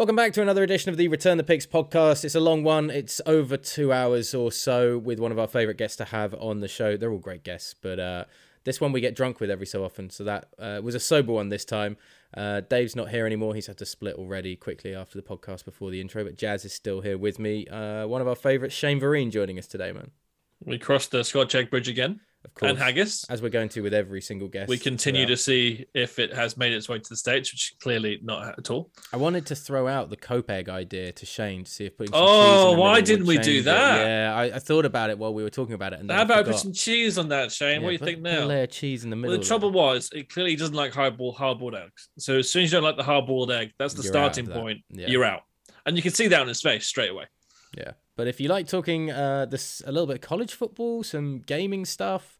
Welcome back to another edition of the Return the Picks podcast. It's a long one. It's over two hours or so with one of our favourite guests to have on the show. They're all great guests, but uh, this one we get drunk with every so often. So that uh, was a sober one this time. Uh, Dave's not here anymore. He's had to split already quickly after the podcast before the intro, but Jazz is still here with me. Uh, one of our favourites, Shane Vereen, joining us today, man. We crossed the Scotch egg Bridge again. Of course. And haggis. As we're going to with every single guest. We continue throughout. to see if it has made its way to the States, which clearly not at all. I wanted to throw out the Cope egg idea to Shane to see if putting Oh, why didn't we do it. that? Yeah, I, I thought about it while we were talking about it. And How I about put some cheese on that, Shane? Yeah, what do you think now? layer of cheese in the middle. Well, the trouble was, it clearly doesn't like hard-boiled, hard-boiled eggs. So as soon as you don't like the hard-boiled egg, that's the You're starting point. Yeah. You're out, and you can see that on his face straight away. Yeah, but if you like talking uh, this a little bit of college football, some gaming stuff,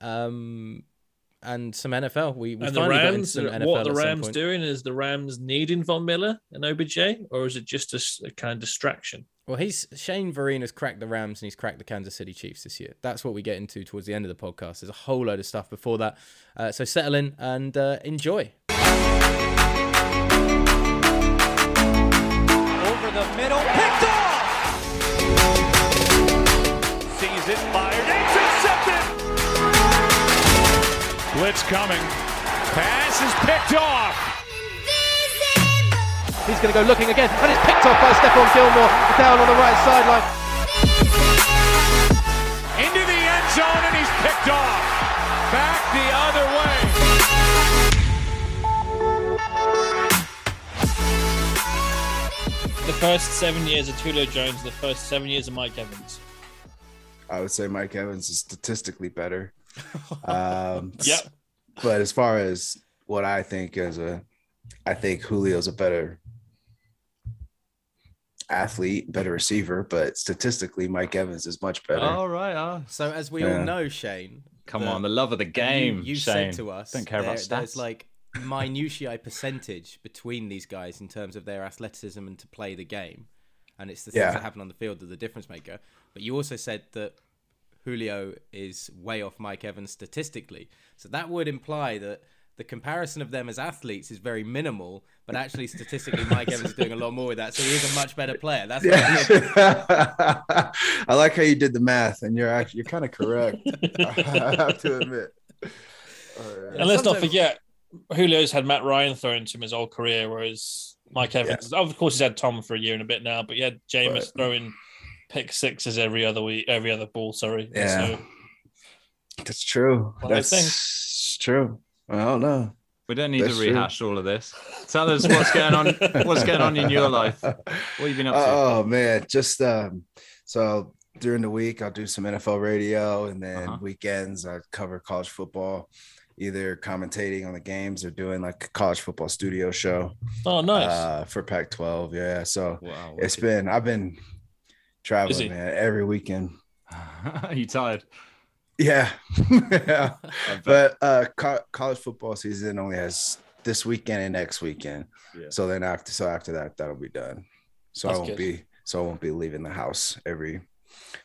um, and some NFL, we we and the finally got into Rams, some NFL what the Rams doing is the Rams needing Von Miller and OBJ, or is it just a kind of distraction? Well, he's Shane Vereen has cracked the Rams and he's cracked the Kansas City Chiefs this year. That's what we get into towards the end of the podcast. There's a whole load of stuff before that, uh, so settle in and uh, enjoy. over the middle, picked Blitz coming. Pass is picked off. He's going to go looking again, and it's picked off by Stephon Gilmore down on the right sideline. Into the end zone, and he's picked off. Back the other way. The first seven years of Julio Jones, the first seven years of Mike Evans. I would say Mike Evans is statistically better. Um, Yep. But as far as what I think is a, I think Julio's a better athlete, better receiver, but statistically, Mike Evans is much better. All right. Oh, So as we Yeah. all know, Shane, come the- on, the love of the game. You, you Shane. said to us, Don't care about there- There's stats. like minutiae percentage between these guys in terms of their athleticism and to play the game, and it's the things Yeah. that happen on the field that are the difference maker. But you also said that Julio is way off Mike Evans statistically, so that would imply that. The comparison of them as athletes is very minimal, but actually statistically, Mike Evans is doing a lot more with that. So he is a much better player. That's not good. Yeah. I like how you did the math, and you're actually you're kind of correct. I have to admit. Oh, All right. And let's not forget, Julio's had Matt Ryan thrown to him his whole career, whereas Mike Evans, of course, he's had Tom for a year and a bit now, but he had Jameis Right. throwing pick sixes every other week, every other ball. Sorry. Yeah. So, That's true. I That's true. I don't know. we don't need That's to true. rehash all of this. Tell us what's going on. What's going on in your life? What have you been up to? Oh man, just um, so during the week I'll do some NFL radio, and then Uh-huh. weekends I cover college football, either commentating on the games or doing like a college football studio show oh, nice. uh, for Pac-12. Yeah, so wow, it's been I've been traveling man every weekend. Are you tired? Yeah, yeah. But uh, co- college football season only has this weekend and next weekend. Yeah. So then after, so after that, that'll be done. So That's I won't good. be, so I won't be leaving the house every,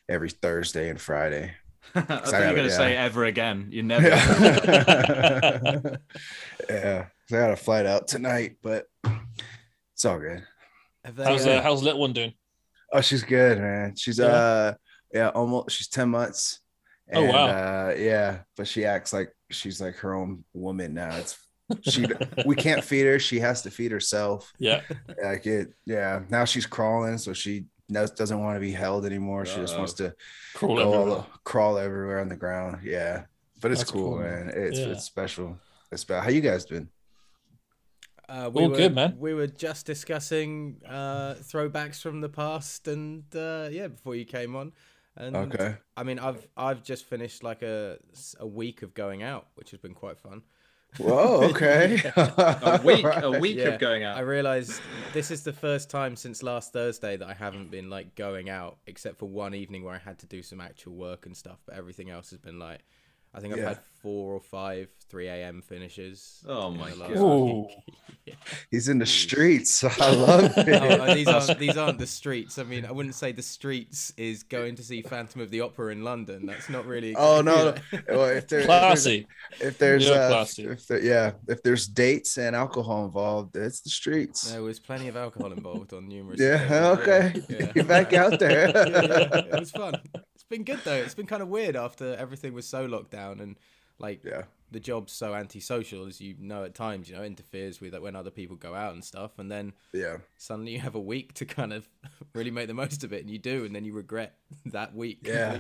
every Thursday and Friday. I thought you were gotta- going to say ever again. You never. yeah, yeah. So I got a flight out tonight, but it's all good. They, how's, uh, uh, how's little one doing? Oh, she's good, man. She's Yeah. uh, yeah, almost. She's ten months. Oh, wow. Uh, yeah, but she acts like she's like her own woman now. It's she. we can't feed her. She has to feed herself. Yeah. Like it. Yeah. Now she's crawling, so she knows, doesn't want to be held anymore. She just Uh-oh. wants to Crawl go all, everywhere. crawl everywhere on the ground. Yeah, but it's cool, cool, man. It's Yeah. it's special. It's about how you guys been. Uh, we All were, good, man. We were just discussing uh, throwbacks from the past, and uh, yeah, before you came on. And Okay. I mean, I've I've just finished like a a week of going out, which has been quite fun. Whoa. Okay. a week, a week Yeah, of going out. I realized this is the first time since last Thursday that I haven't been like going out, except for one evening where I had to do some actual work and stuff. But everything else has been like I think I've Yeah. had four or five 3 a.m. finishes. Oh my God. week. He's in the streets. I love it. Oh, oh, these aren't these aren't the streets. I mean, I wouldn't say the streets is going to see Phantom of the Opera in London. That's not really. Oh no! Well, if, there, if there's, Classy. if there's Real uh, classy. if there, yeah, if there's dates and alcohol involved, it's the streets. There was plenty of alcohol involved on numerous. Yeah, occasions, okay. yeah. You're back out there. Yeah, yeah, It was fun. Been good though. It's been kind of weird after everything was so locked down and like Yeah. the job's so antisocial, as you know at times. You know, interferes with that when other people go out and stuff, and then Yeah. suddenly you have a week to kind of really make the most of it, and you do, and then you regret that week Yeah.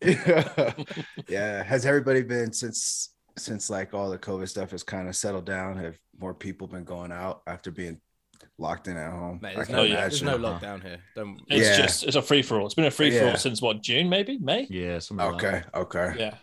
yeah. yeah. Has everybody been since since like all the COVID stuff has kind of settled down? Have more people been going out after being locked in at home? Mate, I there's can no, yeah. there's no lockdown here. Don't. It's Yeah. just it's a free for all. It's been a free for all Yeah. since what June maybe May. Yeah, something like Okay. Okay. Yeah.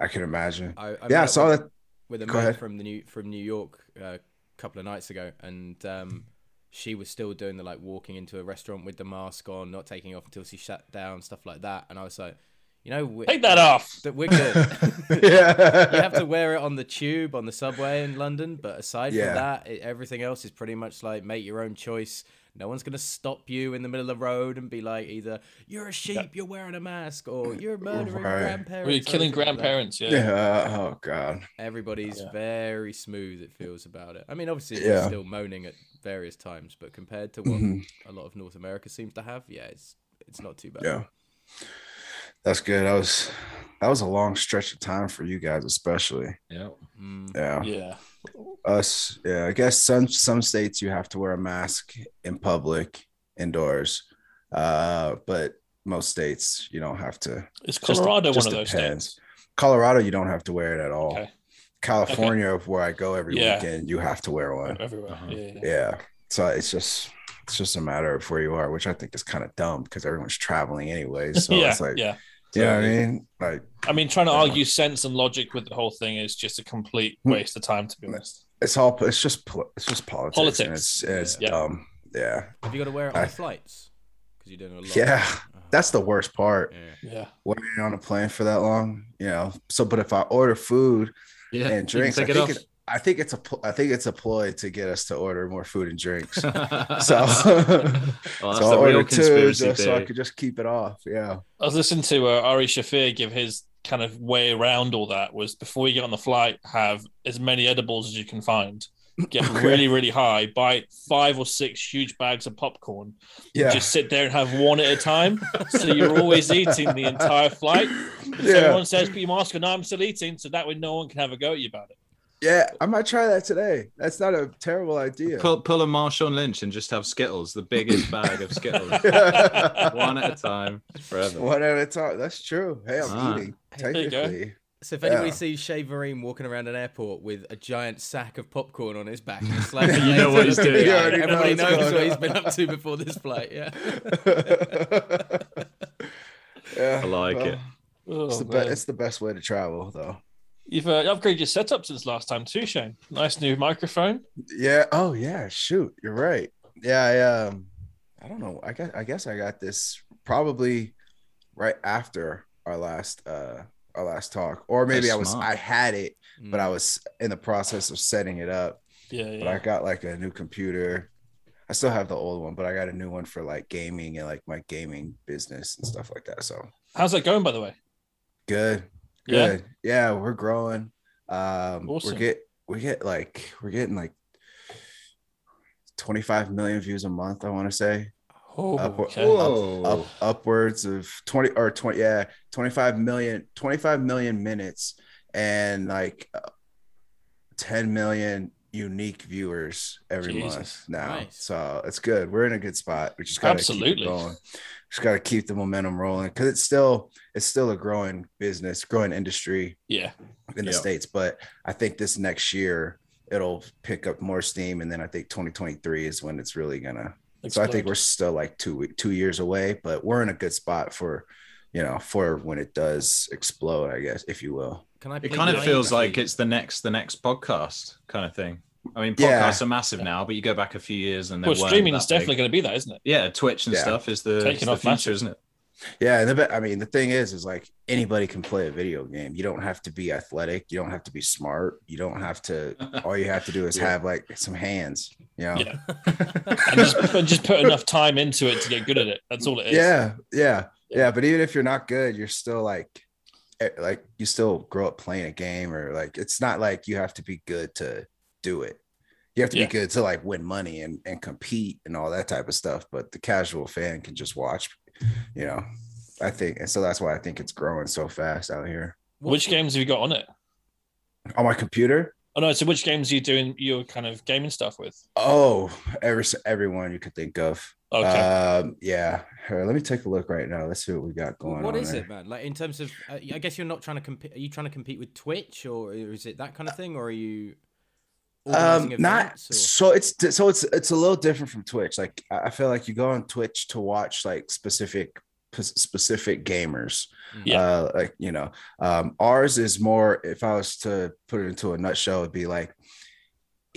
I can imagine. I, I yeah, I saw with- that. with a Go mate ahead. from the new from New York uh, a couple of nights ago, and um, she was still doing the like walking into a restaurant with the mask on, not taking off until she sat down, stuff like that. And I was like, you know, we Take that off. That we're good. yeah. you have to wear it on the tube, on the subway in London, but aside Yeah. from that, it, everything else is pretty much like make your own choice. No one's gonna stop you in the middle of the road and be like, either you're a sheep, you're wearing a mask, or you're murdering Right. grandparents. We're killing anything like grandparents. Yeah. Yeah. Oh God. Everybody's Yeah. very smooth. It feels about it. I mean, obviously, Yeah. still moaning at various times, but compared to what Mhm. a lot of North America seems to have, yeah, it's it's not too bad. Yeah. That's good. That was that was a long stretch of time for you guys, especially. Yeah. Mm, Yeah. Yeah. Us, yeah. I guess some some states you have to wear a mask in public, indoors. Uh, but most states you don't have to. Is Just- Colorado just one of those depends. states? Colorado, you don't have to wear it at all. Okay. California, where I go every Yeah. weekend, you have to wear one. Everywhere. Uh-huh. Yeah, yeah. Yeah. So it's just it's just a matter of where you are, which I think is kind of dumb because everyone's traveling anyway. So yeah, it's like, yeah. You know I mean? Like I mean, trying to Yeah. argue sense and logic with the whole thing is just a complete Hmm. waste of time, to be honest. it's all it's just it's just politics. Politics. It's, it's Yeah. dumb. Yeah. Have you got to wear it on I- flights? Because you're doing a lot. Yeah. Oh, That's the worst part. yeah. Yeah. Waiting on a plane for that long, you know. So, but if I order food Yeah. and you can drinks, I take it think off. it, I think it's a pl- I think it's a ploy to get us to order more food and drinks. so, so, oh, so I the real ordered two just so I could just keep it off. Yeah. I was listening to uh, Ari Shaffir give his kind of way around all that was before you get on the flight, have as many edibles as you can find. Get Okay. really, really high, buy five or six huge bags of popcorn. Yeah. Just sit there and have one at a time. so you're always eating the entire flight. Yeah. everyone says, put your mask on, no, I'm still eating. So that way no one can have a go at you about it. Yeah, I might try that today. That's not a terrible idea. Pull, pull a Marshawn Lynch and just have Skittles, the biggest bag of Skittles, one at a time, forever. One at a time. That's true. Hey, I'm Ah. eating. There you go. Technically. So if anybody Yeah. sees Shane Vereen walking around an airport with a giant sack of popcorn on his back, it's like You know what he's doing. You already Everybody what's knows what he's been up to before this flight. Yeah. yeah, I like well, it. Oh, It's the, be- it's the best way to travel, though. You've uh, upgraded your setup since last time too, Shane. Nice new microphone. Yeah. Oh, yeah. Shoot, you're right. Yeah. I um, I don't know. I guess I guess I got this probably right after our last uh our last talk, or maybe That's I was smart. I had it, Mm. but I was in the process of setting it up. Yeah, But I got like a new computer. I still have the old one, but I got a new one for like gaming and like my gaming business and stuff like that. So How's that going, by the way? good, Yeah? Good. Yeah, we're growing. Um, Awesome. we get we get like we're getting like 25 million views a month. I want to say Oh, Up- okay. Whoa. up upwards of 20 or 20 yeah 25 million 25 million minutes and like uh, 10 million unique viewers every Jesus. month now Nice. so it's good we're in a good spot we just gotta Absolutely. keep it going just gotta keep the momentum rolling because it's still it's still a growing business growing industry Yeah. in the Yep. states but i think this next year it'll pick up more steam and then i think 2023 is when it's really gonna so I think we're still like two two years away, but we're in a good spot for, you know, for when it does explode, I guess, if you will. Can I? It kind of feels like it's the next the next podcast kind of thing. I mean, Yeah. podcasts are massive now, but you go back a few years and they Well, streaming is definitely big. going to be that, isn't it? yeah, Twitch and Yeah. stuff is the, Taking is the off future, massive. isn't it? Yeah, and the, be- I mean, the thing is, is like anybody can play a video game. You don't have to be athletic. You don't have to be smart. You don't have to. All you have to do is Yeah. have like some hands. You know? Yeah. and just, and just put enough time into it to get good at it. That's all it is. yeah, yeah, yeah. But even if you're not good, you're still like, eh, like you still grow up playing a game, or like it's not like you have to be good to do it. You have to Yeah. be good to like win money and and compete and all that type of stuff. But the casual fan can just watch. You know, I think, and so that's why I think it's growing so fast out here Which games have you got on it? on my computer. Oh no, so which games are you doing your kind of gaming stuff with? Oh, every everyone you could think of. Okay. Um, yeah. Here, let me take a look right now. Let's see what we got going What on. is there. it, man? Like in terms of, uh, I guess you're not trying to compete. Are you trying to compete with Twitch, or is it that kind of thing, or are you? Um, not events, or- so it's so it's it's a little different from Twitch. Like I I feel like you go on Twitch to watch like specific p- specific gamers. Yeah. Uh, like you know, um, ours is more. If I was to put it into a nutshell, it'd be like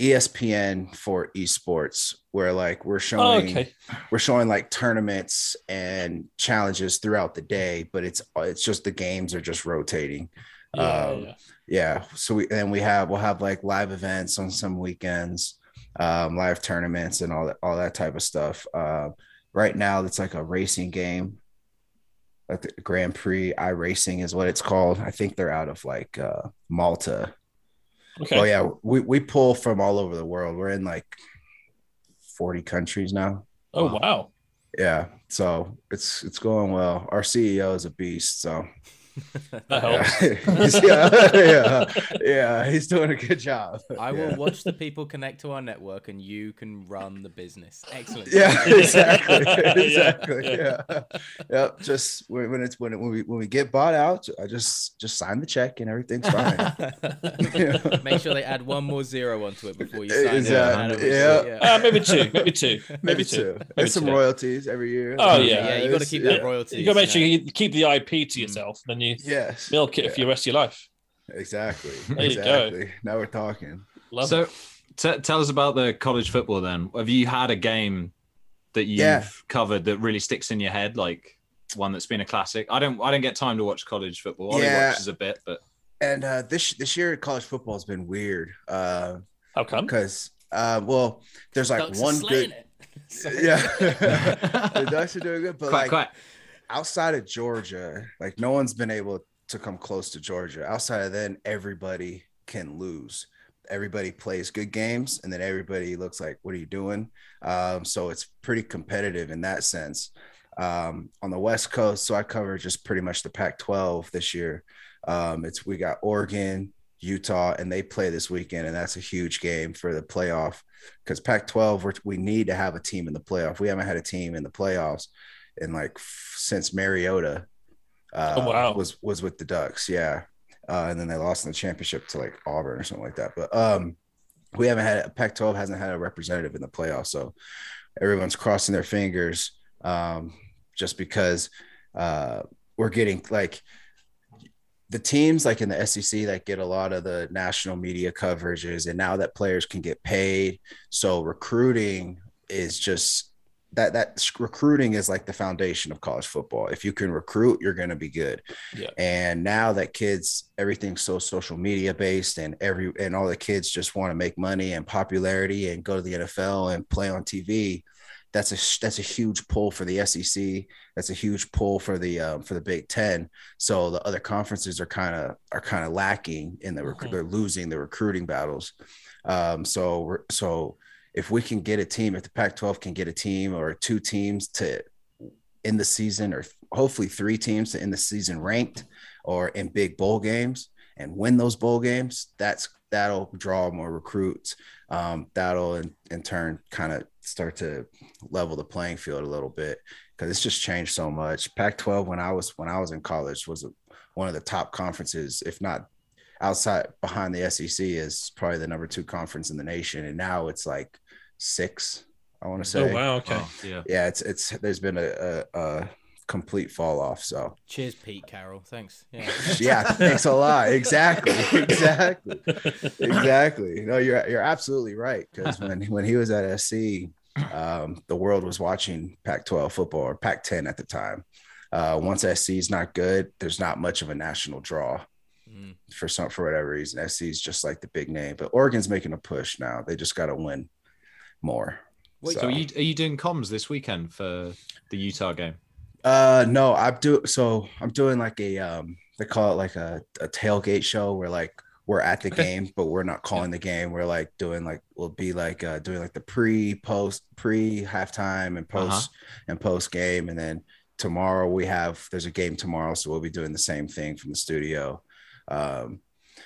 ESPN for esports, where like we're oh, showing okay. we're showing like tournaments and challenges throughout the day, but it's it's just the games are just rotating. Yeah, um, yeah. Yeah. So we and we have we'll have like live events on some weekends, um, live tournaments and all that all that type of stuff. Uh, right now it's like a racing game. Like the Grand Prix iRacing is what it's called. I think they're out of like uh, Malta. Okay. Oh yeah, we we pull from all over the world. We're in like 40 countries now. Oh wow. Yeah. So it's it's going well. Our CEO is a beast, so That helps. He's- yeah, yeah, yeah, he's doing a good job. I Yeah. will watch the people connect to our network, and you can run the business. Excellent. Yeah, exactly, Yeah, exactly. yeah. Yeah, yep. Just when, when it's when it, when we when we get bought out, I just just sign the check and everything's fine. Yeah. Make sure they add one more zero onto it before you sign Exactly, it. yeah. Uh, maybe two. Maybe two. Maybe, Maybe two. two. Maybe And some two. royalties every year. Oh, Yeah, yeah. yeah, you got to keep that royalty. You got to make sure you keep the IP to yourself, then you Yes. milk it for the rest of your life. Exactly. There you go. exactly. Now we're talking. Love so t- tell us about the college football then. Have you had a game that you've Yeah. covered that really sticks in your head, like one that's been a classic? I don't I don't get time to watch college football. Ollie Yeah. watches a bit, but And uh, this this year college football has been weird. Uh, How come? because uh, well, there's like Ducks one good. it. Yeah, the Ducks are doing good, but quack like quack. Outside of Georgia, like no one's been able to come close to Georgia. Outside of then, everybody can lose. Everybody plays good games, and then everybody looks like, "What are you doing?" Um, so it's pretty competitive in that sense. Um, on the West Coast, so I cover just pretty much the Pac-12 this year. Um, it's we got Oregon, Utah, and they play this weekend, and that's a huge game for the playoff because Pac-12 we're, we need to have a team in the playoff. We haven't had a team in the playoffs in like since Mariota uh, Oh, wow. was was with the Ducks, yeah, uh, and then they lost in the championship to like Auburn or something like that. But um, we haven't had a Pac-12 hasn't had a representative in the playoffs, so everyone's crossing their fingers um, just because uh, we're getting like the teams like in the SEC that get a lot of the national media coverages, and now that players can get paid, so recruiting is just that that recruiting is like the foundation of college football. If you can recruit, you're going to be good. Yeah. And now that kids, everything's so social media based, and every and all the kids just want to make money and popularity and go to the NFL and play on TV. That's a that's a huge pull for the SEC. That's a huge pull for the um, for the Big Ten. So the other conferences are kind of are kind of lacking in the rec- Mhm. they're losing the recruiting battles. Um, so so if we can get a team, if the Pac-12 can get a team or two teams to in the season, or hopefully three teams to end the season ranked or in big bowl games and win those bowl games, that's that'll draw more recruits. Um, that'll in, in turn kind of start to level the playing field a little bit because it's just changed so much. Pac-12 when I was when I was in college was one of the top conferences, if not outside behind the SEC, is probably the number two conference in the nation, and now it's like six. I want to say. Oh wow. Okay. Oh, yeah. Yeah, it's it's there's been a, a, a complete fall off. So Cheers, Pete Carroll. Thanks. Yeah. yeah, thanks a lot. Exactly, exactly, exactly. No, you're you're absolutely right. Because when when he was at SC, um, the world was watching Pac-12 football or Pac-10 at the time. Uh, once SC is not good, there's not much of a national draw Mm. for some for whatever reason. SC is just like the big name, but Oregon's making a push now. They just got to win more. Wait, So are you are you doing comms this weekend for the Utah game? Uh, no, I'm do so I'm doing like a um they call it like a, a tailgate show where like we're at the Okay. game, but we're not calling the game. We're like doing like we'll be like uh doing like the pre post pre halftime and Uh-huh. post and post game, and then tomorrow we have there's a game tomorrow, so we'll be doing the same thing from the studio. Um,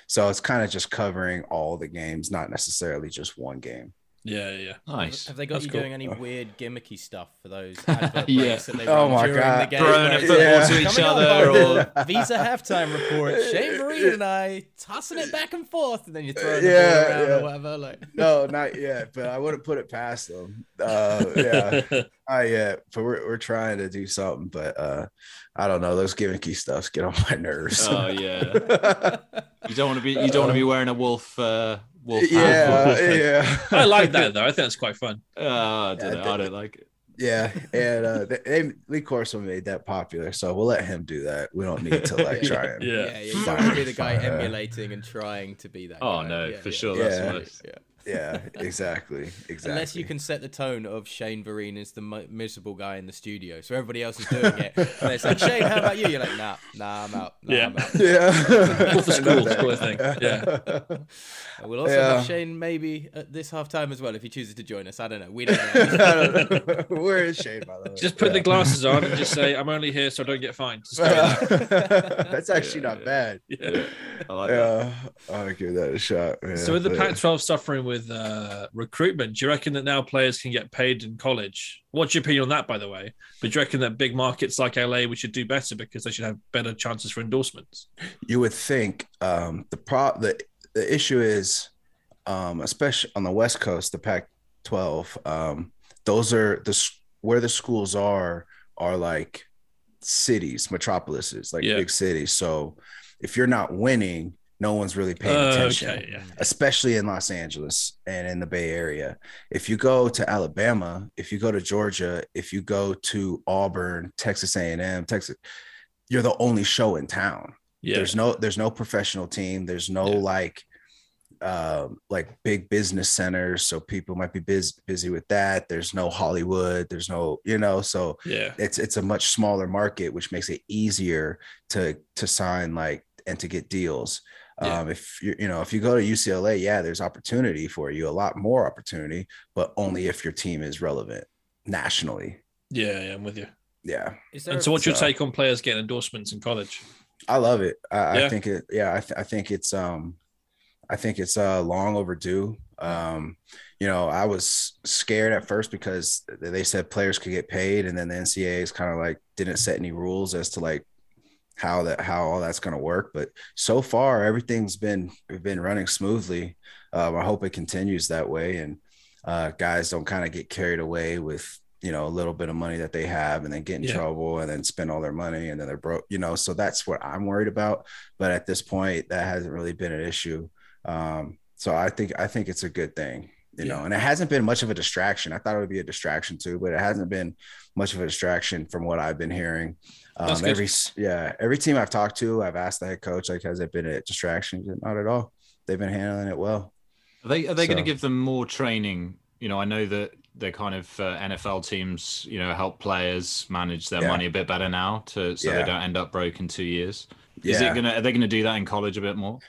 so it's kind of just covering all the games, not necessarily just one game. Yeah, yeah. Nice. Have they got That's you cool. doing any weird gimmicky stuff for those advert Yeah. that they Oh my during God. the game? Throwing a Like, football Yeah. to each Coming other or the Visa halftime report. Shane Vereen and I tossing it back and forth, and then you throw the Yeah, ball around yeah. or whatever. Like, No, not yet, but I wouldn't put it past them. Uh, yeah. Not yet, but we're we're trying to do something, but uh I don't know. Those gimmicky stuffs get on my nerves. Oh yeah. You don't want to be you don't want to be wearing a wolf uh wolf hat. yeah, yeah. I like that though. I think that's quite fun. Uh, I don't Yeah, know. I don't like it. Yeah, and uh they, they Lee Corso made that popular, so we'll let him do that. We don't need to like try and Yeah. yeah, yeah, you don't want to be the guy emulating and trying to be that. Oh guy. no, Yeah, for yeah. sure. Yeah. That's nice. Yeah. Yeah, exactly, exactly. Unless you can set the tone of Shane Vereen is the mo- miserable guy in the studio, so everybody else is doing it. And it's like Shane, how about you? You're like, nah, nah, I'm out. Nah, Yeah. I'm out. Yeah, All for school, sort of thing. Yeah. And We'll also Yeah. have Shane maybe at this half time as well if he chooses to join us. I don't know. We don't know. Where is Shane, by the way? Just put the glasses on and just say, "I'm only here so I don't get fined." Just go with that. That's actually Yeah, not yeah. bad. Yeah. I like that. Yeah, I'll give that a shot. Man. So with the But- Pac-12 suffering with uh, recruitment, do you reckon that now players can get paid in college? What's your opinion on that, by the way? But do you reckon that big markets like LA we should do better because they should have better chances for endorsements? you would think um, the pro the the issue is, um, especially on the West Coast, the Pac-12. Um, those are the where the schools are are like cities, metropolises, like Yeah. big cities. So if you're not winning, no one's really paying Uh, attention. okay, yeah. especially in Los Angeles and in the Bay Area. If you go to Alabama, if you go to Georgia, if you go to Auburn, Texas A&M, Texas, you're the only show in town. Yeah. There's no there's no professional team. There's no Yeah. like um like big business centers so people might be busy busy with that there's no hollywood there's no you know so yeah. it's it's a much smaller market which makes it easier to to sign like and to get deals Yeah. um if you you know if you go to ucla yeah there's opportunity for you a lot more opportunity but only if your team is relevant nationally Yeah, yeah, I'm with you. yeah Is there And so what's your so- take on players getting endorsements in college? i love it i, Yeah. I think it yeah I, th- I think it's um i think it's uh long overdue um you know i was scared at first because they said players could get paid and then the ncaa is kind of like didn't set any rules as to like how that how all that's going to work but so far everything's been been running smoothly. Um, i hope it continues that way and uh, guys don't kind of get carried away with you know a little bit of money that they have and then get in Yeah. trouble and then spend all their money and then they're broke you know so that's what i'm worried about but at this point that hasn't really been an issue. Um, so i think i think it's a good thing you know and it hasn't been much of a distraction. I thought it would be a distraction too but it hasn't been much of a distraction from what i've been hearing um, every yeah every team i've talked to i've asked the head coach like has it been a distraction not at all they've been handling it well Are they are they going to give them more training? You know, I know that they're kind of uh, NFL teams. You know, help players manage their Yeah. money a bit better now, to so they don't end up broke in two years. Is Yeah. it gonna? Are they going to do that in college a bit more?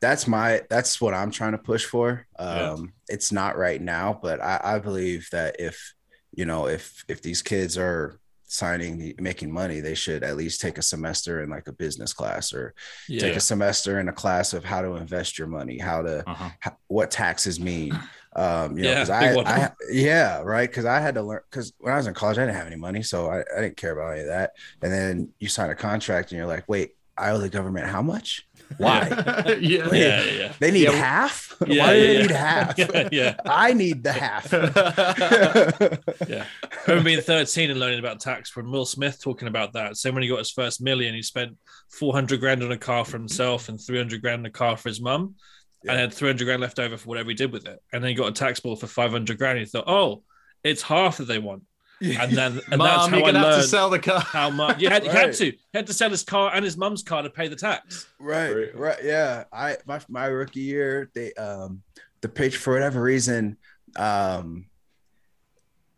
that's my that's what i'm trying to push for um Yeah. it's not right now but i i believe that if you know if if these kids are signing making money they should at least take a semester in like a business class or Yeah. take a semester in a class of how to invest your money how to Uh-huh. how, what taxes mean um you know Yeah, big I. I yeah right because i had to learn because when i was in college i didn't have any money so I, I didn't care about any of that and then you sign a contract and you're like wait i owe the government how much why yeah. yeah, yeah. they need Yeah, half Yeah, why do yeah, they yeah. need half Yeah, yeah. i need the half Yeah. I remember being 13 and learning about tax from Will Smith talking about that. So when he got his first million, he spent 400 grand on a car for himself and 300 grand on a car for his mum and had 300 grand left over for whatever he did with it. And then he got a tax bill for 500 grand. He thought, oh, it's half that they want. And then and Mom, that's how you're I gonna have to sell the car. how much you had. You Right. had to. He had to sell his car and his mum's car to pay the tax. Right, Brutal. right, yeah. I my my rookie year, they um the pitch for whatever reason, um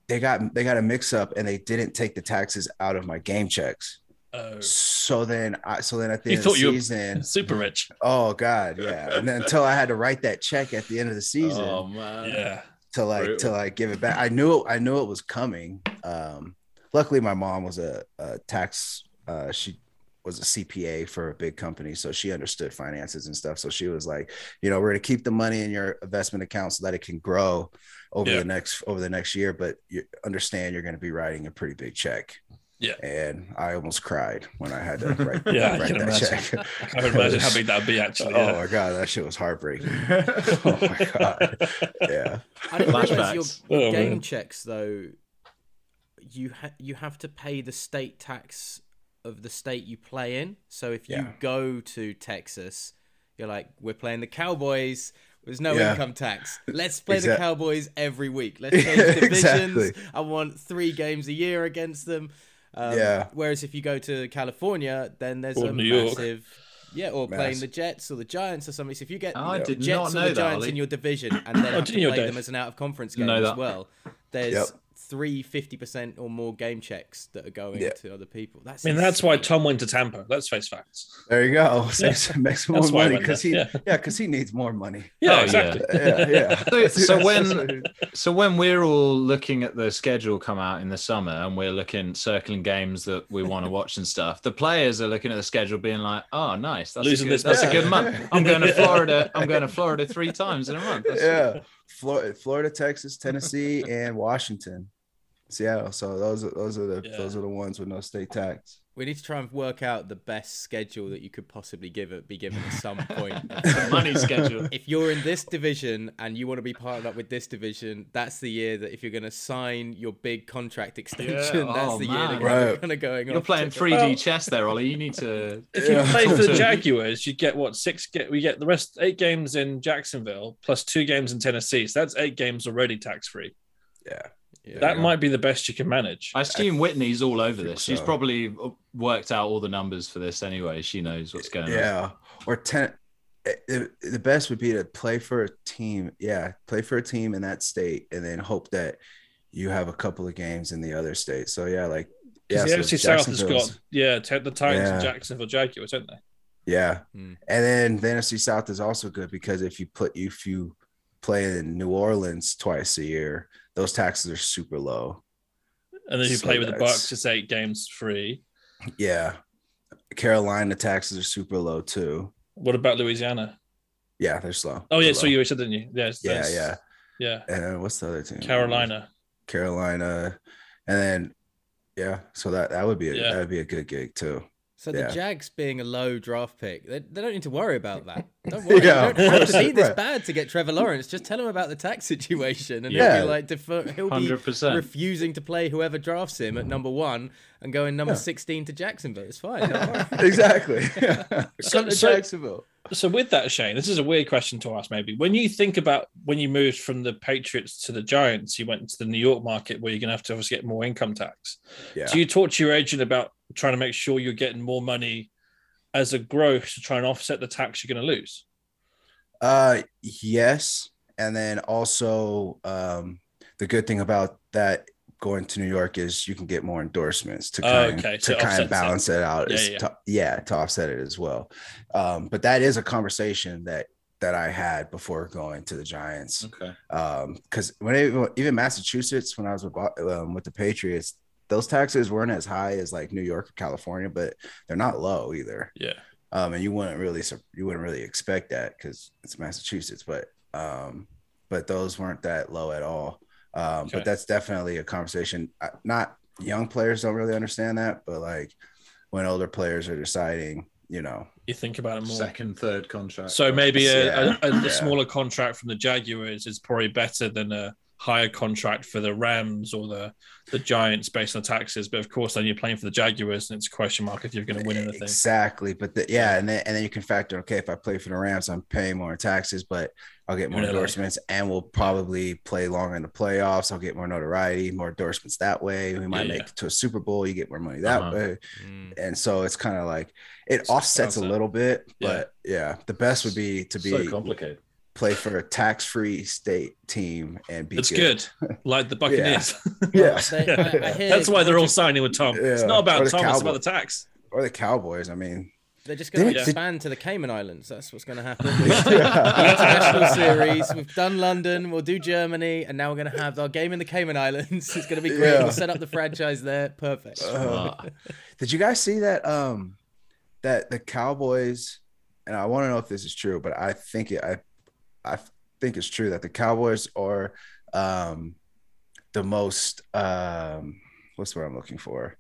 they got they got a mix up and they didn't take the taxes out of my game checks. Oh, So then I so then at the You end of thought the you were- season, super rich. oh god, yeah. And then until I had to write that check at the end of the season Oh man. Yeah. To like to brutal. like give it back. I knew I knew it was coming. Um luckily my mom was a, a tax uh she was a CPA for a big company, so she understood finances and stuff. So she was like, you know, we're gonna keep the money in your investment account so that it can grow over Yeah. the next over the next year. But you understand you're gonna be writing a pretty big check. Yeah. and I almost cried when I had to write, Yeah, write can that imagine. check. I would imagine how big that'd be actually. Oh my god, that shit was heartbreaking. oh my god, yeah. I didn't realize your, Oh, game man. checks though. You ha- you have to pay the state tax of the state you play in. So if you Yeah. go to Texas, you're like, we're playing the Cowboys. There's no Yeah. income tax. Let's play the Cowboys every week. Let's change Yeah, divisions. exactly. I want three games a year against them. Um, Yeah. Whereas if you go to California, then there's Or a New York. massive. Yeah, or playing the Jets or the Giants or something. So if you get Oh, I did Jets or the that, Giants Ollie. in your division and then have to play them as an out of conference game as that. well, there's Yep. Three 50% or more game checks that are going Yeah. to other people. That's I mean, that's why. Tom went to Tampa. Let's face facts. There you go. So it makes more That's why money because he yeah. yeah because he needs more money. Yeah, Oh, exactly. Yeah, yeah. So, so when so when we're all looking at the schedule come out in the summer and we're looking circling games that we want to watch and stuff, the players are looking at the schedule being like, "Oh, nice, that's Losing a good, this that's a month. good month. I'm going to Florida. I'm going to Florida three times in a month. That's- yeah, Florida, Florida, Texas, Tennessee, and Washington, Seattle. So those are those are the Yeah. those are the ones with no state tax. We need to try and work out the best schedule that you could possibly give it, be given at some point. the money schedule. if you're in this division and you want to be partnered up with this division, that's the year that if you're going to sign your big contract extension, Yeah, that's oh, the year that man. you're Right. kind of going on. You're off playing 3D Well- chess there, Ollie. You need to. If you Yeah. play for the Jaguars, you get what six? Get we get the rest eight games in Jacksonville plus two games in Tennessee. So that's eight games already tax free. Yeah, Yeah. That Yeah. might be the best you can manage. I assume Whitney's all over think this. She's so. probably worked out all the numbers for this anyway. She knows what's going on. yeah. Or ten. The, the best would be to play for a team. Yeah, play for a team in that state, and then hope that you have a couple of games in the other state. So yeah, like yeah, Because the so South has Jacksonville's- got yeah the Titans and Jacksonville Jaguars, don't they? Yeah. Hmm. And then the NFC South is also good because if you put if you play in New Orleans twice a year, those taxes are super low. And then you So play with the Bucs, it's eight games free. Yeah. Carolina taxes are super low too. What about Louisiana? Yeah, they're slow. Oh yeah, They're so low. you said didn't you? Yes, Yeah, yeah. yeah. And what's the other team? Carolina. Carolina. And then yeah, so that that would be a Yeah. that would be a good gig too. So the Yeah. Jags being a low draft pick, they, they don't need to worry about that. Don't worry. Yeah, you don't have to be this bad to get Trevor Lawrence. Just tell him about the tax situation, and Yeah. he'll be like, defer, he'll be 100%. refusing to play whoever drafts him at number one and going number Yeah. sixteen to Jacksonville. It's fine. Exactly. So- Come to so- Jacksonville. So with that, Shane, this is a weird question to ask. Maybe when you think about when you moved from the Patriots to the Giants, you went to the New York market where you're going to have to obviously get more income tax. Yeah. Do you talk to your agent about trying to make sure you're getting more money as a growth to try and offset the tax you're going to lose? Uh, yes, and then also um, the good thing about that going to New York is you can get more endorsements to Oh, kind, okay, to it kind of balance it out. Yeah, yeah. To, yeah, to offset it as well. Um, but that is a conversation that that I had before going to the Giants. Okay. Um, because when it, even Massachusetts, when I was with um, with the Patriots, those taxes weren't as high as like New York or California, but they're not low either Yeah. um, and you wouldn't really you wouldn't really expect that because it's Massachusetts, but um, but those weren't that low at all. Um, Okay. But that's definitely a conversation. Not young players don't really understand that, but like when older players are deciding, you know, You think about it more. Second, third contract. So maybe a, Yeah, a, a, yeah. smaller contract from the Jaguars is probably better than a higher contract for the Rams or the the Giants based on taxes. But of course, then you're playing for the Jaguars, and it's a question mark if you're going to win anything. Exactly, but the, yeah, and then and then you can factor. Okay, if I play for the Rams, I'm paying more in taxes, but I'll get more You're endorsements, and we'll probably play longer in the playoffs. I'll get more notoriety, more endorsements that way. We might Yeah, make yeah. it to a Super Bowl. You get more money that Uh-huh. way, Mm. and so it's kind of like it It's offsets a little bit, Yeah. but yeah, the best would be to be so complicated. Play for a tax-free state team and be It's good, like the Buccaneers. Yeah, They- I- I That's why they're all signing with Tom. It's not about the Tom; it's about the tax. or the Cowboys. I mean, They're just going to Did- expand to the Cayman Islands. That's what's going to happen. international series. We've done London. We'll do Germany, and now we're going to have our game in the Cayman Islands. It's going to be great. Yeah. We'll set up the franchise there. Perfect. Uh. Did you guys see that? Um, that the Cowboys, and I want to know if this is true, but I think it. I, I think it's true that the Cowboys are, um, the most um, what's the word I'm looking for?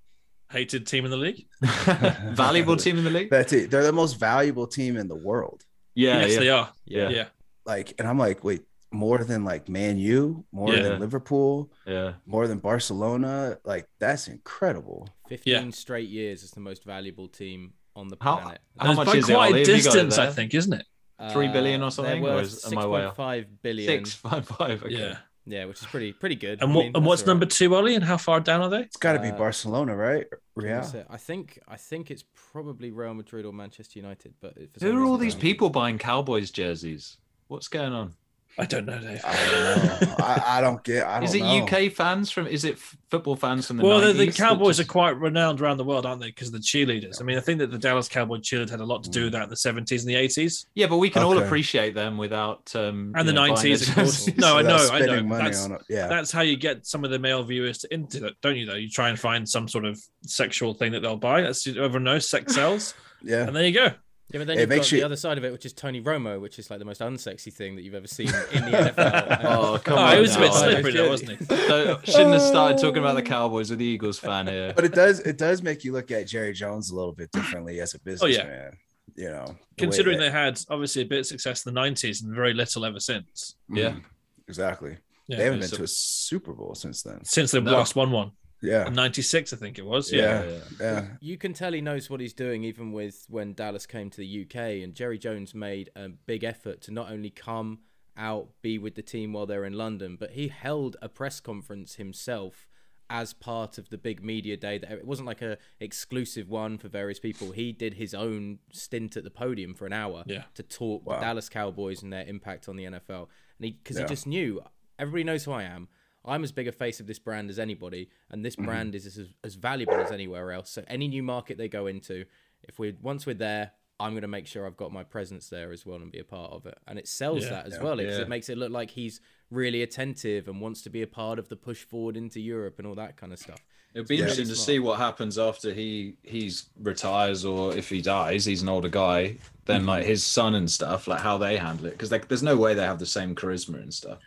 Hated team in the league. Valuable team in the league. That's it. They're the most valuable team in the world. Yeah, yes, yeah, they are. yeah, Yeah. Like, and I'm like, wait, more than like Man U, more Yeah. than Liverpool, yeah. more than Barcelona. Like, that's incredible. 15 straight years is the most valuable team on the planet. How And much it's is it, quite Ollie? a Have you got it distance, I think, isn't it? Three billion or Uh, something, They're or worth is- am I way off? 6.5 billion. Six five five. Okay. Yeah. Yeah, which is pretty pretty good. And I what? mean, and what's that's number two, Ollie? And how far down are they? It's got to be Uh, Barcelona, right? Real. That's. I think I think it's probably Real Madrid or Manchester United. But for some Who are all reason, these I- people buying Cowboys jerseys? What's going on? I don't know, Dave. I don't know. I, I don't get. I don't Is it know. UK fans from? Is it f- football fans from the? Well, the, 90s the that Cowboys are quite renowned around the world, aren't they? Because of the cheerleaders. I mean, I think that the Dallas Cowboy cheerleaders had a lot to do with that in the 70s and the 80s Yeah, but we can all appreciate them without. Um, and the 90s, of course. jerseys. No, I know, I know. spending money That's, on it. Yeah. that's how you get some of the male viewers to into it, don't you? Though you try and find some sort of sexual thing that they'll buy. That's everyone knows sex sells, yeah. and there you go. Yeah, but then It you've got you- the other side of it, which is Tony Romo, which is like the most unsexy thing that you've ever seen in the NFL. Oh, come Oh, on! he was a bit now. slippery though, wasn't it? So, shouldn't have started talking about the Cowboys with the Eagles fan here. But it does. It does make you look at Jerry Jones a little bit differently as a businessman. Oh, yeah. You know, the Considering that- they had obviously a bit of success in the 90s and very little ever since. Yeah. Mhm. exactly. Yeah. they haven't been so- to a Super Bowl since then. Since they No. last won one Yeah. 96, I think it was. Yeah. Yeah. Yeah. You can tell he knows what he's doing, even with when Dallas came to the UK, and Jerry Jones made a big effort to not only come out, be with the team while they're in London, but he held a press conference himself as part of the big media day. That it wasn't like a exclusive one for various people. He did his own stint at the podium for an hour Yeah. to talk Wow. the Dallas Cowboys and their impact on the NFL, and he because Yeah. he just knew everybody knows who I am. I'm as big a face of this brand as anybody, and Mm-hmm. this brand is as, as valuable as anywhere else. So any new market they go into, if we once we're there, I'm going to make sure I've got my presence there as well and be a part of it. And it sells Yeah, that as yeah, well because yeah. it makes it look like he's really attentive and wants to be a part of the push forward into Europe and all that kind of stuff. It'll be Yeah. interesting to see what happens after he he's retires or if he dies. He's an older guy. Then like his son and stuff, like how they handle it, because like there's no way they have the same charisma and stuff.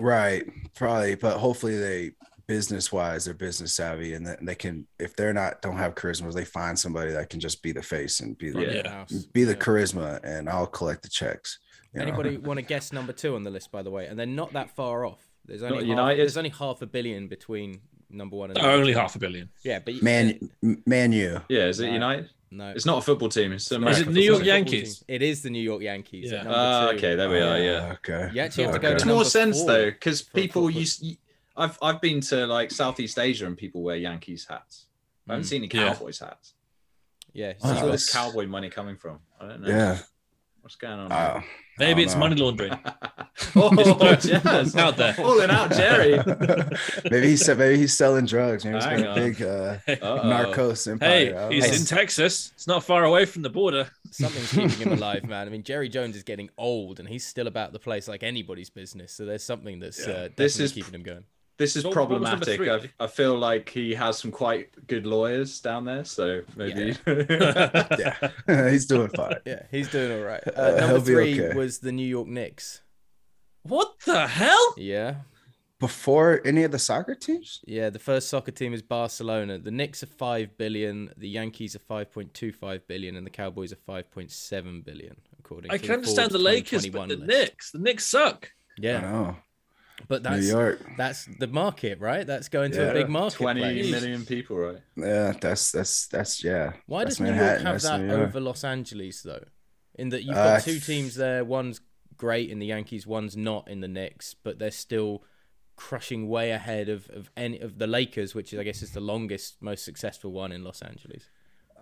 Right. Probably, but hopefully they business wise they're business savvy and they can if they're not don't have charisma they find somebody that can just be the face and be the Front of the Yeah. be the Yeah. charisma and I'll collect the checks. you know? Anybody want to guess number two on the list, by the way? And they're not that far off. There's only half, United? there's only half a billion between number one and number Only two. half a billion. Yeah, but Man Man U. Yeah, is it No. United? No, It's not a football team. It's No, American Is it New York Yankees? It is the New York Yankees. Yeah. at number Ah, two. okay, there we are. Yeah. Oh, Okay. You actually have to go Okay. to Makes number more sense though, because people football- used. I've I've been to like Southeast Asia and people wear Yankees hats. I haven't Mm. seen any Yeah. Cowboys hats. Yeah, Wow. Where's all this cowboy money coming from? I don't know. Yeah. What's going on? Uh, Maybe I it's don't money laundering. oh, yes. Out there. Falling out, Jerry. maybe he's maybe he's selling drugs. Maybe he's got a big uh, Uh-oh. narcos empire. Hey, he's know. in Texas. It's not far away from the border. something's keeping him alive, man. I mean, Jerry Jones is getting old, and he's still about the place like anybody's business. So there's something that's uh, definitely This is- keeping him going. This is What- what was number problematic. three? I, I feel like he has some quite good lawyers down there, so maybe. yeah, he's doing fine. Yeah, he's doing all right. Uh, Uh, number three okay. was the New York Knicks. What the hell? Yeah, Before any of the soccer teams? yeah. The first soccer team is Barcelona. The Knicks are five billion. The Yankees are five point two five billion, and the Cowboys are five point seven billion. According, to. I to can understand the Lakers, but the list. Knicks, the Knicks suck. I Yeah, know. But New that's York. that's the market, right? That's going to Yeah. a big market. Twenty place. million people, right? Yeah, that's that's that's yeah. Why that's does New York Manhattan, have that York. over Los Angeles though? In that you've Uh, got two teams there, one's great in the Yankees, one's not in the Knicks, but they're still crushing way ahead of, of any of the Lakers, which is I guess is the longest, most successful one in Los Angeles.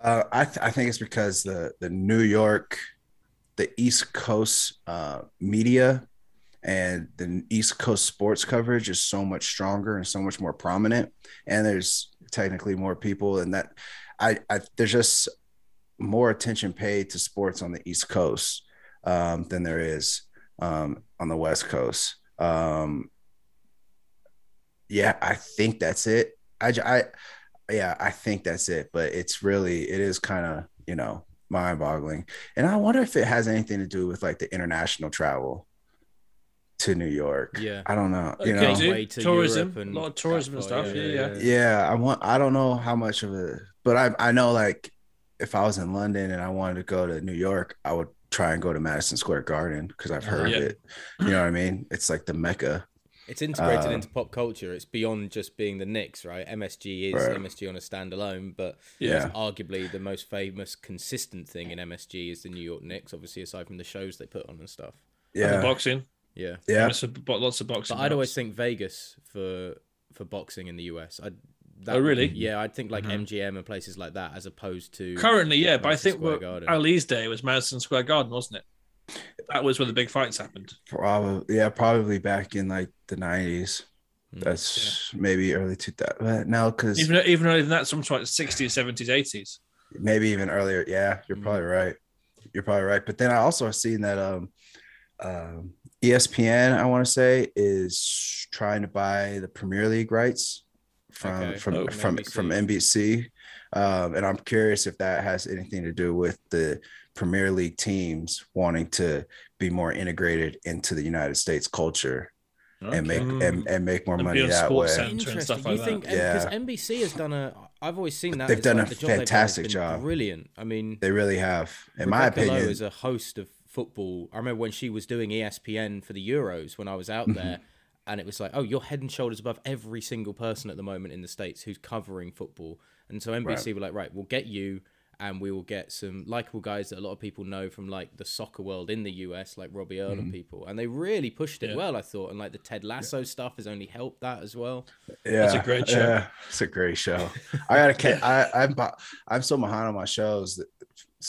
Uh, I th- I think it's because the the New York, the East Coast uh, media, and the East Coast sports coverage is so much stronger and so much more prominent, and there's technically more people, and that I, I there's just more attention paid to sports on the East Coast um, than there is um, on the West Coast. Um, yeah, I think that's it. I, I, yeah, I think that's it. But it's really, it is kind of, you know, mind boggling. And I wonder if it has anything to do with like the international travel to New York. Yeah. I don't know. You Okay, know, to tourism, and a lot of tourism and stuff. yeah, Yeah, yeah. yeah, yeah, I want, I don't know how much of it, but I, I know like if I was in London and I wanted to go to New York, I would try and go to Madison Square Garden because I've heard Yeah. it. You know what I mean? It's like the Mecca. It's integrated Uh, into pop culture. It's beyond just being the Knicks, right? MSG is Right. MSG on a standalone, but Yeah. arguably the most famous, consistent thing in MSG is the New York Knicks. Obviously, aside from the shows they put on and stuff. And the boxing. Yeah, Yeah. Lots of, bo- lots of boxing. but I'd always think Vegas for for boxing in the US. I that, Oh, really? Yeah, I'd think like Mhm. MGM and places like that as opposed to Currently, yeah, but I think Square. Ali's day was Madison Square Garden, wasn't it? That was where the big fights happened. Probably, yeah, probably back in like the 90s. Mm, That's maybe early 2000. Now, because Even even earlier than that, sometimes like sixties, seventies, eighties. maybe even earlier. Yeah, you're Mm. probably right. You're probably right. But then I also have seen that um, um, ESPN, I want to say, is trying to buy the Premier League rights from Okay. from Oh, from NBC. from NBC. Um, and I'm curious if that has anything to do with the Premier League teams wanting to be more integrated into the United States culture and make Okay. and, and make more And money that way. Sports Interesting. like you think that. because Yeah. NBC has done a? I've always seen that They've it's done like a the job they've done fantastic job. Brilliant. I mean, They really have, in my Rebecca Lowe opinion. is a host of football. I remember when she was doing ESPN for the Euros when I was Mm-hmm. out there, and it was like, oh, you're head and shoulders above every single person at the moment in the states who's covering football. And so NBC were like, right, we'll get you, and we will get some likable guys that a lot of people know from like the soccer world in the US, like Robbie Earle Mm-hmm. and people. And they really pushed it Yeah. well, I thought, and like the Ted Lasso stuff has only helped that as well. Yeah, it's a great show. Yeah, it's a great show. I gotta. ca- I I'm I'm so behind on my shows that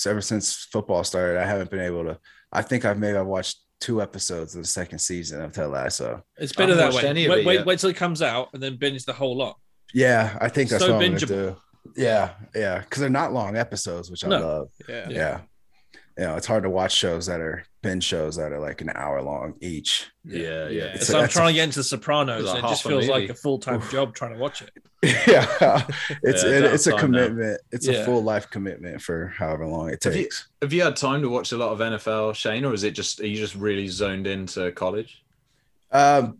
ever since football started, I haven't been able to. I think I've maybe I've watched two episodes of the second season of Ted Lasso. It's better that way. any Wait, it wait, wait till it comes out and then binge the whole lot. Yeah, I think that's So what I'm bingeable. gonna do. Yeah, yeah, because they're not long episodes, which I No. love. Yeah. Yeah. You know, it's hard to watch shows that are binge shows that are like an hour long each. Yeah, yeah. Yeah. It's so I'm trying a- to get into The Sopranos, and it just half a feels like a full time job trying to watch it. yeah, it's Yeah, it, it's a time now. commitment. It's Yeah. a full life commitment for however long it Have you- takes. Have you had time to watch a lot of NFL, Shane, or is it just are you just really zoned into college? Um,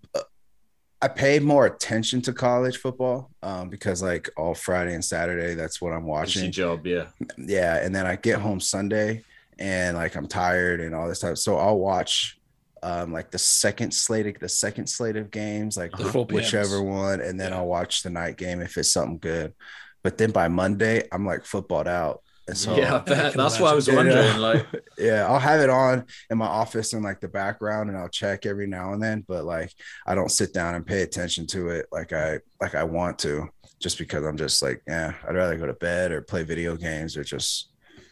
I paid more attention to college football um, because like all Friday and Saturday, that's what I'm It's your watching. job, yeah. Yeah, and then I get home Sunday and like I'm tired and all this stuff, so I'll watch um like the second slate of the second slate of games, like The 4 PMs. whichever one, and then Yeah. I'll watch the night game if it's something good. But then by Monday, I'm like footballed out. And so yeah, I I bet. can That's why I was imagine. wondering. Yeah. Like, yeah, I'll have it on in my office in like the background and I'll check every now and then, but like I don't sit down and pay attention to it like I like I want to just because I'm just like, yeah, I'd rather go to bed or play video games or just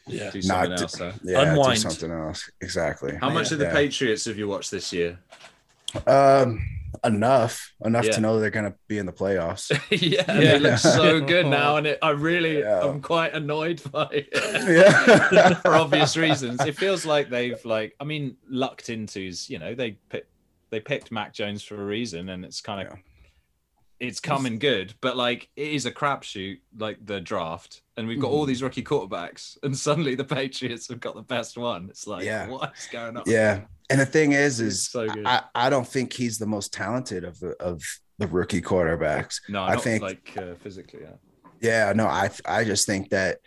Yeah. do Not something to- else. Though. yeah, Unwind. do something else. Exactly. How much of the Yeah. Patriots have you watched this year? Um enough. Enough Yeah. to know they're gonna be in the playoffs. yeah, Yeah. they look so good now, and it, I really, Yeah. I'm quite annoyed by it. yeah. for obvious reasons. It feels like they've like I mean lucked into's, you know, they pick, they picked Mac Jones for a reason and it's kind of Yeah. it's coming good, but like it is a crapshoot like the draft and we've got Mm-hmm. all these rookie quarterbacks and suddenly the Patriots have got the best one. It's like Yeah. what's going on? Yeah. And the thing is, is so. I, I don't think he's the most talented of the of the rookie quarterbacks. No, I think- like uh, physically, yeah. Yeah, no, I I just think that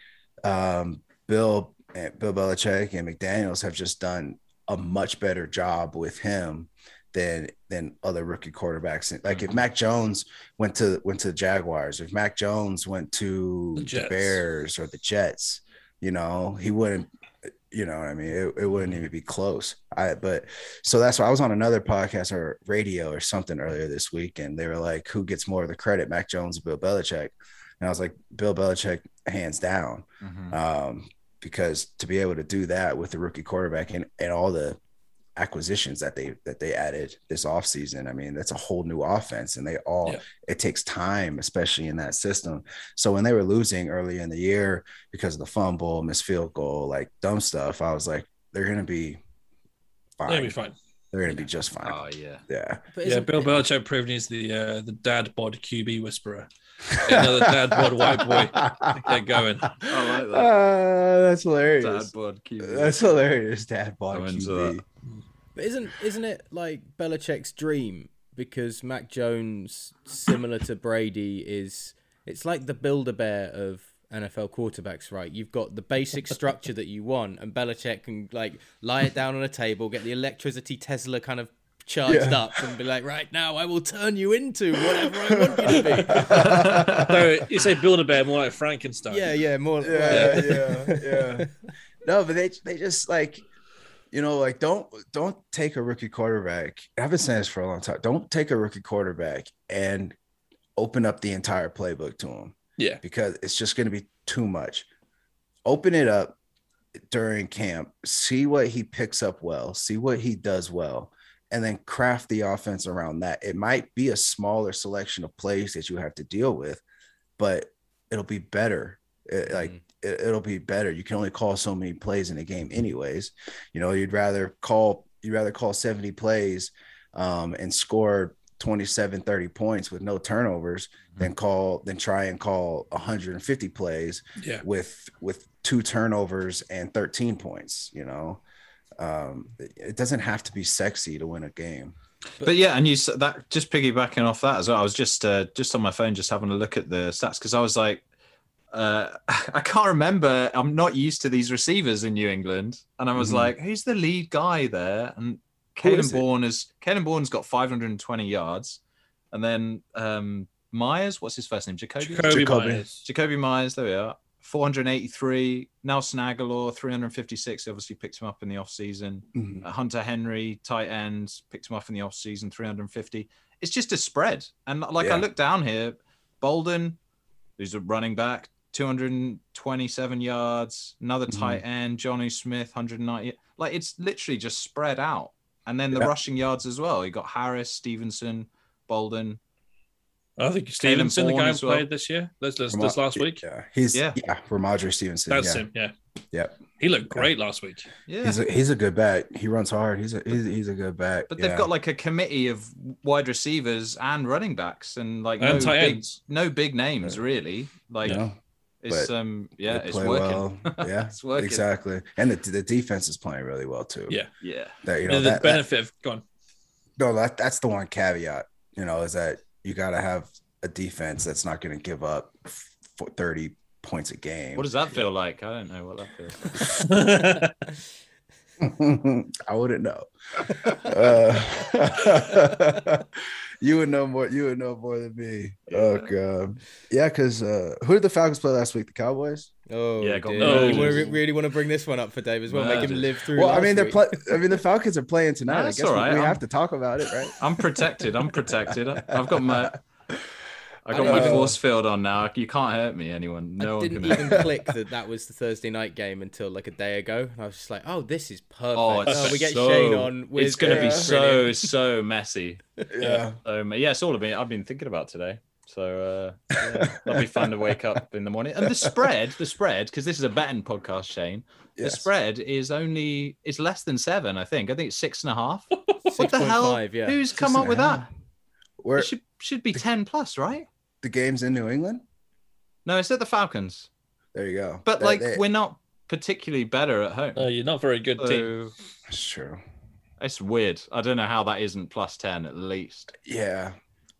um, Bill and Bill Belichick and McDaniels have just done a much better job with him than than other rookie quarterbacks. Like if Mac Jones went to went to the Jaguars, if Mac Jones went to The the, Bears or the Jets, you know, he wouldn't. You know, what I mean, it, it wouldn't even be close. I but so that's why I was on another podcast or radio or something earlier this week, and they were like, "Who gets more of the credit, Mac Jones or Bill Belichick?" And I was like, "Bill Belichick, hands down." Mhm. um, because to be able to do that with the rookie quarterback and, and all the acquisitions that they that they added this offseason, I mean, that's a whole new offense, and they all Yeah. it takes time, especially in that system. So when they were losing early in the year because of the fumble, missed field goal, like dumb stuff, I was like, they're gonna be fine. They'll be fine. They're gonna be just fine. Oh yeah. yeah. But Yeah, Bill Belichick proving he's the uh, the dad bod QB whisperer. Get another dad bod white boy. Get going. I like that. Uh, that's hilarious. Dad bod QB. That's hilarious, Dad bod I'm into QB. That. But isn't isn't it like Belichick's dream? Because Mac Jones, similar to Brady, is it's like the Build-A-Bear of NFL quarterbacks, right? You've got the basic structure that you want, and Belichick can like lie it down on a table, get the electricity Tesla kind of charged Yeah. up, and be like, right now I will turn you into whatever I want you to be. No, you say build a bear more like Frankenstein. be. yeah, yeah, more. yeah, yeah, yeah. No, but they they just like, you know, like don't don't take a rookie quarterback. I've been saying this for a long time. Don't take a rookie quarterback and open up the entire playbook to him Yeah. because it's just going to be too much. Open it up during camp, see what he picks up well, see what he does well, and then craft the offense around that. It might be a smaller selection of plays that you have to deal with, but it'll be better. It- like mm-hmm. It, it'll be better. You can only call so many plays in a game, anyways. You know, you'd rather call you'd rather call 70 plays um, and score 27, 30 points with no turnovers than call than try and call 150 plays Yeah. with with two turnovers and 13 points. You know, um, it, doesn't have to be sexy to win a game. But yeah, and you that just piggybacking off that as well. I was just uh, just on my phone, just having a look at the stats because I was like, uh, I can't remember. I'm not used to these receivers in New England, and I was Mhm. like, who's the lead guy there? And Who Caden? Bourne is Caden Bourne's got 520 yards, and then um, Meyers, what's his first name? Jakobi. Jakobi, Jakobi. Meyers. Jakobi Meyers, there we are. 483. Nelson Agholor, 356. Obviously picked him up in the offseason. Uh, Hunter Henry, tight end, picked him up in the offseason, 350. It's just a spread. And like I look down here, Bolden, who's a running back, 227 yards, another Mhm. tight end, Jonnu Smith, 190. Like it's literally just spread out. And then the Yeah. rushing yards as well. You got Harris, Stevenson, Bolden. I think Stevenson, the Bourne guy who as well. played this year, this, this, Ramo- this last week. Yeah, he's Yeah. yeah, Rhamondre Stevenson. That's yeah. him. Yeah. Yep. He looked great last week. Yeah. He's a, he's a good back. He runs hard. He's a he's, he's a good back. But they've got like a committee of wide receivers and running backs and like And no tight big, ends. no big names really. Like you know, it's but um yeah, it's working. well. Yeah, It's working. exactly. And the, the defense is playing really well too. Yeah. Yeah. that you know and the that, that benefit of gone. no that that's the one caveat. You know, is that you got to have a defense that's not going to give up f- thirty points a game. What does that feel like? I don't know what that feels like. I wouldn't know. Uh, you would know more. You would know more than me. Oh god, yeah. Because uh, who did the Falcons play last week? The Cowboys. Oh, Yeah, got dear. You wanna- really want to bring this one up for Dave as well. Make him live through. Well, I mean, they're week. play. I mean, the Falcons are playing tonight. I That's guess all we, we have to talk about it, right? I'm protected. I'm protected. I've got my I got I my force field on now. You can't hurt me, anyone. No I one didn't can hurt even click that that was the Thursday night game until like a day ago. And I was just like, oh, this is perfect. Oh, Oh, we get so- Shane on. With, It's gonna Yeah. be so so messy. Yeah. Um, yeah, it's all I've been I've been thinking about today. So uh, yeah, that'll be fun to wake up in the morning. And the spread, the spread, because this is a betting podcast, Shane. The spread is only it's less than seven, I think. I think it's six and a half. What the hell? 6.5, yeah. Who's Six come up with half. that? Where It should should be ten plus, right? The games in New England? No, it's at the Falcons. There you go. But That- like they- we're not particularly better at home. Uh, you're not very good team. so that's true. it's weird. I don't know how that isn't plus ten at least. Yeah.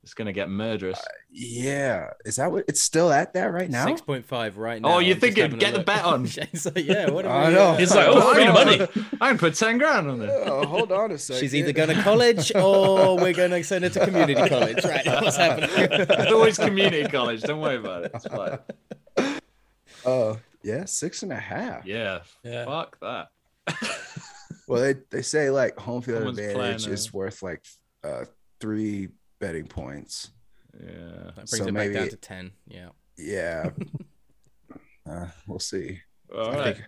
It's gonna get murderous. Yeah, is that what it's still at that right now? Six point five right now. Oh, you I'm think it'd get the look. bet on? Shane's like, yeah, what I we, know. uh, He's like, oh, free money. I can put ten grand on it. Oh, hold on a second. She's either going to college or we're going to send her to community college. Right, what's happening? It's always community college. Don't worry about it. It's fine. Oh, yeah, six and a half. Yeah. Yeah. Fuck that. Well, they, they say like home field Someone's advantage is uh, worth like uh, three betting points. Yeah. That brings So it back down to 10. Yeah. Yeah. uh, we'll see. All I right. think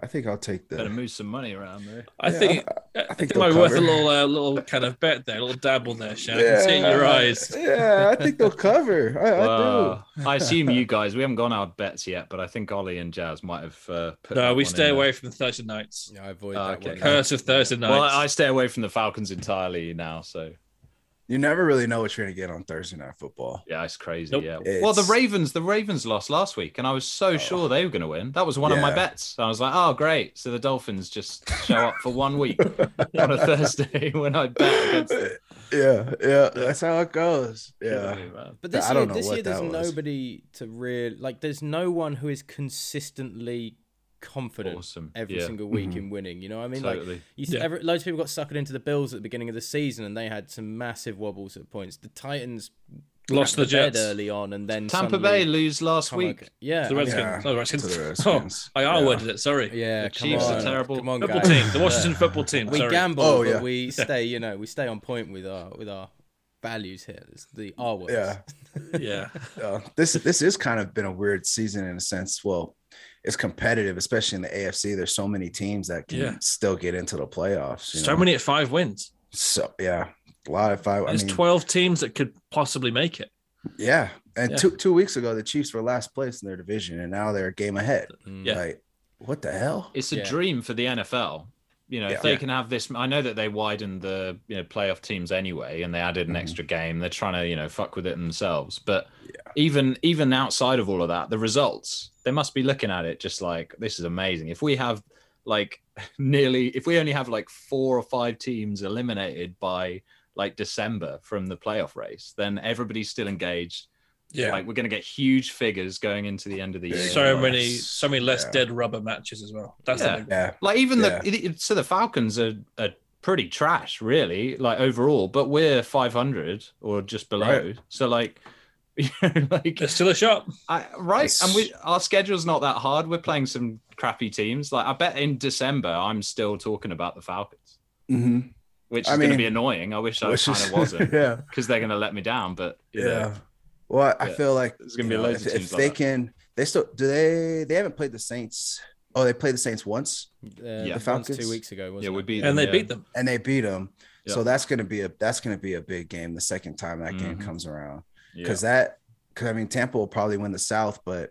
I think I'll take Better the. move some money around there. I Yeah, think I, I, think think it might be worth a little uh, little kind of bet there, a little dabble there, Shane. I can see it in your eyes. Yeah, I think they'll cover. I, I Well, I assume you guys, we haven't gone out bets yet, but I think Ollie and Jazz might have uh, put No, we stay in there. away from Thursday nights. Yeah, I avoid that okay. one. Curse of Thursday nights. Well, I stay away from the Falcons entirely now. So do. You never really know what you're gonna get on Thursday night football. yeah, it's crazy. Nope. Yeah. It's- Well, the Ravens, the Ravens lost last week, and I was so oh. sure they were going to win. That was one of my bets. I was like, oh, great. So the Dolphins just show up for one week on a Thursday when I bet against them. Yeah, yeah, that's how it goes. Yeah. man. But this year, this year there's was. nobody to real like. There's no one who is consistently confident Awesome. every Yeah. single week Mhm. in winning. You know what I mean? Like Totally. you, Yeah. every, loads of people got suckered into the Bills at the beginning of the season, and they had some massive wobbles at points. The Titans Lost cracked the bed Jets. early on, and then Tampa Bay lose last week. ag- Yeah, The I mean, Redskins. Yeah, Oh, the Redskins. to the Oh, Redskins. I R worded it. Sorry. yeah. The come Chiefs are terrible. Come on, Football guys. team. The Washington football team. We Sorry. gamble, Oh, but yeah. we stay. You know, we stay on point with our with our values here. It's the R words. Yeah. Yeah. Uh, this this is kind of been a weird season in a sense. Well, it's competitive, especially in the AFC. There's so many teams that can Yeah. still get into the playoffs. you So know? many at five wins. So yeah, a lot of five. I There's mean, 12 teams that could possibly make it. yeah. And Yeah. two two weeks ago, the Chiefs were last place in their division, and now they're a game ahead. Yeah. Like, what the hell? It's a Yeah. dream for the NFL. You know, Yeah. if they Yeah. can have this, I know that they widened the you know playoff teams anyway, and they added an Mhm. extra game. They're trying to you know fuck with it themselves. But even even outside of all of that, the results they must be looking at it just like this is amazing. If we have like nearly, if we only have like four or five teams eliminated by like December from the playoff race, then everybody's still engaged. Yeah. Like we're going to get huge figures going into the end of the year. so Like, many, so many less Yeah. dead rubber matches as well. That's Yeah. the Yeah, like even Yeah. the it, it- so the Falcons are, are pretty trash, really, like overall. But we're 500 or just below. Right. So like, you know, like There's still a shot. I, right, It's- and we our schedule's not that hard. We're playing some crappy teams. Like I bet in December, I'm still talking about the Falcons, hmm which is I going to be annoying. I wish I kind is of wasn't yeah, because they're going to let me down. But you know, yeah. Well, I Yeah. feel like There's gonna be know, if, if like they that. can. They still do they? They haven't played the Saints. Oh, they played the Saints once, Uh, Yeah. the The Falcons two weeks ago. Wasn't yeah, we it? beat And they yeah. beat them. and they beat them. Yeah. So that's gonna be a that's gonna be a big game the second time that game Mhm. comes around. Yeah. because that because I mean Tampa will probably win the South, but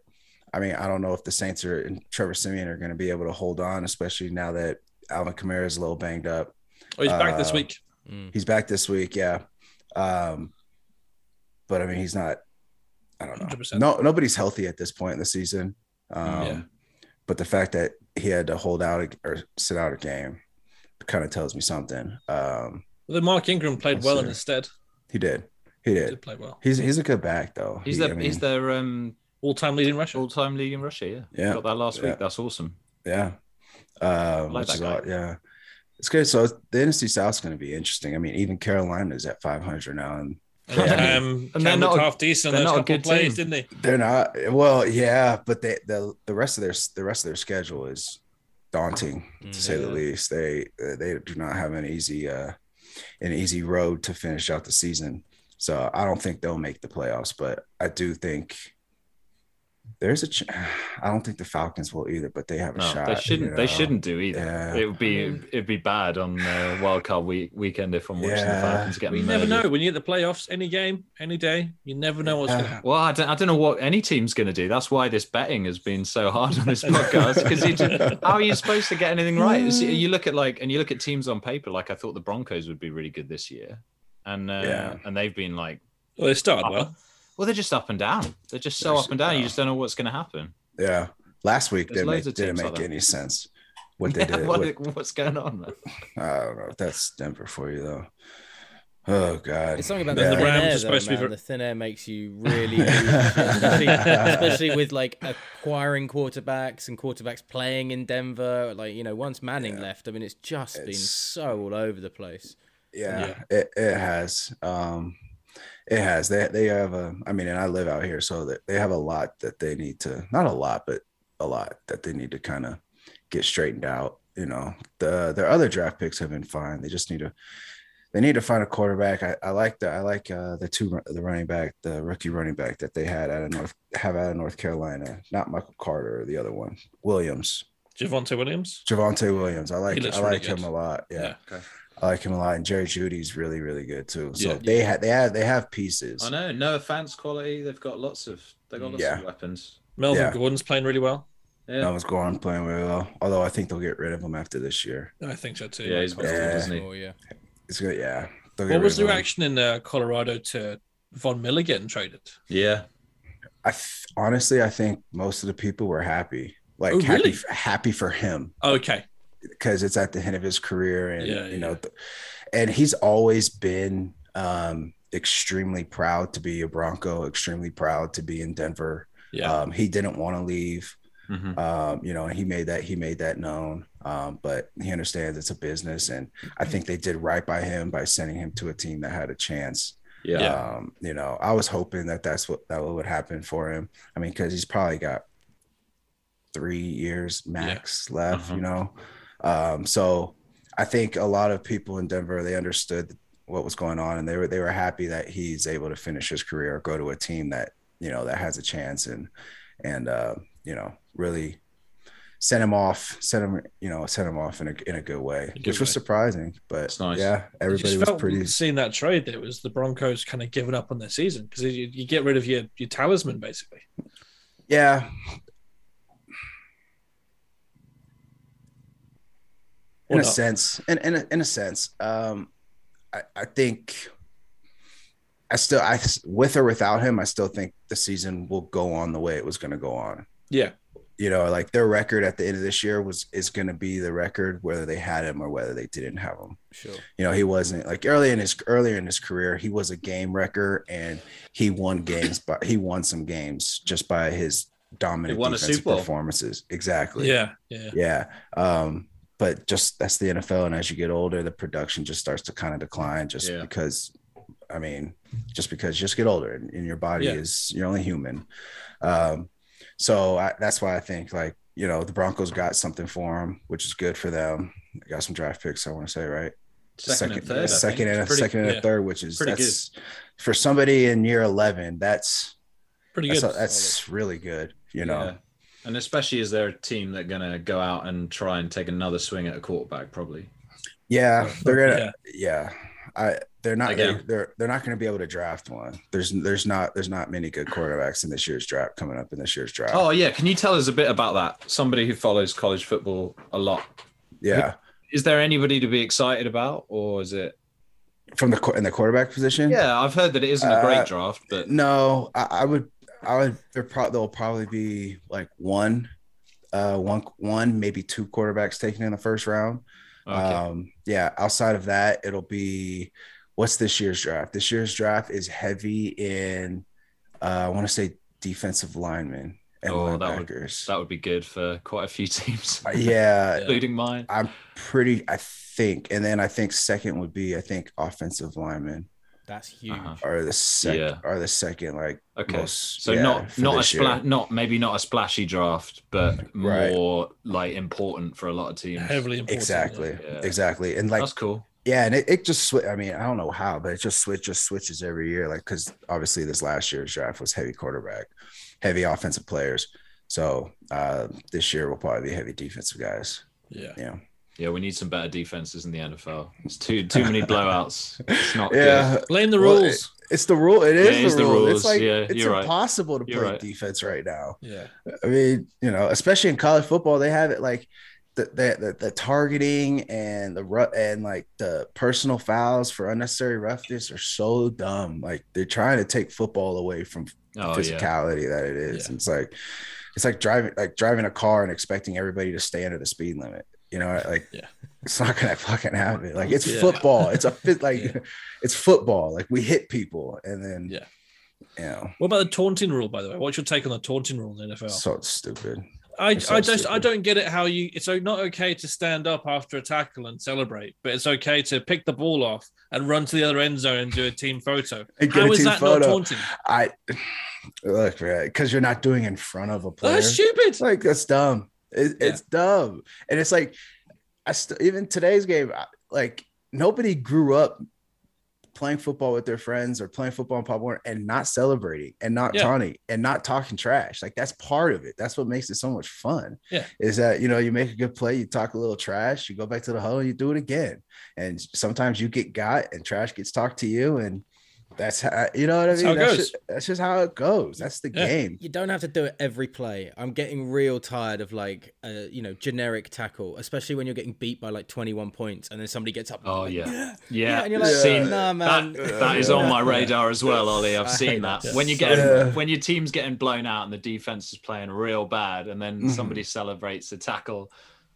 I mean I don't know if the Saints are and Trevor Siemian are going to be able to hold on, especially now that Alvin Kamara is a little banged up. Oh, he's back this Uh, week. Mm. He's back this week, yeah. Um, but I mean he's not. I don't know. 100%. No, nobody's healthy at this point in the season. Um, Yeah. But the fact that he had to hold out a, or sit out a game kind of tells me something. Um, Well, then Mark Ingram played Yes, well sir. instead. he did. He He did. did play well. He's he's a good back though. he's He- their I he's their um All time leading rusher. all time leading in Russia. Yeah, Yeah. got that last Yeah. week. That's awesome. Yeah. Um, like which that is guy. all- yeah. It's good. So the NFC South is going to be interesting. I mean, even Carolina is at 500 now, and And Yeah. Cam, And they're not a- half decent they're not a good plays, team. didn't he? they're not. Well, yeah, but they the the rest of their the rest of their schedule is daunting to say the least. They they do not have an easy uh an easy road to finish out the season. So I don't think they'll make the playoffs, but I do think there's a. Ch- I don't think the Falcons will either, but they have a No, shot. they shouldn't. They know. shouldn't do either. Yeah. It would be it'd be bad on uh, wild card week weekend if I'm watching the Falcons get We never know. When you get the playoffs, any game, any day, you never know what's going to happen. Well, I don't, I don't know what any team's going to do. That's why this betting has been so hard on this podcast. Because how are you supposed to get anything right? You see- You look at like, and you look at teams on paper. Like I thought the Broncos would be really good this year, and uh, Yeah. and they've been like, Well, they started up- well. Well, they're just up and down. They're just so They're up and down. You just don't know what's going to happen. Yeah. Last week There's didn't make, didn't make any sense. What they Yeah, did. what- what- what's going on? Man? I don't know. That's Denver for you though. Oh God. It's something about Yeah. the The thin Rams air, though, supposed to be man. ver- The thin air makes you really, lose your shit, especially, especially with like acquiring quarterbacks and quarterbacks playing in Denver. Like you know, once Manning left, I mean, it's just been so all over the place. Yeah, It, it has. Um, it has. They they have a. I mean, and I live out here, so that they have a lot that they need to. Not a lot, but a lot that they need to kind of get straightened out. You know, the their other draft picks have been fine. They just need to. They need to find a quarterback. I, I like the I like uh, the two the running back the rookie running back that they had out of North have out of North Carolina. Not Michael Carter, or the other one, Williams, Javonte Williams. Javonte Williams. I like looks I really like him good. a lot. Yeah. Okay. I like him a lot, and Jerry Jeudy's really, really good too. So Yeah. they had, they have, they have pieces. I know. No offense, quality. They've got lots of. They got lots Yeah. of weapons. Melvin Yeah. Gordon's playing really well. Yeah. That was going playing really well. Although I think they'll get rid of him after this year. I think so too. Yeah, he's Like, good, Yeah. isn't he? Oh yeah. It's good. Yeah. They'll What was of the him. reaction in uh, Colorado to Von Miller getting traded? Yeah. I th- honestly, I think most of the people were happy, like Oh, happy, really? happy for him Okay. Because it's at the end of his career, and Yeah, you know, yeah. th- and he's always been um, extremely proud to be a Bronco, extremely proud to be in Denver. Yeah. Um, he didn't want to leave. Mhm. um, you know, and he made that he made that known. Um, but he understands it's a business, and I think they did right by him by sending him to a team that had a chance. Yeah. Um, you know, I was hoping that that's what that would happen for him. I mean, because he's probably got three years max left. Uh-huh. You know, um, so I think a lot of people in Denver they understood what was going on, and they were they were happy that he's able to finish his career or go to a team that you know that has a chance and and uh, you know really send him off, send him you know send him off in a in a good way, A good which was surprising. But nice. yeah, everybody was pretty. seeing that trade. That it was the Broncos kind of giving up on their season because you, you get rid of your your talisman basically. Yeah, in a not. sense in, in, a, in a sense um I, I think i still i with or without him i still think the season will go on the way it was going to go on Yeah. you know like their record at the end of this year was is going to be the record whether they had him or whether they didn't have him Sure. you know he wasn't like early in his earlier in his career he was a game wrecker and he won games but he won some games just by his dominant He won a defensive Super Bowl. performances exactly Yeah. Yeah. yeah. Um, but just that's the NFL. And as you get older, the production just starts to kind of decline just Yeah. because, I mean, just because you just get older and, and your body Yeah. is, you're only human. Um, so I, that's why I think like, you know, the Broncos got something for him, which is good for them. They got some draft picks, I want to say, right? Second, and third. Second and a Pretty- second and yeah. a third, which is that's for somebody in year 11, that's, Pretty that's, good. that's really good, you know? Yeah. And especially as they're a team that going to go out and try and take another swing at a quarterback, probably. Yeah, they're gonna. Yeah. Yeah, I. They're not. Again. They're, they're they're not going to be able to draft one. There's there's not there's not many good quarterbacks in this year's draft coming up in this year's draft. Oh, yeah. Can you tell us a bit about that? Somebody who follows college football a lot. yeah, Is there anybody to be excited about, or is it? from the in the quarterback position. Yeah, I've heard that it isn't a great Uh, draft, but No, I, I would. I would. There pro- there'll probably be like one, uh, one one maybe two quarterbacks taken in the first round. okay. Um, yeah, outside of that, it'll be what's this year's draft? This year's draft is heavy in uh, I want to say defensive linemen and Oh, that would- that would be good for quite a few teams, Uh, yeah, including mine. I'm pretty I think and then I think second would be I think offensive linemen That's huge. Uh-huh. are the second Yeah. are the second like Okay. most So yeah, not not a this year. spla- not maybe not a splashy draft, but Right. more like important for a lot of teams. Heavily important. Exactly. Yeah. Exactly. And like That's cool. Yeah, and it, it just swi- I mean, I don't know how, but it just switch just switches every year. Like because obviously this last year's draft was heavy quarterback, heavy offensive players. So uh this year will probably be heavy defensive guys. Yeah. Yeah. Yeah, we need some better defenses in the NFL. It's too too many blowouts. It's not Yeah. good. Blame the Well, rules. It's the rule. It is it is the the rule. rules. It's like Yeah, it's right. impossible to play right. defense right now. yeah. I mean, you know, especially in college football, they have it like the the, the, the targeting and the and like the personal fouls for unnecessary roughness are so dumb. Like they're trying to take football away from Oh yeah. physicality that it is. Yeah. It's like it's like driving like driving a car and expecting everybody to stay under the speed limit. You know, like Yeah. it's not gonna fucking happen. Like it's Yeah. football. It's a fit. Like Yeah. it's football. Like we hit people, and then Yeah. you know, What about the taunting rule, by the way? What's your take on the taunting rule in the NFL? so stupid. I, so I just I don't get it how you it's not okay to stand up after a tackle and celebrate, but it's okay to pick the ball off and run to the other end zone and do a team photo. How is that photo. not taunting? I look, because you're not doing in front of a player. That's stupid. Like that's dumb. It, Yeah. It's dumb, and it's like I st- even today's game, like nobody grew up playing football with their friends or playing football in Pop Warner and not celebrating and not Yeah. taunting and not talking trash. Like that's part of it. That's what makes it so much fun. Yeah. is that you know you make a good play, you talk a little trash, you go back to the huddle, you do it again, and sometimes you get got and trash gets talked to you and. That's how you know what I mean. how that's. Just, that's just how it goes. That's the Yeah. game. You don't have to do it every play. I'm getting real tired of like, uh, you know, generic tackle, especially when you're getting beat by like 21 points and then somebody gets up. Oh like, yeah, yeah, yeah. and you're like, Seen- nah, man. that, that is on my radar as well, Ollie. I've seen that. that. When you get when your team's getting blown out and the defense is playing real bad, and then Mhm. somebody celebrates a tackle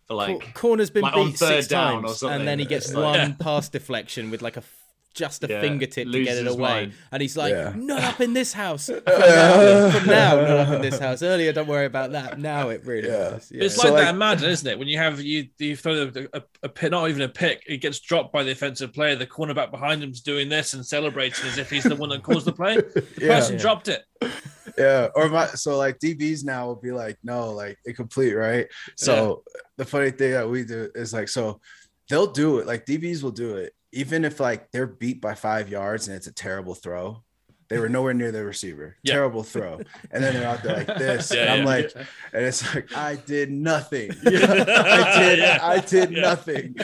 for like corner's been like on beat third six down times, something. and then he gets like- one pass deflection with like a f- just a Yeah, fingertip to get it away, mind. and he's like, Yeah. "Not up in this house." From now, from now, not up in this house. Earlier, don't worry about that. Now it really Yeah. is. Yeah. It's like, like- that in Madden, isn't it? When you have you you throw a, a, a pick, not even a pick, it gets dropped by the offensive player. The cornerback behind him's doing this and celebrating as if he's the one that caused the play. The Yeah. person dropped it. yeah or my so like dbs now will be like no like incomplete right so the funny thing that we do is like so they'll do it like dbs will do it even if like they're beat by five yards and it's a terrible throw they were nowhere near the receiver Yeah. terrible throw and then they're out there like this Yeah, and i'm yeah. like and it's like i did nothing Yeah. i did Yeah. i did Yeah. nothing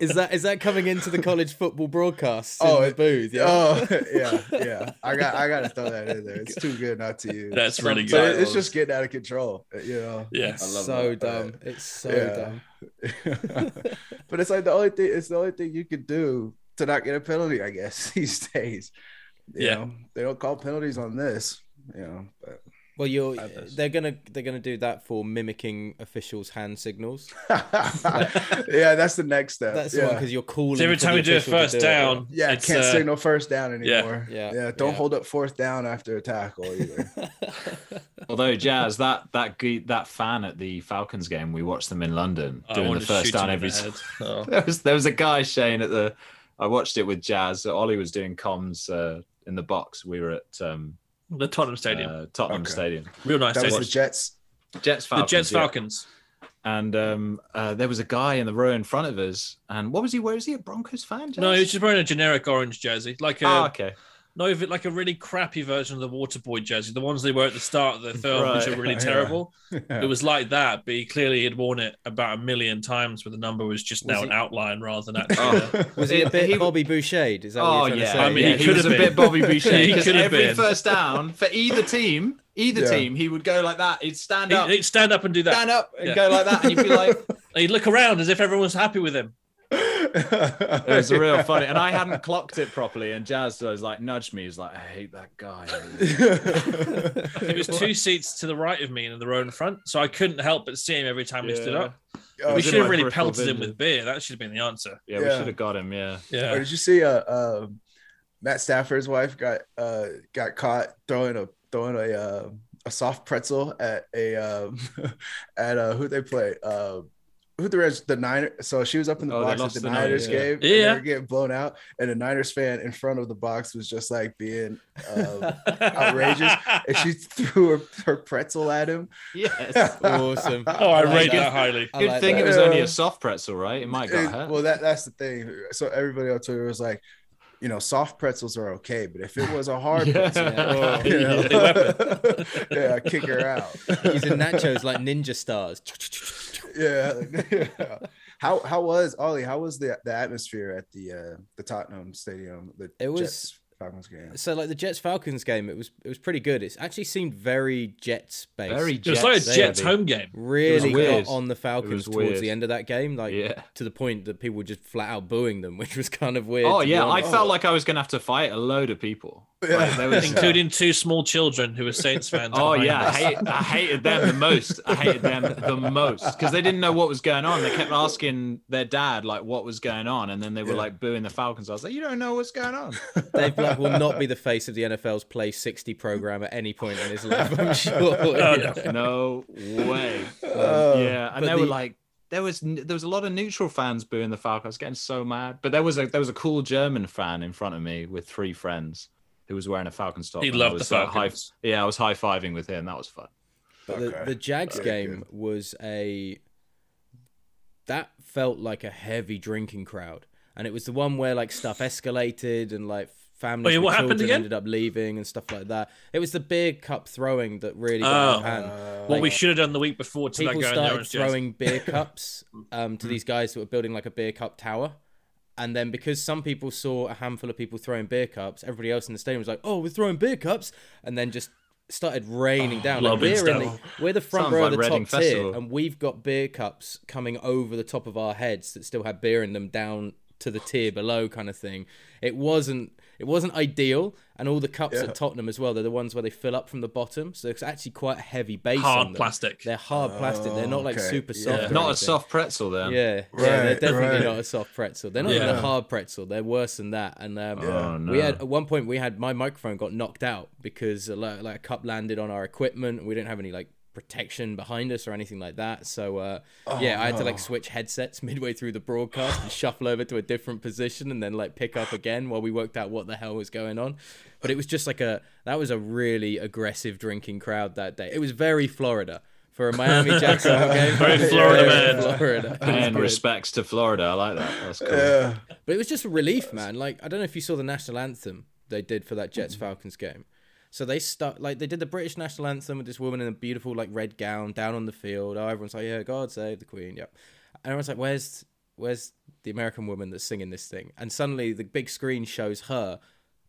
is that is that coming into the college football broadcast? Oh, in the it- booth. Yeah. Oh yeah, yeah. I got I gotta throw that in there. It's too good not to use. That's really good. it- It's just getting out of control. You know. Yeah. It's so that. dumb. It's so Yeah. dumb. but it's like the only thing. It's the only thing you could do to not get a penalty. I guess these days. You Yeah. know, they don't call penalties on this. You know, but Well, you're they're gonna they're gonna do that for mimicking officials' hand signals. yeah, that's the next step. That's the yeah. one because you're calling. So every time the we do a first do it. down, yeah, it's, can't uh, signal first down anymore. Yeah. yeah. Don't Yeah. hold up fourth down after a tackle either. Although Jazz, that that that fan at the Falcons game, we watched them in London I doing the first down every. the head. Oh. There was there was a guy Shane at the. I watched it with Jazz. Ollie was doing comms uh, in the box. We were at um, The Tottenham Stadium. uh, Tottenham Okay. Stadium. Real nice That was the Jets. Jets Falcons. The Falcons. Jets yeah. Falcons. And um, uh, there was a guy in the row in front of us. And what was he? Where is he? A Broncos fan? Jazz? No, he's just wearing a generic orange jersey, like a Oh, okay. Not even like a really crappy version of the Waterboy jersey, the ones they wear at the start of the film, which Right. are really Yeah. terrible. Yeah. It was like that, but he clearly had worn it about a million times, but the number was just now Was an outline rather than oh. actually. Oh. Was it a bit He- Bobby Boucher? Is that Oh what you're trying yeah. I mean, yeah, he he, could was a have bit been. Bobby Boucher He because could have every been. first down for either team, either Yeah. team, he would go like that. He'd stand He- up, He'd stand up and do that. stand up, and Yeah. go like that, and you'd be like, He'd look around as if everyone was happy with him. It was real funny, and I hadn't clocked it properly. And Jazz was like, nudged me. He's like, I hate that guy. It was two seats to the right of me in the row in front, so I couldn't help but see him every time he stood up. Oh, we should have really peripheral pelted him with beer. That should have been the answer. Yeah, we should have got him. Yeah. Or Yeah. did you see uh, uh Matt Stafford's wife got uh got caught throwing a throwing a uh, a soft pretzel at a um at uh who they play uh who the Reds the Niners so she was up in the Oh, box at the the Niners Niners, yeah. game and Yeah. they were getting blown out and the Niners fan in front of the box was just like being um, outrageous and she threw her, her pretzel at him Yes. Awesome. Oh, I like rate that. that highly. Good like thing that. it was only a soft pretzel, right? It might have got hurt. well that that's the thing so everybody on Twitter was like you know soft pretzels are okay but if it was a hard Yeah. pretzel Yeah. you know, yeah kick her out Using nachos like ninja stars. Yeah, yeah. How how was Ollie? How was the the atmosphere at the uh the Tottenham Stadium? The It was Jets? Falcons game. So like the Jets Falcons game, it was it was pretty good. It actually seemed very Jets based. Very It was like a Jets Jets heavy. home game. really weird. got on the Falcons towards weird. the end of that game, like Yeah. to the point that people were just flat out booing them, which was kind of weird. Oh yeah, I felt like I was gonna have to fight a load of people. Like, there was- Including two small children who were Saints fans. Oh yeah, I, hate, I hated them the most. I hated them the most because they didn't know what was going on. They kept asking their dad like what was going on, and then they were Yeah. like booing the Falcons. I was like, you don't know what's going on. Dave Black will not be the face of the NFL's Play 60 program at any point in his life, I'm sure. no. no way. Oh, yeah, and but they were like, there was there was a lot of neutral fans booing the Falcons. I was getting so mad. But there was a there was a cool German fan in front of me with three friends who was wearing a Falcons top. He and I loved the was, uh, high- Falcons. yeah, I was high fiving with him. That was fun. But Okay. the, the Jags Very game good. was a that felt like a heavy drinking crowd, and it was the one where like stuff escalated and like families Oh, yeah, with what happened children again? ended up leaving and stuff like that. It was the beer cup throwing that really got out of Oh. hand. What we should have done the week before to People guy started orange jersey. throwing beer cups um, to these guys that were building like a beer cup tower. And then because some people saw a handful of people throwing beer cups, everybody else in the stadium was like, "Oh, we're throwing beer cups," and then just started raining down. Like loving we're in the we're the front Sounds row like of the Reading top tier, and we've got beer cups coming over the top of our heads that still had beer in them down to the tier below, kind of thing. It wasn't it wasn't ideal, and all the cups Yeah. at Tottenham as well. They're the ones where they fill up from the bottom, so it's actually quite a heavy base. on Hard them. plastic. They're hard plastic. They're not like okay. super soft. or Not a soft pretzel then. Yeah, yeah, they're definitely right. not a soft pretzel. They're not even a hard pretzel. They're worse than that. And um, Oh, we had at one point we had my microphone got knocked out because uh, like, like a cup landed on our equipment. We didn't have any like protection behind us or anything like that. So uh, yeah, I had to like switch headsets midway through the broadcast and shuffle over to a different position and then like pick up again while we worked out what the hell was going on. But it was just like a that was a really aggressive drinking crowd that day. It was very Florida. For a Miami Jacksonville game, Very Florida Very man. Florida. It And respects to Florida. I like that. That's cool. Yeah. But it was just a relief, man. Like I don't know if you saw the national anthem they did for that. Jets Falcons game. So they start like they did the British national anthem with this woman in a beautiful like red gown down on the field. Oh, everyone's like, "Yeah, God save the Queen." Yep. And everyone's like, "Where's where's the American woman that's singing this thing?" And suddenly the big screen shows her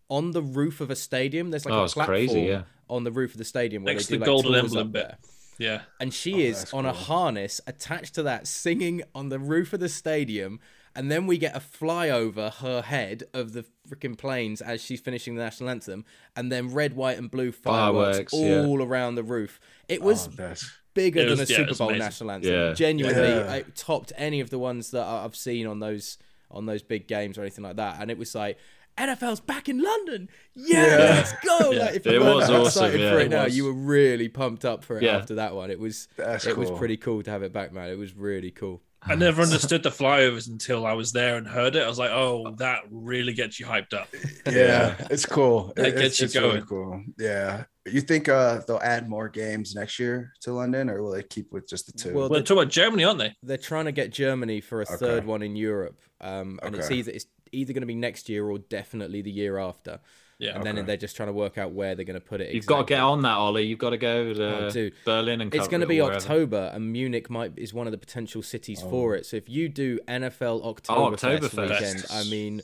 on the roof of a stadium. There's like Oh, a platform crazy, yeah. on the roof of the stadium where Next they to do the like golden tours emblem bit. there Yeah. and she oh, is that's on a harness attached to that singing on the roof of the stadium and then we get a flyover her head of the freaking planes as she's finishing the national anthem and then red white and blue fireworks, Fireworks, yeah. all around the roof it was Oh, bigger It than a yeah, super bowl national anthem Yeah. genuinely Yeah. it topped any of the ones that I- i've seen on those on those big games or anything like that and it was like NFL's back in London. Yeah, Yeah. let's go. Yeah. Like, if you It weren't was that awesome, excited yeah, for it it now, was. you were really pumped up for it Yeah. after that one. It was That's it was pretty cool to have it back, man. It was really cool. I never understood the flyovers until I was there and heard it. I was like, oh, that really gets you hyped up. yeah, it's cool. That It- gets it's, you it's really going. cool. Yeah. You think uh they'll add more games next year to London, or will they keep with just the two? Well, they're talking about Germany, aren't they? They're trying to get Germany for a Okay. third one in Europe, um, and it's either it's either going to be next year or definitely the year after. Yeah. And then they're just trying to work out where they're going to put it. You've got to get on that, Ollie. You've got to go to Oh, dude. Berlin and It's going to be or wherever. October, and Munich might is one of the potential cities oh. for it. So if you do NFL oh, October Oktoberfest. weekend, I mean,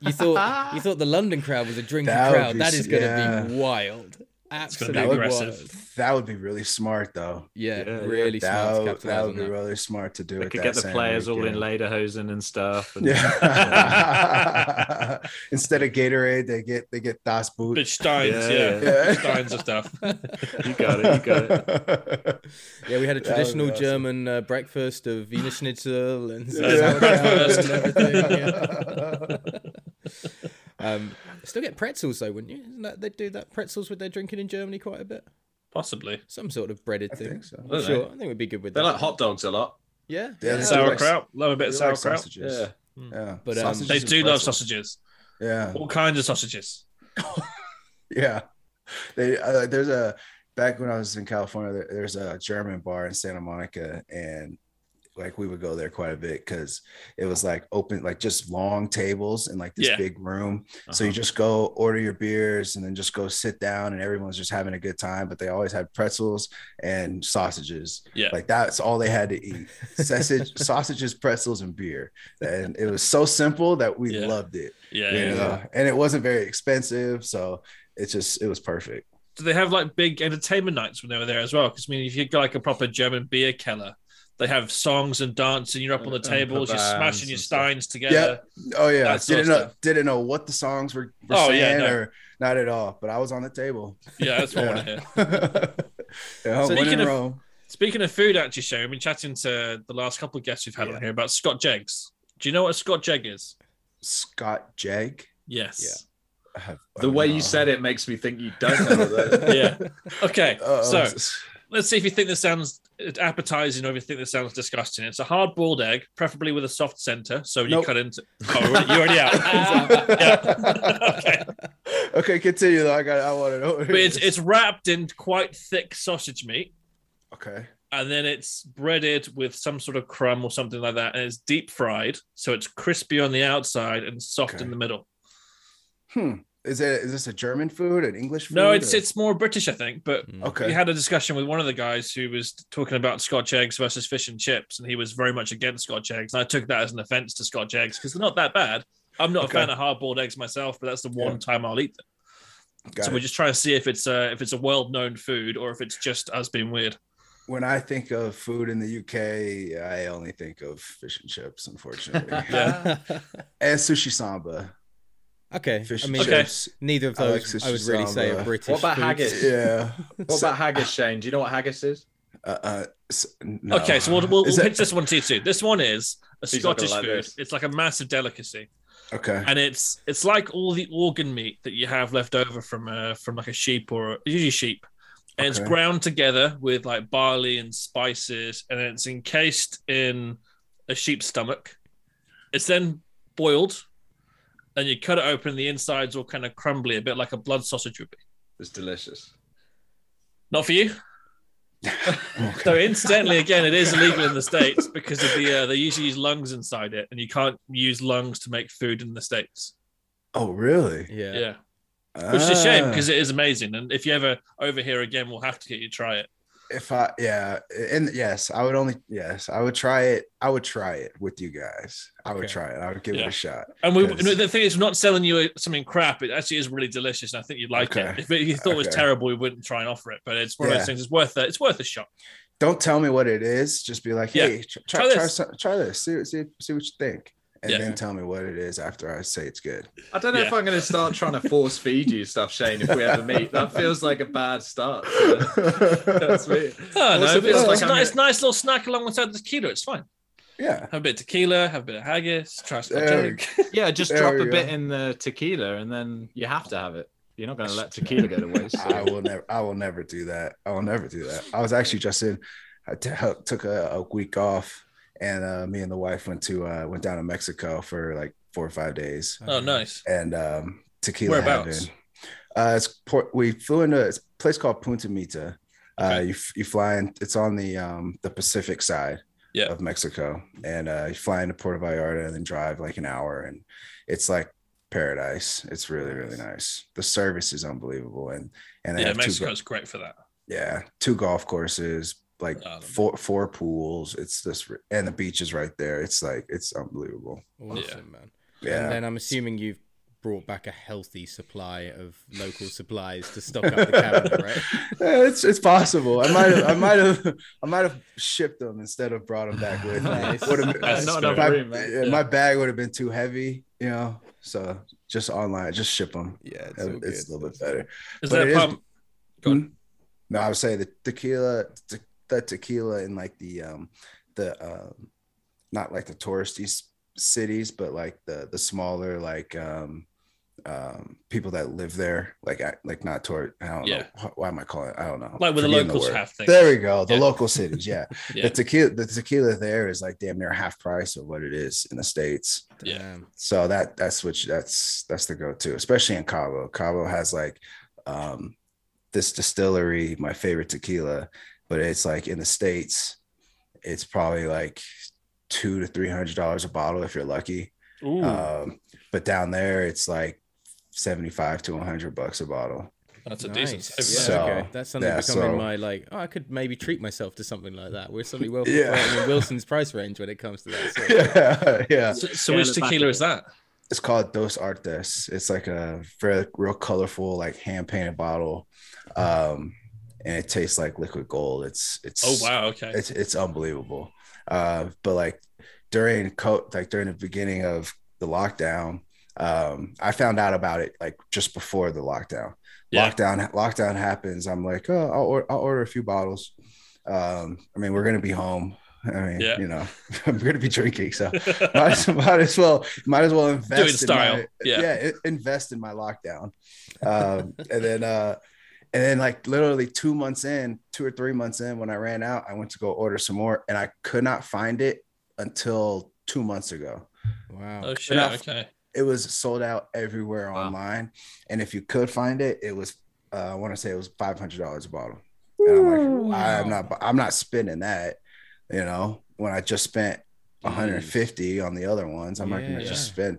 you thought you thought the London crowd was a drinking crowd. be That is going to yeah. be wild. Gonna be Absolutely aggressive. wild. that would be really smart, though. Yeah, Yeah, yeah. really smart That would, that would be that. really smart to do They it. could that get the same players all in weekend. lederhosen and stuff. And Yeah. Instead of Gatorade, they get they get Das Boot. Bitch Steins, Yeah, yeah. yeah. Steins of stuff. you got it. You got it. Yeah, we had a That would be traditional awesome. German uh, breakfast of Wiener Schnitzel and Yeah. and everything. Yeah. um, still get pretzels though, wouldn't you? Isn't that they do that pretzels with their drinking in Germany quite a bit? Possibly. Some sort of breaded I thing. think so. I don't Sure, know. I think we'd be good with They that. like hot dogs a lot. Yeah, Yeah, yeah. Sauerkraut. Love a bit of They like sauerkraut. sausages. Yeah. Yeah, But, um, They do love sausages. Yeah, All kinds of sausages. yeah. They uh, there's a back when I was in California. There, there's a German bar in Santa Monica, and like we would go there quite a bit because it was like open, like just long tables in like this Yeah. big room. So Uh-huh. you just go order your beers and then just go sit down and everyone's just having a good time. But they always had pretzels and sausages. Yeah. Like that's all they had to eat. Sausage, sausages, pretzels, and beer. And it was so simple that we Yeah. loved it. Yeah. you yeah. know? And it wasn't very expensive. So it's just it was perfect. Do they have like big entertainment nights when they were there as well? Because I mean, if you go like a proper German beer keller, they have songs and dance, and You're up on the tables, you're smashing your and stuff. steins together. Oh yeah, That sort of didn't know didn't know what the songs were, were Oh, yeah, saying no. or not at all. But I was on the table. Yeah, that's what I want to hear. yeah, So speaking of- Rome. Speaking of food, actually, show we've been chatting to the last couple of guests we've had Yeah. on here about Scotch eggs. Do you know what a Scotch egg is? Scott Jag. Yes. I have- The way know. you said it makes me think you don't know that. Yeah. Okay. Uh, so let's see if you think this sounds appetizing or if you think this sounds disgusting. It's a hard boiled egg, preferably with a soft center. So you Nope. cut into. Oh, you're already out. yeah. okay. okay, continue though. I got. I want to know. But it's it's wrapped in quite thick sausage meat, okay. and then it's breaded with some sort of crumb or something like that, and it's deep fried, so it's crispy on the outside and soft Okay. in the middle. Hmm. Is it? Is this a German food? An English food? No, it's or- it's more British, I think. But hmm. okay. we had a discussion with one of the guys who was talking about Scotch eggs versus fish and chips, and he was very much against Scotch eggs. And I took that as an offense to Scotch eggs because they're not that bad. I'm not Okay. a fan of hard boiled eggs myself, but that's the one Yeah. time I'll eat them. Got so it. we're just trying to see if it's a if it's a world known food or if it's just us being weird. when I think of food in the UK, I only think of fish and chips, unfortunately, Yeah. and sushi samba. Okay. Fish I mean, Okay. chips. neither of those sushi I would really say samba. are British. What about foods. haggis? Yeah. What about haggis, Shane? Do you know what haggis is? Uh, uh, s- no. Okay, so we'll, we'll, Is we'll pitch this one to you too. This one is a He's Scottish like food. this. It's like a massive delicacy. Okay. and it's it's like all the organ meat that you have left over from uh from like a sheep or usually sheep and it's ground together with like barley and spices and it's encased in a sheep's stomach it's then boiled and you cut it open the inside's all kind of crumbly a bit like a blood sausage would be It's delicious. not for you so incidentally again it is illegal in the states because of the uh, they usually use lungs inside it and you can't use lungs to make food in the states Oh, really? Yeah. yeah which is a shame Ah. because it is amazing. And if you ever over here again, we'll have to get you to try it. If I yeah, and yes, I would only yes, I would try it. I would try it with you guys. I would Okay. try it. I would give it a shot. And we, Yes. the thing is, we're not selling you something crap. It actually is really delicious, and I think you'd like it. If you thought it was terrible, we wouldn't try and offer it. But it's one of those things. It's worth it. It's worth a shot. Don't tell me what it is. Just be like, hey, tr- Try try try this. some, try this. See see see what you think, and Yeah. then tell me what it is after I say it's good. I don't know if I'm going to start trying to force feed you stuff, Shane. If we ever meet, that feels like a bad start. That's me. Oh, no, Also but feels it's, like it's, nice, gonna- nice little snack alongside the tequila. It's fine. yeah. Have a bit of tequila, have a bit of haggis, try some There jug. Yeah, just There drop we a bit in the tequila, and then you have to have it. You're not going to let tequila go to waste. I will never. I will never do that. I will never do that. I was actually just in. I t- took a, a week off, and uh, me and the wife went to uh, went down to Mexico for like four or five days, Oh, nice. and um, tequila heaven. Uh, it's port. We flew into a place called Punta Mita. Uh, Okay. you you fly in. It's on the um the Pacific side Yeah. of Mexico, and uh, you fly into Puerto Vallarta and then drive like an hour, and it's like paradise. It's really really nice. The service is unbelievable, and and Yeah, have two go- Mexico's great for that. yeah, two golf courses, like four four pools. It's just and the beach is right there. It's like it's unbelievable. Awesome, man. And Yeah. then I'm assuming you've brought back a healthy supply of local supplies to stock up the cabinet, right? Yeah, it's it's possible. I might have I might have I might have shipped them instead of brought them back with me. Nice. Would've That's not enough my, room, man. yeah, my bag would have been too heavy, you know. So just online, just ship them. Yeah, it's, It's, a little bit better. Is But there it a is- Go on. Hmm? No, I would say the tequila, te- the tequila in like the um the um not like the touristy s- cities, but like the the smaller like um um people that live there, like I- like not tour. I don't Yeah. know why am I calling it? I don't know. Like where the Forgetting locals word. have things. There we go. The Yeah. local cities, yeah. Yeah. The tequila, the tequila there is like damn near half price of what it is in the states. Yeah. So that that's which that's that's the go-to, especially in Cabo. Cabo has like um this distillery, my favorite tequila, but it's like in the States it's probably like two to three hundred dollars a bottle if you're lucky. Um, but down there, it's like seventy-five to hundred bucks a bottle. that's a Nice. decent. Yeah. So- okay. That's something yeah, becoming so- my like. Oh, I could maybe treat myself to something like that. We're suddenly well Yeah. yeah. in Wilson's price range when it comes to that. Sort. yeah, yeah. So, so Yeah, which tequila is that? It's called Dos Artes. It's like a very real colorful, like hand painted bottle, um, and it tastes like liquid gold. It's it's Oh wow, okay. it's it's unbelievable. Uh, but like during co- like during the beginning of the lockdown, um, I found out about it like just before the lockdown. Yeah. Lockdown lockdown happens. I'm like, oh, I'll, or- I'll order a few bottles. Um, I mean, we're gonna be home. I mean, Yeah. you know, I'm gonna be drinking, so might, as- might as well might as well invest in style. my, Yeah. i- invest in my lockdown. Um, and then uh and then like literally two months in, two or three months in, when I ran out, I went to go order some more and I could not find it until two months ago. Wow. Oh shit. Enough. Okay. It was sold out everywhere Wow. online. And if you could find it, it was uh, I want to say it was five hundred dollars a bottle. And I'm like, I'm not I'm not spending that, you know, when I just spent 150 on the other ones. I'm not gonna yeah. just spend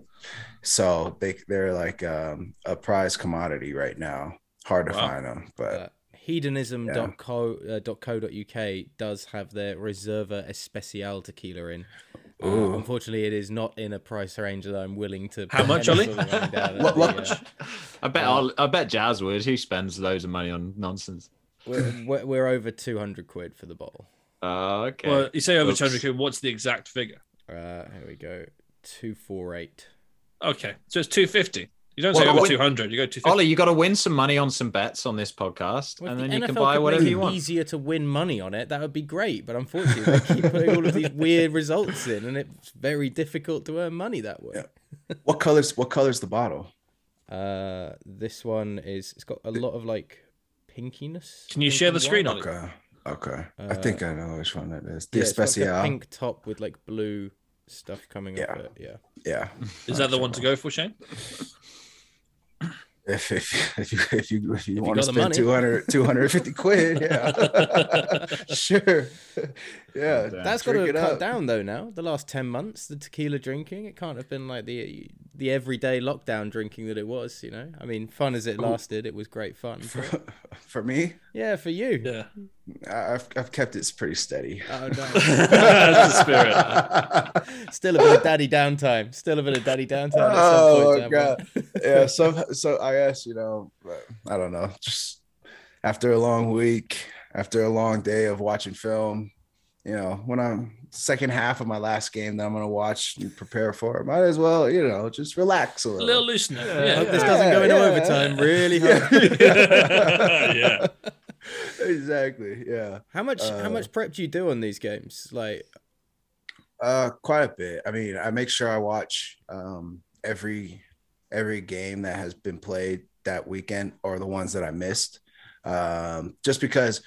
so they they're like um, a prize commodity right now. Hard to Wow. find them, but Uh, hedonism.co.uk does have their Reserva Especial tequila in. Uh, unfortunately, it is not in a price range that I'm willing to. How much, Ollie? sort of down. What- what- The, uh, I bet I'll, I bet Jazz would. Who spends loads of money on nonsense? we're, we're, we're over 200 quid for the bottle. Oh, okay. Well, you say over Oops. 200 quid. What's the exact figure? Uh, here we go. 248. Okay, so it's 250. You don't Well, say over 200. You go 250. Ollie, you got to win some money on some bets on this podcast, Well, if and the then you can buy could whatever make you want. easier to win money on it, that would be great. But unfortunately, they keep putting all of these weird results in, and it's very difficult to earn money that way. what colors what colors the bottle? Uh, this one is it's got a lot of like pinkiness. Can you share the screen white. on it? Okay. Okay. I Uh, think I know which one it is. The Yeah, it's like, pink top with like blue stuff coming Yeah. off it. Yeah. Yeah. Is that the one to go for, Shane? If if if you if you if you you want to spend money. 200 250 quid, yeah. sure. Yeah. That's got to it cut up. down though. Now the last ten months, the tequila drinking, it can't have been like the the everyday lockdown drinking that it was. You know, I mean, fun as it lasted, it was great fun. but- For me, yeah, for you. Yeah. I- I've I've kept it pretty steady. Oh, no. That's the spirit. Still a bit of daddy downtime. Still a bit of daddy downtime. At some Oh point, god. yeah, so so I guess, you know, I don't know, just after a long week, after a long day of watching film, you know, when I'm second half of my last game that I'm gonna watch and prepare for, might as well, you know, just relax a A little. little loosener. I Yeah. hope this doesn't go into Yeah, overtime. Really hope. yeah. exactly. Yeah. How much? how Uh, much prep do you do on these games? Like, Uh, quite a bit. I mean, I make sure I watch um every every game that has been played that weekend or the ones that I missed. Um, just because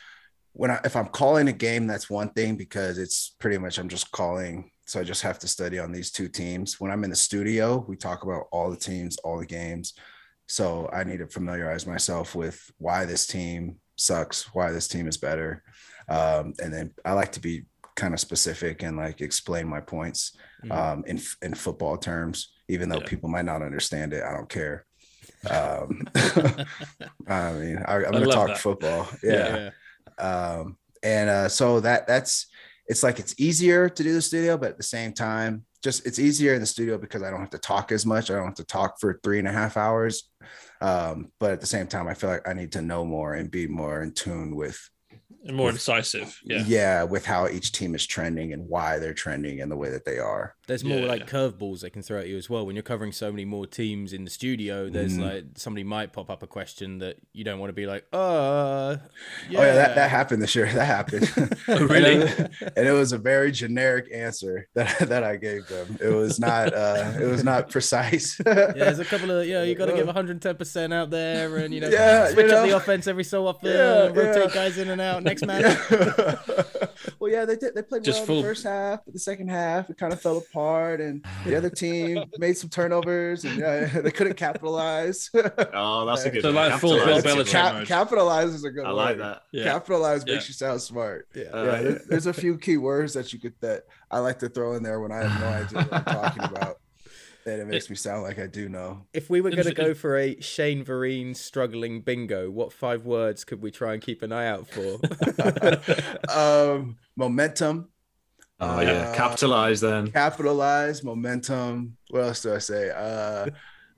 when I if I'm calling a game, that's one thing because it's pretty much I'm just calling. So I just have to study on these two teams. When I'm in the studio, we talk about all the teams, all the games. So I need to familiarize myself with why this team sucks, why this team is better. Um, and then I like to be kind of specific and like explain my points Mhm. um, in in football terms, even though Yeah. people might not understand it. I don't care. Um, I mean, I, I'm gonna talk that. football. yeah. Yeah. Um, and uh, so that that's it's like it's easier to do the studio, but at the same time, just it's easier in the studio because I don't have to talk as much. I don't have to talk for three and a half hours. Um, but at the same time, I feel like I need to know more and be more in tune with And more decisive. Yeah. yeah, with how each team is trending and why they're trending and the way that they are. There's more Yeah. like curveballs they can throw at you as well. When you're covering so many more teams in the studio, there's Mhm. like somebody might pop up a question that you don't want to be like, uh, Oh yeah, that, that happened this year. That happened. Oh, really? and, it, and it was a very generic answer that, that I gave them. It was not uh it was not precise. Yeah, there's a couple of you know you got to give 110 percent out there, and you know Yeah, switch you up the offense every so often, Yeah, rotate yeah. guys in and out. Next man. well, yeah, they did. They played Just well full- in the first half, but the second half it kind of fell part, and the other team made some turnovers, and uh, they couldn't capitalize. Oh, that's a good. So one. like full Bill Belichick. Cap- capitalize is a good I word. like that. Yeah. Capitalize Yeah. makes you sound smart. Yeah. Uh, yeah, there- there's a few key words that you could that I like to throw in there when I have no idea what I'm talking about, and it makes me sound like I do know. If we were going to go for a Shane Vereen struggling bingo, what five words could we try and keep an eye out for? um, momentum, Oh yeah, Uh, capitalize then. capitalize, momentum. What else do I say? Uh,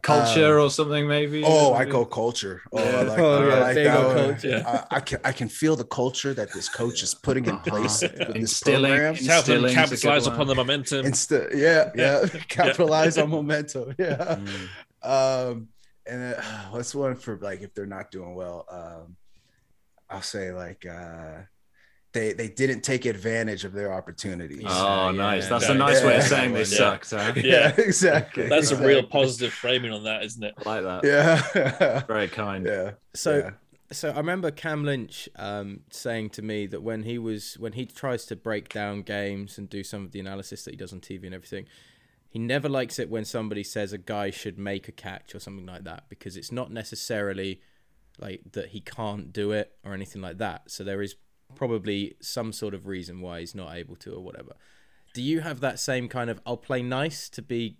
Culture um, or something maybe. oh, I go culture. Oh, I like, Oh, I yeah, like that one. culture. I, I can I can feel the culture that this coach is putting in place with this Instilling- program. It's helping Instilling's a good capitalize upon the momentum. Insta, yeah, yeah, Yeah. capitalize on momentum. Yeah. Mm. Um, and uh, what's one for like if they're not doing well? Um, I'll say like uh, they they didn't take advantage of their opportunities. Oh, Yeah, nice. That's Yeah. a nice way of saying they Yeah. sucked. Huh? Yeah. exactly. That's a real positive framing on that, isn't it? I like that. Yeah. Very kind. yeah. So yeah. so I remember Cam Lynch um, saying to me that when he was when he tries to break down games and do some of the analysis that he does on TV and everything, he never likes it when somebody says a guy should make a catch or something like that because it's not necessarily like that he can't do it or anything like that. So there is probably some sort of reason why he's not able to or whatever. Do you have that same kind of I'll play nice to be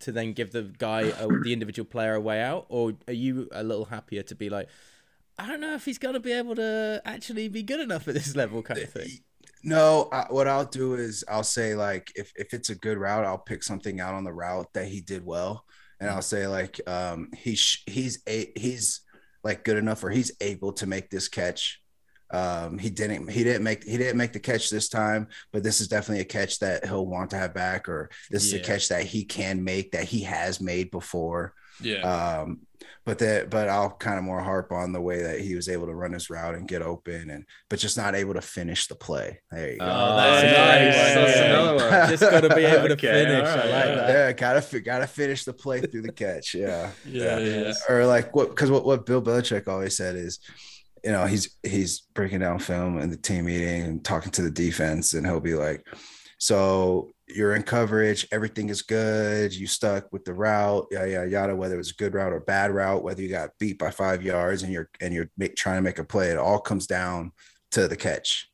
to then give the guy a, the individual player a way out, or are you a little happier to be like, I don't know if he's gonna be able to actually be good enough at this level, kind of thing? No, I, what I'll do is I'll say like if if it's a good route, I'll pick something out on the route that he did well, and I'll say like um he sh- he's a he's like good enough or he's able to make this catch. Um, he didn't he didn't make he didn't make the catch this time, but this is definitely a catch that he'll want to have back, or this is a catch that he can make that he has made before. Yeah. Um, but that, but I'll kind of more harp on the way that he was able to run his route and get open, and but just not able to finish the play. There you go. Oh, that's yeah, nice. That's Yeah. another one. Just gotta be able to Okay, finish. all I like yeah. that. yeah, gotta gotta finish the play through the catch. Yeah, yeah, yeah. Or like what? Because what what Bill Belichick always said is, you know, he's he's breaking down film in the team meeting and talking to the defense, and he'll be like, "So you're in coverage, everything is good. You stuck with the route, yeah, yeah, yada. Whether it was a good route or bad route, whether you got beat by five yards and you're and you're make, trying to make a play, it all comes down to the catch.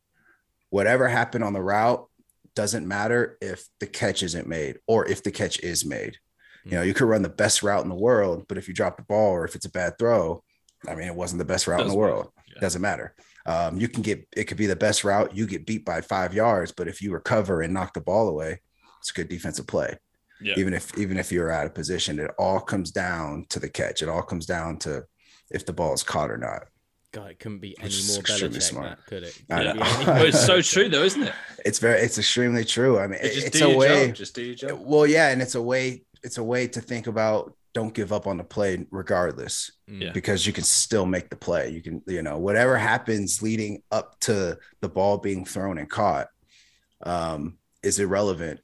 Whatever happened on the route doesn't matter if the catch isn't made or if the catch is made. You know, you could run the best route in the world, but if you drop the ball or if it's a bad throw, I mean, it wasn't the best route in the world. Yeah. Doesn't matter. Um, you can get it could be the best route. You get beat by five yards, but if you recover and knock the ball away, it's a good defensive play. Yeah. Even if even if you're out of position, it all comes down to the catch. It all comes down to if the ball is caught or not. God, it couldn't be any Which more extremely Belichick, smart. Matt, could it? Couldn't know. be any Well, it's so true, though, isn't it? It's very it's extremely true. I mean, Just it's do a your way. job. Just do your job. Well, yeah, and it's a way it's a way to think about don't give up on the play regardless Yeah. because you can still make the play. You can, you know, whatever happens leading up to the ball being thrown and caught um, is irrelevant.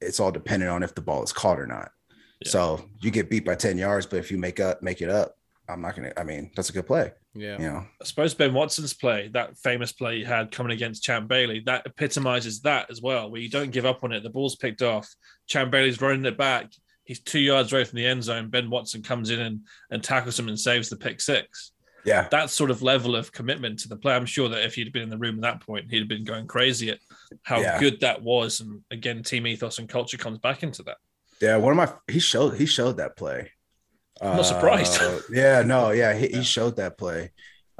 It's all dependent on if the ball is caught or not. Yeah. So you get beat by 10 yards, but if you make up, make it up, I'm not gonna, I mean, that's a good play. Yeah. You know, I suppose Ben Watson's play, that famous play he had coming against Champ Bailey, that epitomizes that as well, where you don't give up on it. The ball's picked off. Champ Bailey's running it back. He's two yards away from the end zone. Ben Watson comes in and, and tackles him and saves the pick six. yeah. That sort of level of commitment to the play. I'm sure that if he'd been in the room at that point, he'd have been going crazy at how Yeah. good that was. And again, team ethos and culture comes back into that. Yeah, one of my he showed he showed that play. I'm not surprised. Uh, yeah, no, yeah, he, he showed that play.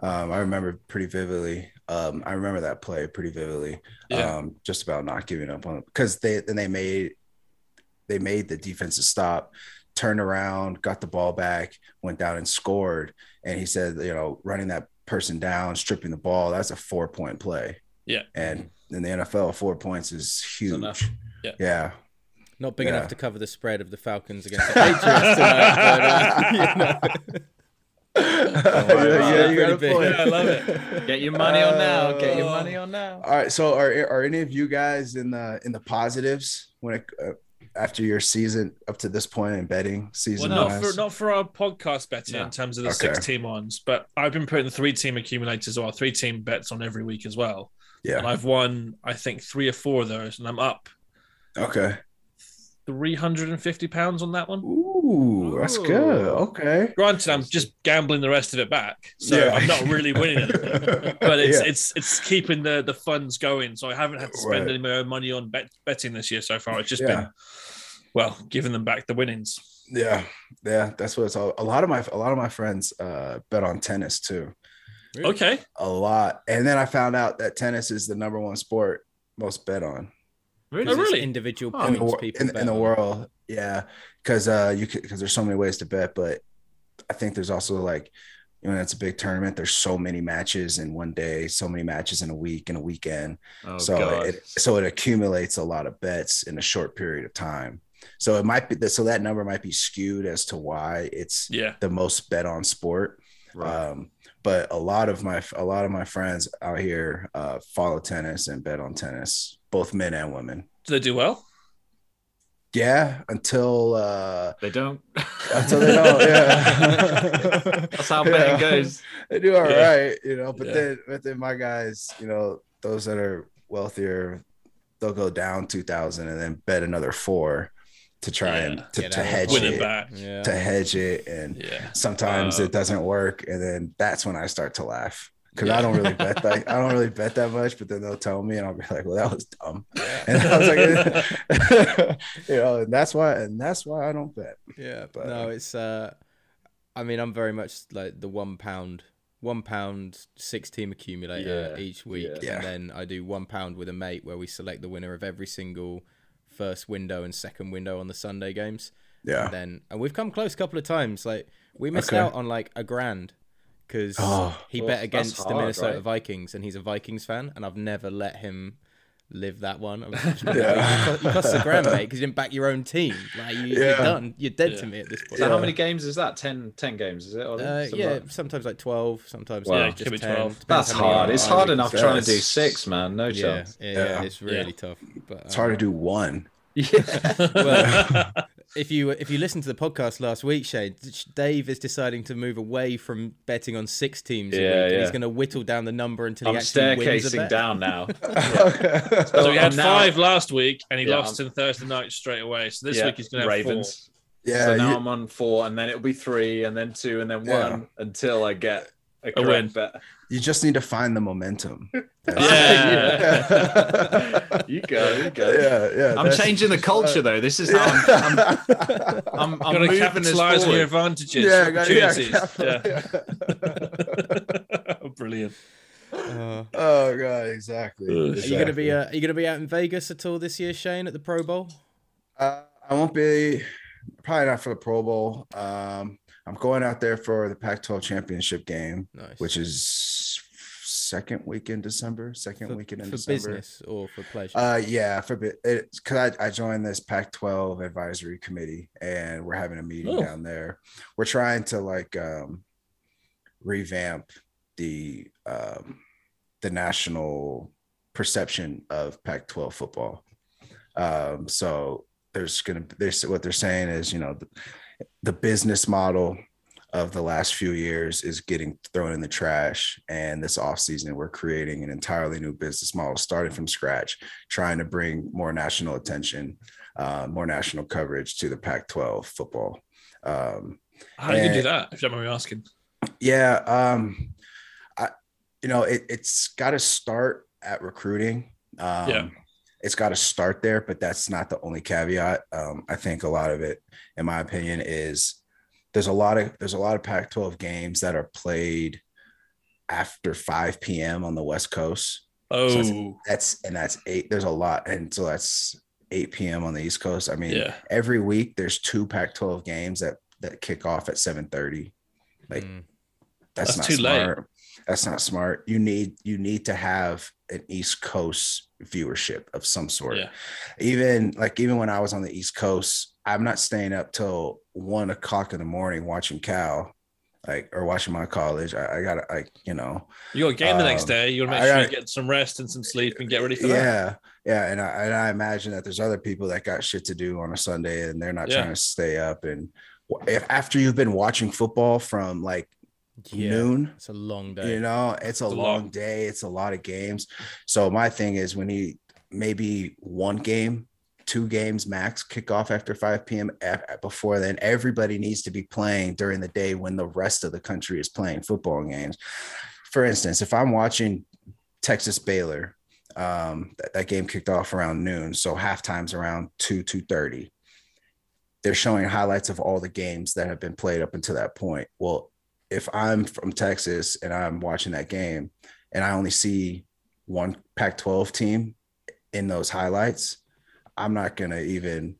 Um, I remember pretty vividly. Um, I remember that play pretty vividly. Yeah. Um, just about not giving up on it because they and they made they made the defensive stop, turned around, got the ball back, went down and scored. And he said, you know, running that person down, stripping the ball, that's a four point play. Yeah. And in the NFL, four points is huge. enough. Yeah. Yeah. Not big Yeah. enough to cover the spread of the Falcons against the Patriots tonight. But, uh, you know. yeah, yeah, you got a Pretty big. point. Yeah, I love it. Get your money on now. Get your money on now. All right. So are are any of you guys in the in the positives when it uh, after your season up to this point in betting Well, season? not wise? for not for our podcast betting No. in terms of the Okay. six team ones, but I've been putting three team accumulators or three team bets on every week as well. yeah. And I've won, I think, three or four of those, and I'm up. Okay. 350 pounds on that one. Ooh, that's good. Okay. Granted, I'm just gambling the rest of it back, so Yeah. I'm not really winning it. But it's Yeah. it's it's keeping the the funds going, so I haven't had to spend Right. any of my own money on bet, betting this year so far. It's just Yeah. been well, giving them back the winnings. Yeah, yeah, that's what it's all. A lot of my a lot of my friends uh, bet on tennis too. Really? Okay, A lot, and then I found out that tennis is the number one sport most bet on oh, really? individual Oh, in the, people in, in the world. Yeah, because uh, you because there's so many ways to bet, but I think there's also like you know it's a big tournament. There's so many matches in one day, so many matches in a week in a weekend. Oh, so God. it so it accumulates a lot of bets in a short period of time. So it might be so that number might be skewed as to why it's Yeah, the most bet on sport. Right. Um, but a lot of my a lot of my friends out here uh, follow tennis and bet on tennis, both men and women. do they do well? Yeah, until uh, they don't. until they don't. Yeah, That's how betting goes. They do all right, Yeah. you know. But Yeah. then, but then my guys, you know, those that are wealthier, they'll go down two thousand and then bet another four to try and to, to hedge it it, back. Yeah. to hedge it, and Yeah. sometimes Wow. it doesn't work and then that's when i start to laugh because Yeah. i don't really bet that i don't really bet that much but then they'll tell me and i'll be like well that was dumb and i was like you know and that's why and that's why i don't bet Yeah, But, no, uh, it's. uh I mean, I'm very much like the one pound, one pound six team accumulator Yeah, each week, yeah. and then I do one pound with a mate where we select the winner of every single first window and second window on the Sunday games. yeah And then, and we've come close a couple of times. Like we missed Okay. out on like a grand because Oh. he Well, bet that's against the Minnesota right? Vikings, and he's a Vikings fan, and I've never let him live that one. I was just like, Yeah. you, cost, you cost a grand, mate, because you didn't back your own team. Like you, you're Yeah. done. You're dead Yeah. to me at this point. So Yeah. how many games is that? 10, 10 games, is it? Ollie? Uh, yeah, like- sometimes like twelve, sometimes Wow. like Yeah, just be 10. 12. That's hard. It's hard enough Yeah, trying to do six, man. No Yeah, chance. yeah, Yeah. it's really Yeah. tough. But it's hard to um, do one Yeah. Well, if you if you listen to the podcast last week, Shane, Dave is deciding to move away from betting on six teams a Yeah, week, and yeah. he's going to whittle down the number until I'm he actually wins a staircasing bet. down now. So he had now- five last week, and he Yeah, lost in Thursday night straight away. So this Yeah, week he's going to have Ravens. yeah so now you- I'm on four, and then it'll be three, and then two, and then Yeah. one until I get a win. bet. you just need to find the momentum Yeah. you go, you go. yeah yeah I'm changing the culture though. This is how I'm, I'm, I'm, I'm four. To moving this capitalize on your advantages, yeah, got- yeah, opportunities. Yeah. Brilliant. Uh, oh god exactly, Are you are you going to be uh, are you going to be out in Vegas at all this year, Shane, at the Pro Bowl? Uh, I won't be probably not for the Pro Bowl. Um, I'm going out there for the Pac-12 championship game, Nice. which is second week in December. Second for, weekend in for December. business or for pleasure? Uh, yeah, for it's because I, I joined this Pac-12 advisory committee, and we're having a meeting Oh. down there. We're trying to like um, revamp the um, the national perception of Pac-12 football. Um, so there's gonna there's what they're saying is you know the, the business model of the last few years is getting thrown in the trash and this offseason we're creating an entirely new business model starting from scratch trying to bring more national attention uh, more national coverage to the pac 12 football um, How do you do that? If you don't mind me asking. yeah um i you know it, it's got to start at recruiting um Yeah. It's got to start there but that's not the only caveat um i think a lot of it in my opinion is there's a lot of there's a lot of pac 12 games that are played after 5 p.m on the west coast Oh, that's and that's eight there's a lot and so that's 8 p.m on the east coast i mean yeah. every week there's two pac 12 games that that kick off at 7 30 like Mm. that's, That's not too late. That's not smart. You need you need to have an East Coast viewership of some sort. Yeah. Even like even when I was on the East Coast, I'm not staying up till one o'clock in the morning watching Cal, like or watching my college. I, I gotta like you know You got a game the next Um, day. You got to make I sure gotta- you get some rest and some sleep and get ready for that. yeah yeah and I, and I imagine that there's other people that got shit to do on a Sunday and they're not Yeah. trying to stay up and if after you've been watching football from like Yeah, noon it's a long day. You know, it's a It's a long lot. day. It's a lot of games. So my thing is when he maybe one game two games max kick off after 5 p.m. Before then, everybody needs to be playing during the day when the rest of the country is playing football games. For instance, if I'm watching Texas Baylor, um, that, that game kicked off around noon, so halftime's around two two thirty. They're showing highlights of all the games that have been played up until that point. Well, if I'm from Texas and I'm watching that game, and I only see one Pac-12 team in those highlights, I'm not going to even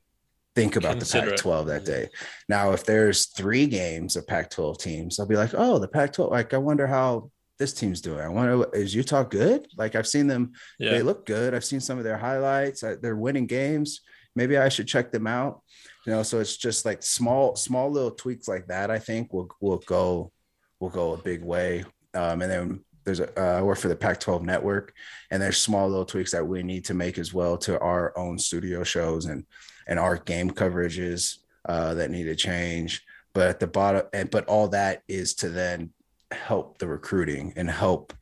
think about Consider the Pac-12 that mm-hmm. day. Now, if there's three games of Pac-12 teams, I'll be like, oh, the Pac-12. Like, I wonder how this team's doing. I wonder is Utah good? Like, I've seen them; yeah. they look good. I've seen some of their highlights. They're winning games. Maybe I should check them out. You know, so it's just like small, small little tweaks like that. I think will will go will go a big way. Um, and then there's a uh, I work for the Pac-12 network, and there's small little tweaks that we need to make as well to our own studio shows and and our game coverages uh, that need to change. But at the bottom, and but all that is to then help the recruiting and help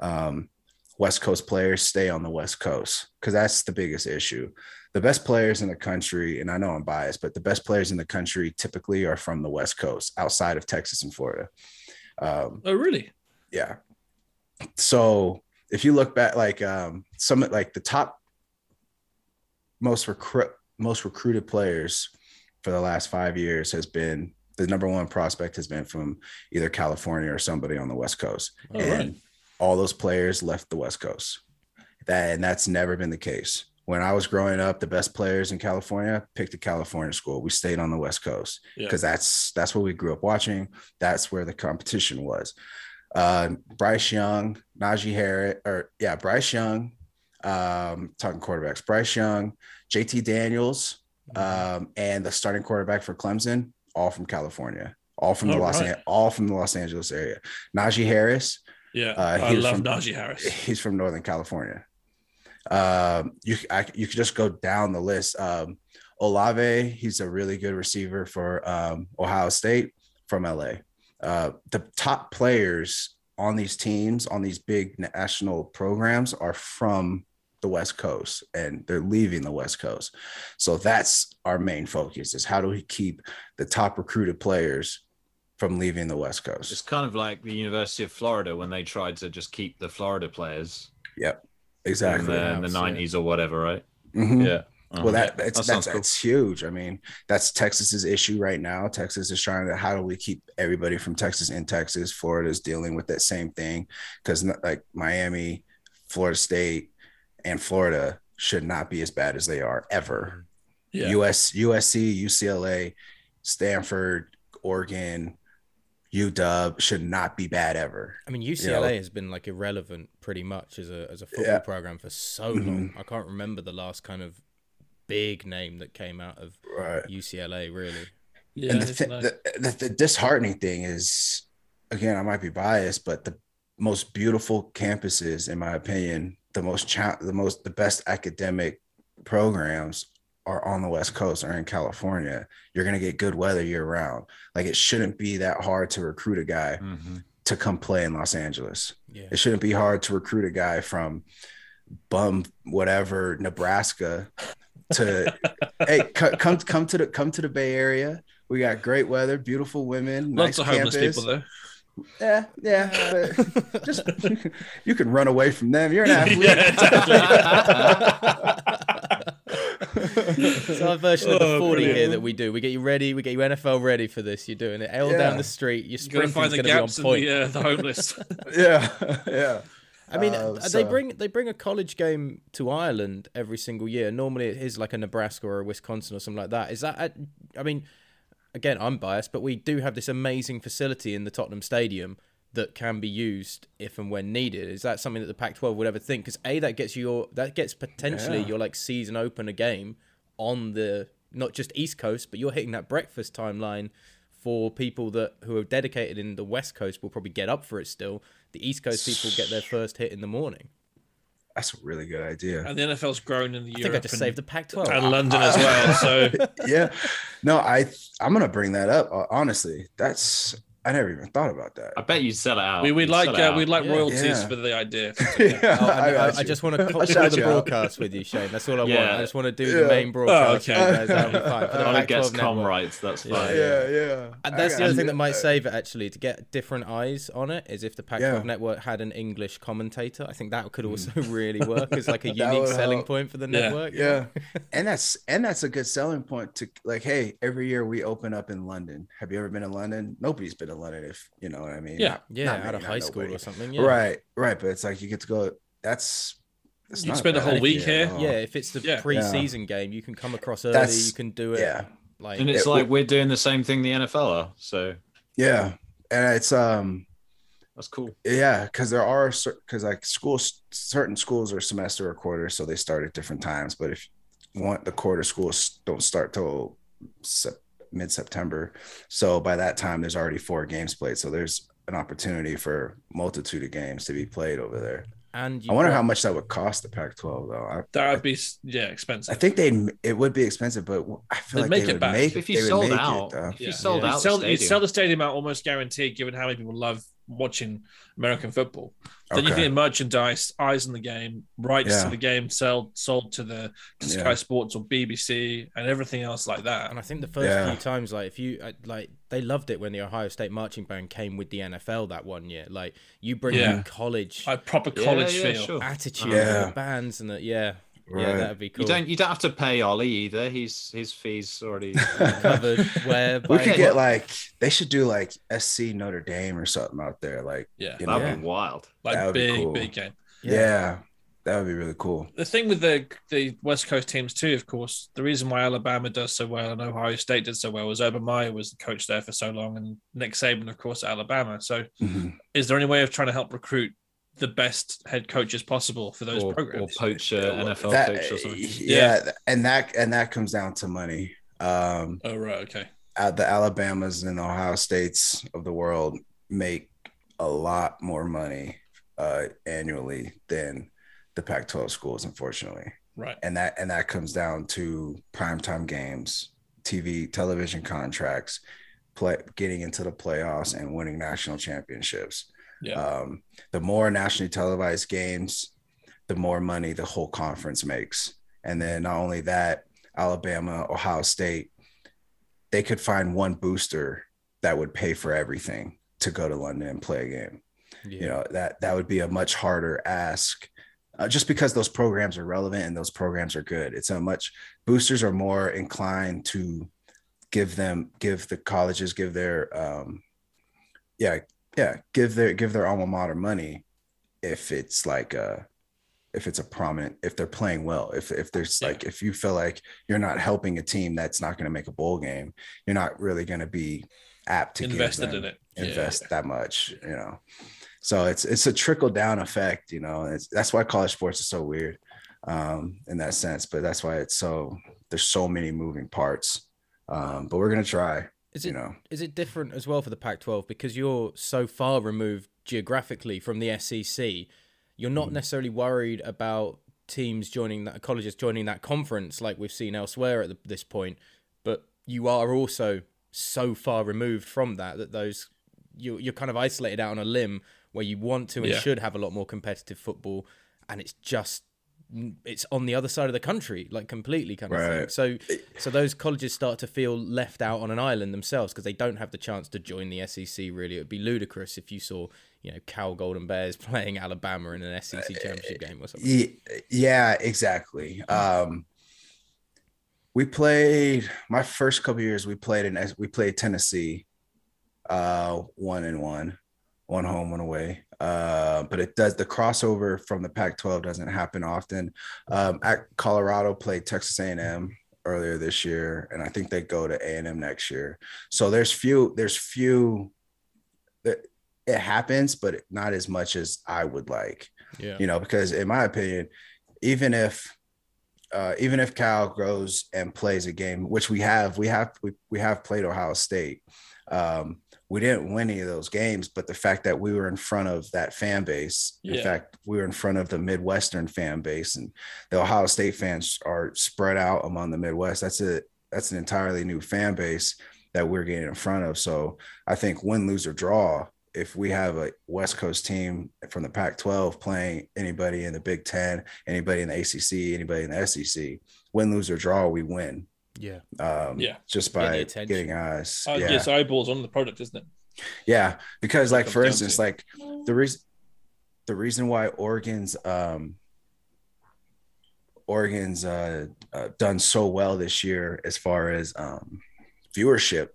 um, West Coast players stay on the West Coast because that's the biggest issue. The best players in the country, and I know I'm biased, but the best players in the country typically are from the West Coast, outside of Texas and Florida. Um, oh, really? Yeah, so if you look back, like um, some like the top most recruit most recruited players for the last five years has been the number one prospect has been from either California or somebody on the West Coast, oh, and right. all those players left the West Coast. That and that's never been the case. When I was growing up, the best players in California picked a California school. We stayed on the West Coast because yeah. that's that's what we grew up watching. That's where the competition was uh, Bryce Young, Najee Harris, or yeah, Bryce Young, um, talking quarterbacks, Bryce Young, JT Daniels, um, and the starting quarterback for Clemson, all from California, all from the Los right. An- all from the Los Angeles area. Najee Harris, yeah, uh, I love from, Najee Harris. He's from Northern California. Um, you I, you could just go down the list. Um, Olave, he's a really good receiver for um, Ohio State from LA uh, the top players on these teams, on these big national programs, are from the West Coast and they're leaving the West Coast. So that's our main focus is how do we keep the top recruited players from leaving the West Coast? It's kind of like the University of Florida when they tried to just keep the Florida players. Yep. Exactly. In the, in the 90s or whatever, right? Mm-hmm. Yeah. Uh-huh. Well, that that's that that's, cool. that's huge. I mean, that's Texas's issue right now. Texas is trying to how do we keep everybody from Texas in Texas? Florida is dealing with that same thing because like Miami, Florida State, and Florida should not be as bad as they are ever. Yeah. US, USC, UCLA, Stanford, Oregon, UW should not be bad ever. I mean, UCLA you know? has been like irrelevant pretty much as a as a football yeah. program for so long. Mm-hmm. I can't remember the last kind of big name that came out of right. UCLA, really. Yeah, and the, th- nice. the, the, the disheartening thing is, again, I might be biased, but the most beautiful campuses, in my opinion, the most cha- the most the best academic programs are on the West Coast or in California. You're gonna get good weather year round. Like it shouldn't be that hard to recruit a guy mm-hmm. to come play in Los Angeles. Yeah. It shouldn't be hard to recruit a guy from bum whatever Nebraska to hey come come to the come to the Bay Area. We got great weather, beautiful women, lots nice of campus. homeless people there. Yeah, yeah, but just you can run away from them. You're an athlete. it's our version of the 40 here that we do. We get you ready. We get you NFL ready for this. You're doing it all yeah. down the street. You're sprinting. Going to be on point. The, uh, the homeless. yeah, yeah. I mean, uh, so. they bring they bring a college game to Ireland every single year. Normally, it is like a Nebraska or a Wisconsin or something like that. Is that? A, I mean, again, I'm biased, but we do have this amazing facility in the Tottenham Stadium that can be used if and when needed. Is that something that the Pac-12 would ever think? Because a that gets your that gets potentially yeah. your like season opener game on the not just East Coast, but you're hitting that breakfast timeline for people that who are dedicated in the West Coast will probably get up for it still the East Coast people get their first hit in the morning. That's a really good idea. And the NFL's grown in the I Europe think I just saved the Pac-12 and London as well. So yeah, no, I I'm gonna bring that up. Uh, honestly, that's I never even thought about that. I bet you'd sell it out. We would You'd like sell it uh, out. we'd like Yeah. royalties Yeah. for the idea. yeah, Oh, I, I, got I just want to I'll copy shout the you broadcast with you, Shane. That's all I want. I just want to do Yeah. the main broadcast. okay. with you guys. That'll be fine. For the Ollie gets Pac-12 com network. rights. That's Yeah. fine. Yeah, yeah. And that's the got other thing that might Uh, save it actually to get different eyes on it is if the Pac-12 Yeah. network had an English commentator. I think that could also really work as like a Hmm. Unique selling help. point for the Yeah. network. Yeah, and that's and that's a good selling point to like, hey, every year we open up in London. Have you ever been in London? Nobody's been in London, if you know what I mean. Yeah. Not- yeah, not out many, of high school nobody. or something. Yeah. Right, right. But it's like you get to go. That's. it's You'd not spend a whole week at here. Yeah, if it's the Yeah. pre-season game, you can come across early. That's- you can do it. yeah. like And it's Yeah, like we're doing the same thing the NFL are. So Yeah, and it's um that's cool. yeah because there are because like schools certain schools are semester or quarter so they start at different times but if you want the quarter schools don't start till sep- mid-september so by that time there's already four games played so there's an opportunity for multitude of games to be played over there and i wonder got- how much that would cost the pac 12 though i, That would be yeah expensive. I think they it would be expensive but i feel They'd like make they it would back. make If they you sold make it, out, though. if you Yeah. sold You'd out, sell, the you'd sell the stadium out almost guaranteed, given how many people love watching American football. Then you Okay. think merchandise, eyes in the game, rights Yeah. to the game, sold sold to the to Sky Yeah. Sports or BBC and everything else like that. And I think the first Yeah. few times, like if you uh, like, they loved it when the Ohio State marching band came with the NFL that one year. Like you bring Yeah. in college A proper college yeah, feel. sure. attitude, Yeah. and the bands, and that. Yeah, yeah, that'd be cool. You don't you don't have to pay Ollie either. He's his fees already. covered where we could get like they should do like sc notre dame or something out there like Yeah, you know That'd be wild. like that would big cool. big game. Yeah. that would be really cool. the thing with the the West Coast teams too, of course, the reason why Alabama does so well and Ohio State did so well was Urban Meyer was the coach there for so long, and Nick Saban, of course, at Alabama. So, Mhm. is there any way of trying to help recruit the best head coaches possible for those Or, or programs? poach a NFL That- coach or something. yeah, and that and that comes down to money. Um, oh right, okay, uh, the Alabamas and Ohio States of the world make a lot more money uh, annually than the Pac-12 schools, unfortunately. right, and that and that comes down to primetime games, TV, television contracts, play getting into the playoffs and winning national championships. Yeah, Um, the more nationally televised games, the more money the whole conference makes. And then not only that, Alabama, Ohio State, they could find one booster that would pay for everything to go to London and play a game Yeah. you know that that would be a much harder ask uh, just because those programs are relevant and those programs are good it's a much boosters are more inclined to give them give the colleges give their um yeah yeah give their give their alma mater money if it's like a if it's a prominent if they're playing well if if there's Yeah. like if you feel like you're not helping a team that's not going to make a bowl game you're not really going to be apt to invested in it. Invest yeah. that much, you know. So it's it's a trickle down effect, you know. It's that's why college sports is so weird um, in that sense. But that's why it's so there's so many moving parts. Um, but we're gonna try, Is you it know. is it different as well for the Pac-12 because you're so far removed geographically from the SEC? You're not Mm. necessarily worried about teams joining that colleges joining that conference like we've seen elsewhere at the, this point, but you are also so far removed from that that those you you're kind of isolated out on a limb where you want to and Yeah. should have a lot more competitive football, and it's just it's on the other side of the country, like completely kind of thing. So, so those colleges start to feel left out on an island themselves because they don't have the chance to join the SEC. Really, it would be ludicrous if you saw, you know, Cal Golden Bears playing Alabama in an SEC championship game or something. Yeah, exactly. Um, we played my first couple years. We played in we played Tennessee, uh, one and one, one home, one away. Uh, but it does the crossover from the Pac-12 doesn't happen often. Um, at Colorado played Texas A&M earlier this year, and I think they go to A&M next year. So there's few there's few that it happens, but not as much as I would like Yeah, you know, because in my opinion, even if uh, even if Cal goes and plays a game, which we have, we have we, we have played Ohio State. Um, we didn't win any of those games, but the fact that we were in front of that fan base, in fact, we were in front of the Midwestern fan base, and the Ohio State fans are spread out among the Midwest. That's a that's an entirely new fan base. that we're getting in front of. So I think win, lose, or draw, if we have a West Coast team from the Pac 12 playing anybody in the Big Ten, anybody in the ACC, anybody in the SEC, win, lose, or draw, we win. Yeah. Um, Yeah. Just by attention. getting eyes. Uh, yeah. Yes, eyeballs on the product, isn't it? Yeah, because like for instance, like the reason the reason why Oregon's um Oregon's uh, uh done so well this year as far as um viewership,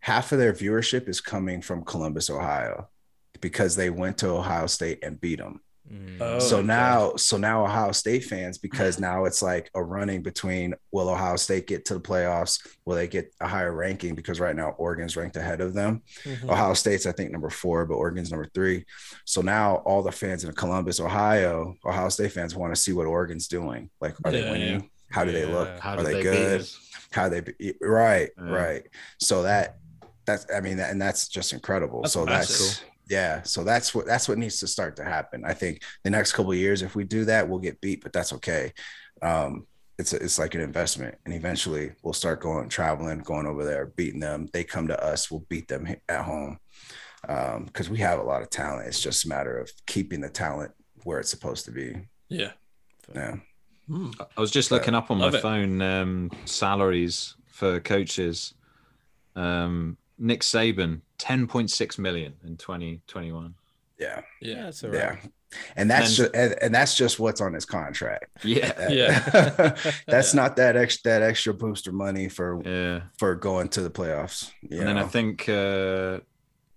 half of their viewership is coming from Columbus, Ohio, because they went to Ohio State and beat them. Mm. Oh, so okay. now, so now Ohio State fans, because now it's like a running between will Ohio State get to the playoffs? Will they get a higher ranking? Because right now Oregon's ranked ahead of them. Mhm. Ohio State's, I think, number four, but Oregon's number three. So now all the fans in Columbus, Ohio, Ohio State fans want to see what Oregon's doing. Like, are they Yeah, winning? How do they look? How are they, they, good? beat? How they be right, Yeah. right. So that that's I mean, and that's just incredible. That's so massive. that's yeah. So that's what that's what needs to start to happen. I think the next couple of years, if we do that, we'll get beat, but that's okay. Um, it's it's like an investment, and eventually we'll start going traveling, going over there, beating them. They come to us, we'll beat them at home because we have a lot of talent. It's just a matter of keeping the talent where it's supposed to be. Yeah. Yeah. Hmm. I was just looking up on my it. phone um, salaries for coaches. Um, Nick Saban, 10.6 million in 2021. Yeah. Yeah, Yeah. that's all right. Yeah. And that's then- just and, and that's just what's on his contract. Yeah. Yeah. that's not that extra that extra booster money for Yeah. for going to the playoffs. You And then I think uh,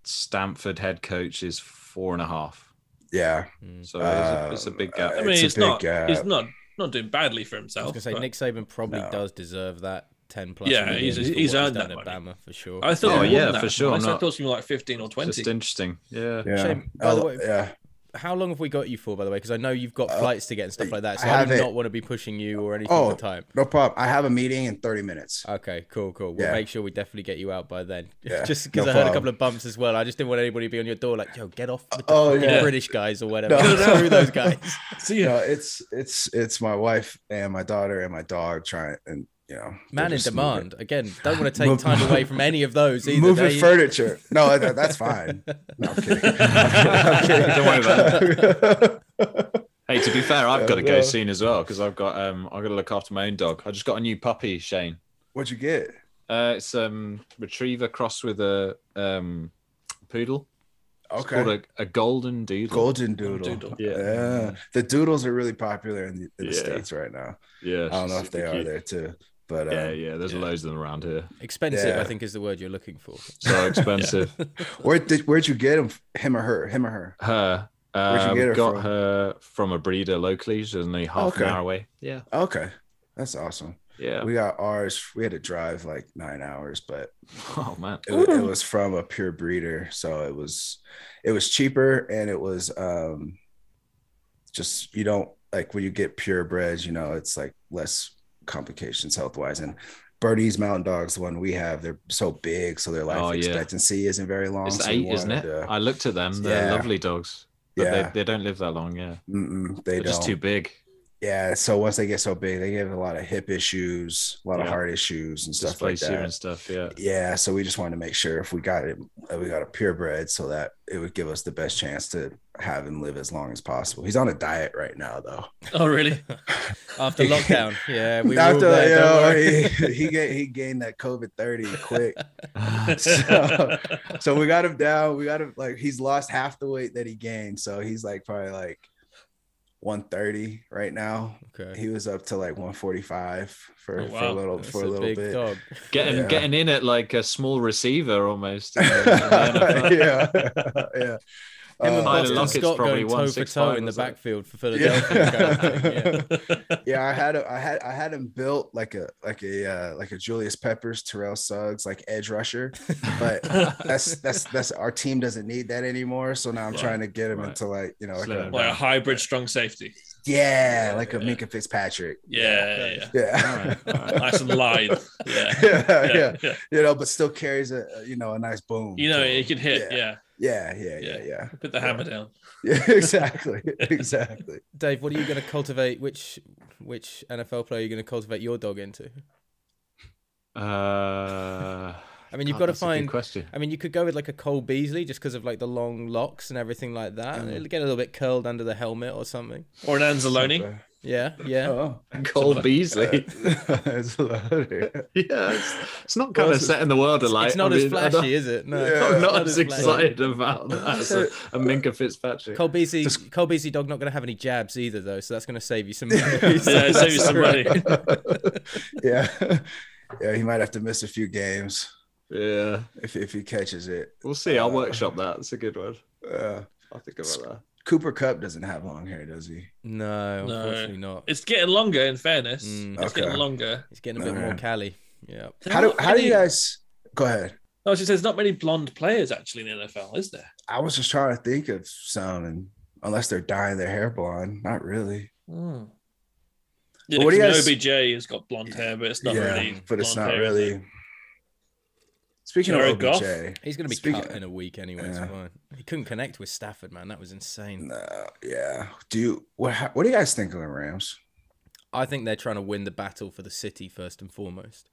Stanford head coach is four and a half. yeah, Mm. So it's, a, it's a big gap. I Uh, mean, It's a it's, big not. gap. He's not not doing badly for himself. I was himself. gonna say but Nick Saban probably No. does deserve that ten plus. Yeah, million he's- he's earned done that at. Bama for sure. I thought. Oh, yeah, that. for sure, I I'm thought not- it was like fifteen or twenty. Just interesting. Yeah. yeah. Shame. By the Oh, way- yeah. How long have we got you for, by the way? Because I know you've got Uh, flights to get and stuff like that. So I I, have do it. not want to be pushing you or anything Oh. for time. No problem. I have a meeting in 30 minutes. Okay, cool, cool. We'll Yeah. make sure we definitely get you out by then. Yeah, just because no I heard a couple of bumps as well. I just didn't want anybody to be on your door like, yo, get off with the Oh, fucking yeah. British guys or whatever. No. Screw those guys. See ya. No, it's it's it's my wife and my daughter and my dog trying and you know Man in demand. moving- moving- Again, don't want to take Move- time away from any of those either. moving They- furniture. No, that, that's fine. No, I'm kidding. I'm kidding. Don't worry about Hey, to be fair, I've Yeah, got to go no. soon as well because I've got um I've got to look after my own dog. I just got a new puppy, Shane. What'd you get? Uh, it's um retriever crossed with a um poodle. It's Okay. called a, a golden doodle. Golden doodle. Doodle. Yeah. Yeah. The doodles are really popular in the, in the Yeah. States right now. Yeah. I don't know if they super are there too. But Yeah, um, yeah. There's yeah. loads of them around here. Expensive, Yeah. I think, is the word you're looking for. So expensive. where did where'd you get him? Him or her? Him or her? her. Where'd you Uh, get we her got from? her from a breeder locally. She's only half Okay. an hour away. Yeah. Okay. That's awesome. Yeah. We got ours. We had to drive like nine hours, but Oh man. it, it was from a pure breeder so it was it was cheaper and it was um just you don't like when you get purebreds you know it's like less complications health wise and Bernese mountain dogs the one we have they're so big so their life Oh, yeah. expectancy isn't very long It's so eight, isn't it? to- I looked at them. They're Yeah. lovely dogs. But Yeah. they, they don't live that long. Yeah. mm-mm, they They're don't just too big. yeah so once they get so big they get a lot of hip issues a lot of heart issues and stuff like that and stuff. Yeah. yeah so we just wanted to make sure if we got it that we got a purebred so that it would give us the best chance to have him live as long as possible he's on a diet right now though Oh, really? After lockdown, yeah, we were after there, you know, he, he, ga- he gained that covid 30 quick so, so we got him down we got him like he's lost half the weight that he gained so he's like probably like 130 right now Okay. he was up to like 145 for, Oh, for a little That's for a a little bit dog. getting Yeah. getting in at like a small receiver almost. in the- in the NFL. yeah, yeah. Him and Uh, Tyler Boston Lockett's Scott probably going toe for toe in the backfield for Philadelphia. kind of yeah. yeah, I had a, I had I had him built like a like a uh, like a Julius Peppers, Terrell Suggs, like edge rusher, but that's that's that's our team doesn't need that anymore. So now I'm Right, trying to get him right. into like you know like Slim a, like a hybrid strong safety. yeah like a Yeah. Minkah Fitzpatrick. Yeah, yeah. Yeah. All right, all right. Nice and light. Yeah. yeah, yeah, yeah. you know, but still carries a a, you know a nice boom. You know, to him. it can hit. Yeah. Yeah, yeah, yeah, Yeah. yeah. Put the hammer down. Yeah, exactly, exactly. Dave, what are you going to cultivate? Which which NFL player are you going to cultivate your dog into? Uh, I mean, you've God, got to that's a good find. question. I mean, you could go with like a Cole Beasley just because of like the long locks and everything like that. and It'll get a little bit curled under the helmet or something. Or an Anzalone. Yeah, yeah. Oh, Cole Beasley. it's loaded. yeah, it's, it's not kind of setting the world alight. it's not I as mean, flashy, is it? No, Yeah. I'm it's not as flashy. excited about that as a, a Minkah Fitzpatrick. Cole Beasley, Cole Beasley dog not going to have any jabs either, though, so that's going to save you some money. Yeah, save you some money. yeah, yeah. He might have to miss a few games Yeah, if if he catches it. we'll see. I'll uh, workshop that. It's a good one. Yeah, I'll think about that. Cooper Kupp doesn't have long hair, does he? No, No. unfortunately not. It's getting longer. In fairness, Mm. it's getting longer. It's getting a bit more Okay. Cali. Yeah. How do how do you guys? Go ahead. No, she says not many blonde players actually in the NFL, is there? I was just trying to think of some, and unless they're dyeing their hair blonde, not really. Hmm. Yeah, what do you guys- OBJ has got blonde hair, but it's not yeah, really. but it's not hair, is really. It? Speaking Jared of Goff? OBJ, He's going to be Speaking- cut in a week anyway. Yeah. fine. He couldn't connect with Stafford, man. That was insane. no, yeah. Do you what? What do you guys think of the Rams? I think they're trying to win the battle for the city first and foremost.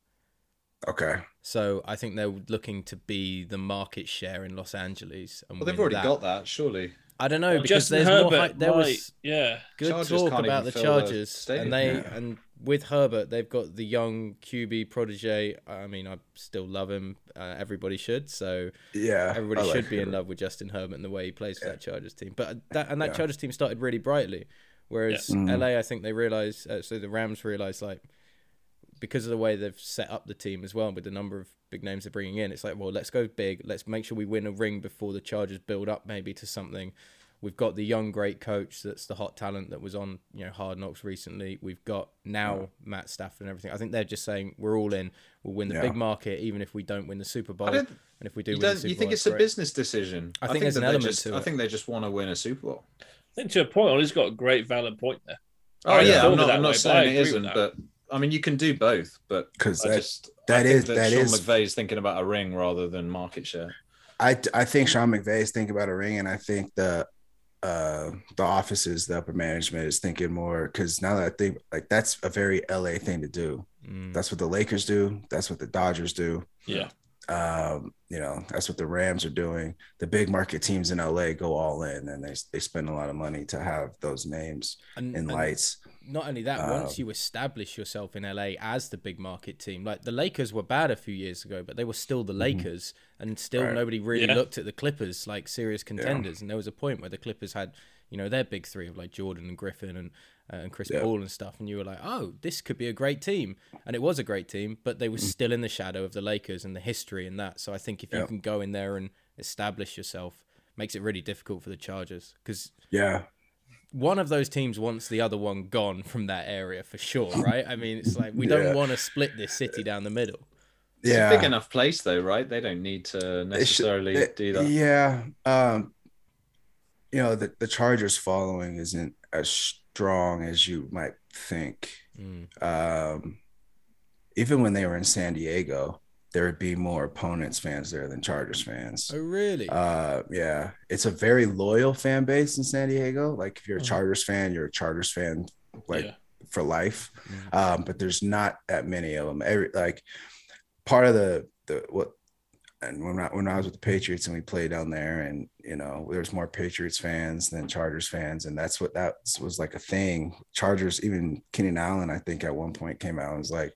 Okay, So I think they're looking to be the market share in Los Angeles. And Well, they've already that. got that, surely. I don't know Well, because Justin there's Herbert more. Hype. There might- was yeah. good Chargers talk about the fill the Chargers, and they Yeah. and with Herbert, they've got the young QB protege. I mean, I still love him. Uh, everybody should. So yeah. everybody I should like be in love with Justin Herbert and the way he plays for Yeah. that Chargers team. But that and that Yeah. Chargers team started really brightly, whereas Yeah. Mhm. LA, I think they realized. Uh, so the Rams realized like because of the way they've set up the team as well with the number of big names they're bringing in, it's like, well, let's go big. Let's make sure we win a ring before the Chargers build up maybe to something. We've got the young great coach that's the hot talent that was on you know Hard Knocks recently. We've got now Matt Stafford and everything. I think they're just saying we're all in. We'll win the Yeah. big market even if we don't win the Super Bowl. And if we do You, win the Super you think that's it's a great. business decision? I think there's an they element just, to I think they just want to win a Super Bowl. I think to a point, he's got a great valid point there. Oh I yeah, I'm not, I'm not but I saying it agree with isn't, but I mean you can do both. But because I that just that I think is- that, that Sean is- McVay's thinking about a ring rather than market share. I I think Sean McVay is thinking about a ring, and I think the uh the offices, the upper management is thinking more because now that I think like that's a very LA thing to do. Mm. That's what the Lakers do. That's what the Dodgers do. Yeah. Um, you know, that's what the Rams are doing. The big market teams in LA go all in, and they they spend a lot of money to have those names And, in and lights. Not only that, Um, once you establish yourself in LA as the big market team, like the Lakers were bad a few years ago, but they were still the Lakers, and still Mm-hmm. Right. nobody really Yeah. looked at the Clippers like serious contenders. And there was a point where the Clippers had, you know, their big three of like Jordan and Griffin and uh, and Chris Yeah. Paul and stuff, and you were like, oh, this could be a great team, and it was a great team, but they were Mm. still in the shadow of the Lakers and the history and that. So I think if you can go in there and establish yourself, makes it really difficult for the Chargers because Yeah, one of those teams wants the other one gone from that area for sure, right? I mean, it's like we Yeah. don't want to split this city down the middle. It's yeah. a big enough place though, right? They don't need to It should- necessarily it- do that. Yeah. Um, you know, the, the Chargers following isn't as strong as you might think. Mm. Um, even when they were in San Diego, there would be more opponents fans there than Chargers fans. Oh, really? Uh, yeah, it's a very loyal fan base in San Diego. Like if you're a Mhm. Chargers fan, you're a Chargers fan, like Yeah. for life. Mhm. Um, but there's not that many of them. Every like part of the the what. And when I, when I was with the Patriots and we played down there, and you know, there's more Patriots fans than Chargers fans, and that's what that was like a thing. Chargers, even Keenan Allen, I think at one point came out and was like,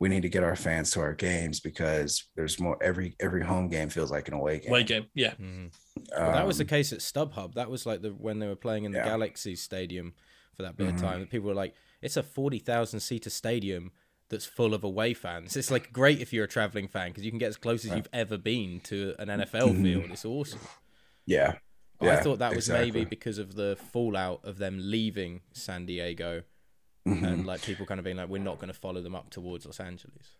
"We need to get our fans to our games because there's more. Every every home game feels like an away game." Away game. Yeah. Mhm. Well, that was the Um, case at StubHub. That was like the when they were playing in the Yeah. Galaxy Stadium for that bit Mhm. of time. People were like, "It's a forty thousand seater stadium that's full of away fans. It's like great if you're a traveling fan because you can get as close as Right. you've ever been to an NFL Mhm. field. It's awesome." yeah. But I thought that was maybe because of the fallout of them leaving San Diego Mhm. and like people kind of being like, "We're not going to follow them up towards Los Angeles."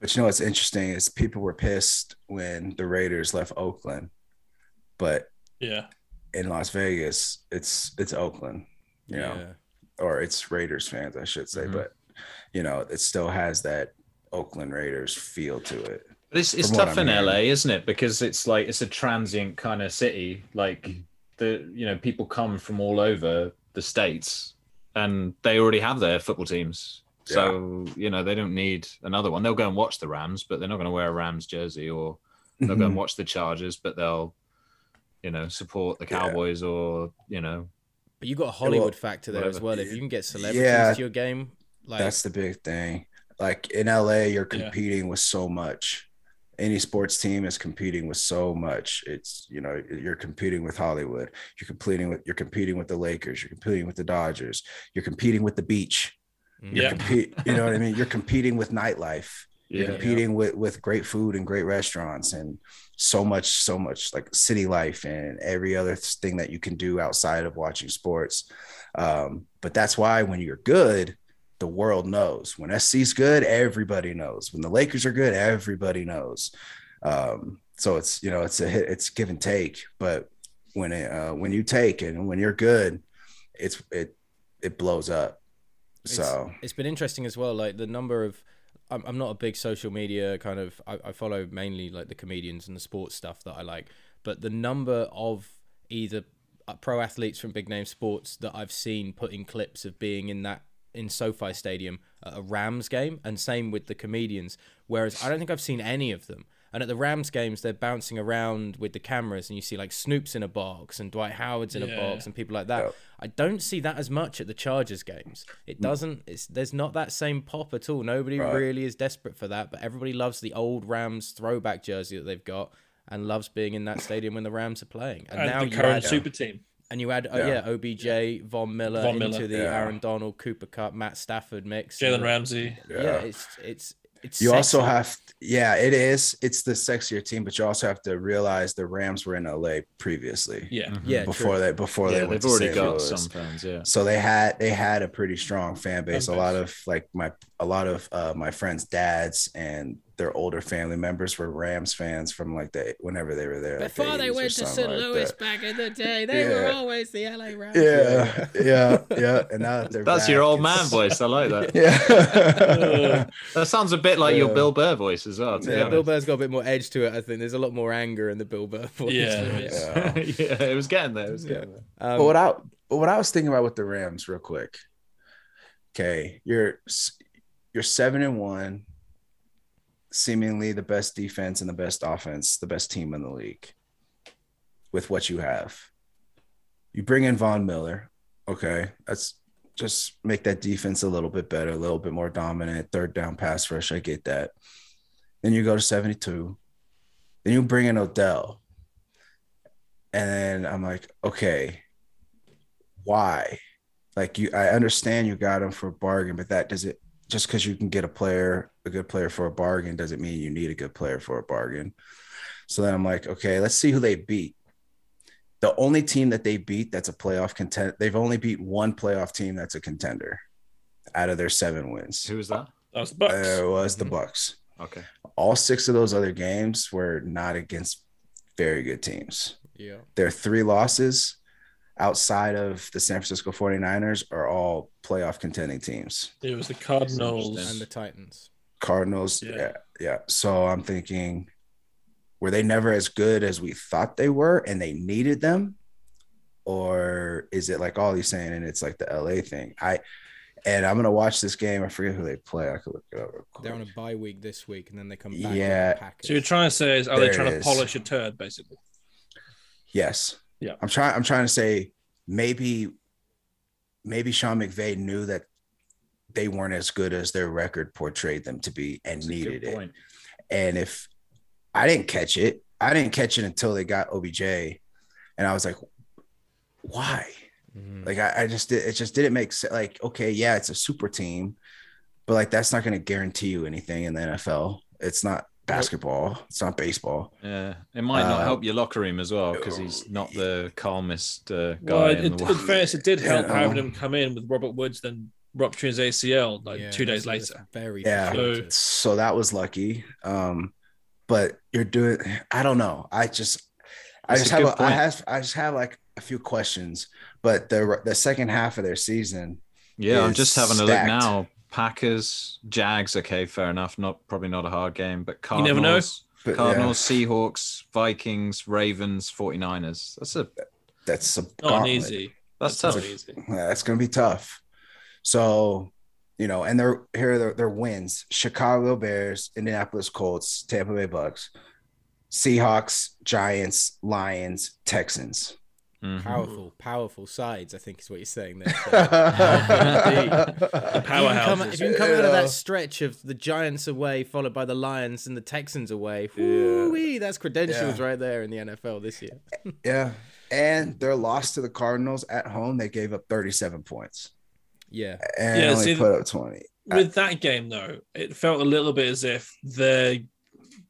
But you know what's interesting is people were pissed when the Raiders left Oakland, but Yeah. in Las Vegas, it's it's Oakland, you know, or it's Raiders fans, I should say. Mhm. But you know, it still has that Oakland Raiders feel to it. But it's it's tough in hearing. LA, isn't it? Because it's like it's a transient kind of city. Like Mm-hmm. the you know people come from all over the states, and they already have their football teams. So you know they don't need another one. They'll go and watch the Rams, but they're not going to wear a Rams jersey, or they'll go and mhm. watch the Chargers, but they'll, you know, support the Yeah. Cowboys or you know. But you got a Hollywood well, factor there as well. If you can get celebrities Yeah. to your game, like That's the big thing. Like in LA, you're competing with so much. Any sports team is competing with so much. It's you know you're competing with Hollywood. You're competing with you're competing with the Lakers. You're competing with the Dodgers. You're competing with the beach. You're Yeah. compete. You know what I mean? You're competing with nightlife. You're Yeah. competing with with great food and great restaurants and so much so much like city life and every other thing that you can do outside of watching sports um, but that's why when you're good the world knows when sc's good everybody knows when the lakers are good everybody knows um, so it's you know it's a hit it's give and take but when it uh, when you take and when you're good it's it it blows up so it's been interesting as well. Like the number of, I'm, I'm not a big social media kind of. I, I follow mainly like the comedians and the sports stuff that I like, but the number of either uh, pro athletes from big name sports that I've seen putting clips of being in that in SoFi Stadium at a Rams game, and same with the comedians. Whereas I don't think I've seen any of them. And at the Rams games, they're bouncing around with the cameras, and you see like Snoop's in a box and Dwight Howard's in a box and people like that. Yep. I don't see that as much at the Chargers games. It mm. doesn't. It's there's not that same pop at all. Nobody Right. really is desperate for that, but everybody loves the old Rams throwback jersey that they've got and loves being in that stadium when the Rams are playing. And, And now the you current add, super team. And you add oh, Yeah. yeah. OBJ, Von Miller Von into Miller. the Yeah. Aaron Donald, Cooper Kupp, Matt Stafford mix. Jalen Ramsey. Yeah, Yeah. it's it's it's. You also sexy. have, yeah, it is. It's the sexier team, but you also have to realize the Rams were in LA previously. Mm-hmm. Yeah. yeah before true. they before Yeah, they went they've to already St. got Louis. some fans. Yeah. So they had they had a pretty strong fan base. Fan A lot of like my a lot of uh, my friends' dads and their older family members were Rams fans from like the whenever they were there. like the Before they went to something St. like Louis that. back in the day, they were always the LA Rams. Yeah, yeah, yeah. And now that they're That's back, your old man voice. I like that. Yeah. That sounds a bit like your Bill Burr voice as well. Yeah, Bill honest. Burr's got a bit more edge to it. I think there's a lot more anger in the Bill Burr voice. Yeah, for me. there is. Yeah. yeah, it was getting there. It was getting there. Um, but what I but what I was thinking about with the Rams, real quick. Okay, you're s- you're seven and one, seemingly the best defense and the best offense, the best team in the league. With what you have, you bring in Von Miller. Okay, that's just make that defense a little bit better, a little bit more dominant. Third down pass rush, I get that. Then you go to seventy two. Then you bring in Odell. And I'm like, okay, why? Like you, I understand you got him for a bargain, but that does it just because you can get a player, a good player for a bargain, doesn't mean you need a good player for a bargain. So then I'm like, okay, let's see who they beat. The only team that they beat that's a playoff contender, they've only beat one playoff team that's a contender out of their seven wins. Who was that? That was the Bucs. Uh, it was the Mhm. Bucs. Okay. All six of those other games were not against very good teams yeah. their three losses outside of the San Francisco 49ers are all playoff contending teams. it was the Cardinals. And the Titans. Cardinals, Yeah. yeah. yeah, So I'm thinking, were they never as good as we thought they were and they needed them? Or is it like all he's saying and it's like the LA thing? I and I'm gonna watch this game. I forget who they play. I could look it up. They're on a bye week this week, and then they come back. Yeah. the So you're trying to say is are There they it trying to polish a turd basically? Yes. Yeah. I'm trying. I'm trying to say maybe, maybe Sean McVay knew that they weren't as good as their record portrayed them to be and That's needed it. And if I didn't catch it, I didn't catch it until they got OBJ, and I was like, why? Mhm. Like I, I just did. It just didn't make sense. Like okay, yeah, it's a super team, but like that's not going to guarantee you anything in the NFL. It's not basketball. It's not baseball. Yeah, it might not Uh, help your locker room as well because he's not the calmest uh, guy Well, in it, the in fairness, it did help Yeah. having him come in with Robert Woods, then rupturing his ACL like Yeah, two days later. Very Yeah. fortuitous. so that was lucky. Um, but you're doing. I don't know. I just, I just a have. good A, I have. I just have like a few questions. But the the second half of their season, Yeah, I'm just having a look now. Packers, Jags, okay, fair enough. Not probably not a hard game, but You Cardinals, never know. but Cardinals, Seahawks, Vikings, Ravens, 49ers. That's a that's a Not an gauntlet. easy. that's not tough. easy. Yeah, that's gonna be tough. So, you know, and they're here are their, their wins: Chicago Bears, Indianapolis Colts, Tampa Bay Bucs, Seahawks, Giants, Lions, Texans. Mhm. Powerful, powerful sides. I think is what you're saying there. So. The If you can come- powerhouses. If you can come out of that stretch of the Giants away, followed by the Lions and the Texans away, whoo-wee, that's credentials Yeah. right there in the NFL this year. yeah, and their loss to the Cardinals at home, they gave up 37 points Yeah, and Yeah, only see, put up 20. With that game, though, it felt a little bit as if the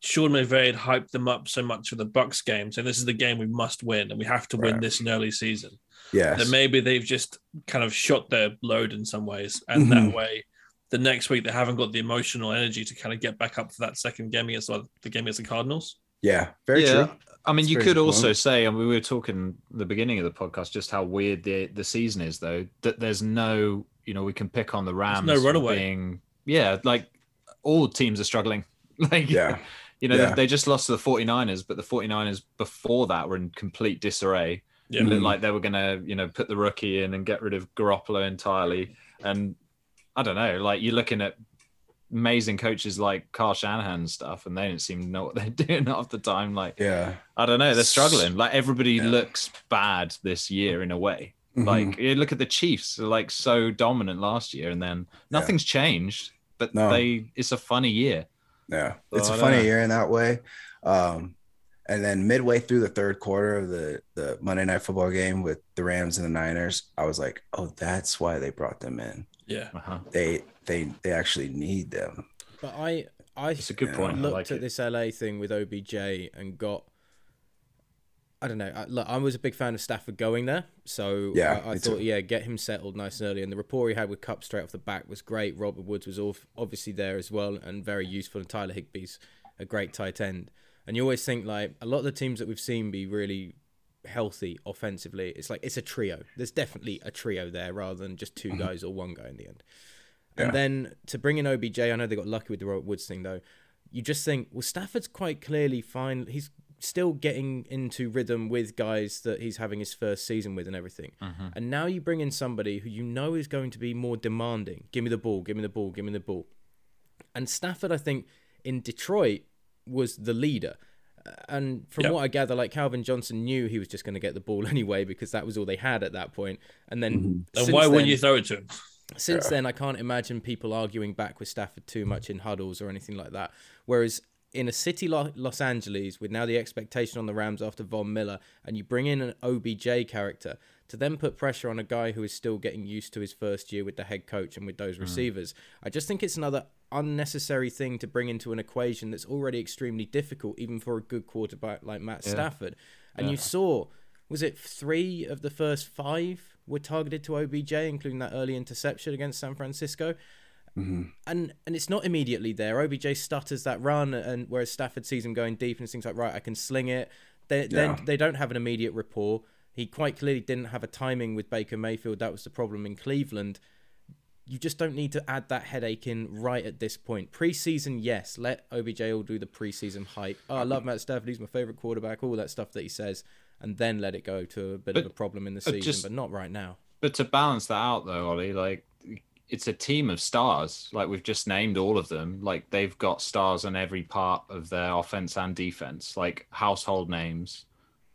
Sean McVay had hyped them up so much for the Bucs game. So this is the game we must win, and we have to win this in early season. Yeah, That maybe they've just kind of shot their load in some ways, and Mhm. that way, the next week they haven't got the emotional energy to kind of get back up for that second game against well, the game against the Cardinals. yeah, very yeah. true. I mean, That's you could good also point. say, and we were talking at the beginning of the podcast, just how weird the the season is, though. That there's no, you know, we can pick on the Rams. no for runaway. Being, yeah, like all teams are struggling. Like, Yeah. You know, Yeah. they, they just lost to the 49ers, but the 49ers before that were in complete disarray. Yeah. It looked Mhm. like they were going to, you know, put the rookie in and get rid of Garoppolo entirely. And I don't know, like you're looking at amazing coaches like Kyle Shanahan and stuff, and they didn't seem to know what they're doing half the time. Like, Yeah. I don't know, they're struggling. Like everybody Yeah. looks bad this year in a way. Mhm. Like you look at the Chiefs, like so dominant last year, and then nothing's changed. But No. they, it's a funny year. Yeah, it's a funny uh, year in that way. Um, and then midway through the third quarter of the the Monday Night Football game with the Rams and the Niners, I was like, "Oh, that's why they brought them in. Yeah. Uh-huh. They they they actually need them." but I I It's a good point. I looked like at it. this LA thing with OBJ and got. I don't know. I, look, I was a big fan of Stafford going there, so Yeah, I, I thought, too. yeah, get him settled nice and early. And the rapport he had with Kupp straight off the back was great. Robert Woods was all, obviously there as well and very useful. And Tyler Higbee's a great tight end. And you always think like a lot of the teams that we've seen be really healthy offensively. It's like it's a trio. There's definitely a trio there rather than just 2 mm-hmm. guys or one guy in the end. Yeah. And then to bring in OBJ, I know they got lucky with the Robert Woods thing though. You just think, well, Stafford's quite clearly fine. He's still getting into rhythm with guys that he's having his first season with and everything. And now you bring in somebody who you know is going to be more demanding. Give me the ball, give me the ball, give me the ball. And Stafford, I think, in Detroit was the leader. Uh, And from Yep. what I gather, like Calvin Johnson knew he was just going to get the ball anyway because that was all they had at that point. And then, And why then, wouldn't you throw it to him? since then, I can't imagine people arguing back with Stafford too much in huddles or anything like that. Whereas in a city like Los Angeles, with now the expectation on the Rams after Von Miller, and you bring in an OBJ character to then put pressure on a guy who is still getting used to his first year with the head coach and with those mm. receivers, I just think it's another unnecessary thing to bring into an equation that's already extremely difficult, even for a good quarterback like Matt Stafford. And you saw, was it three of the first five were targeted to OBJ, including that early interception against San Francisco? Mm-hmm. and and it's not immediately there. OBJ stutters that run, and whereas Stafford sees him going deep and thinks like, right, I can sling it. They Yeah. then they don't have an immediate rapport. He quite clearly didn't have a timing with Baker Mayfield. That was the problem in Cleveland. You just don't need to add that headache in right at this point. Preseason, yes, let OBJ all do the preseason hype. Oh, I love Matt Stafford. He's my favorite quarterback. All that stuff that he says, and then let it go to a bit of a problem in the uh, season, just- but not right now. But to balance that out, though, Ollie, like it's a team of stars. Like we've just named all of them. Like they've got stars on every part of their offense and defense, like household names.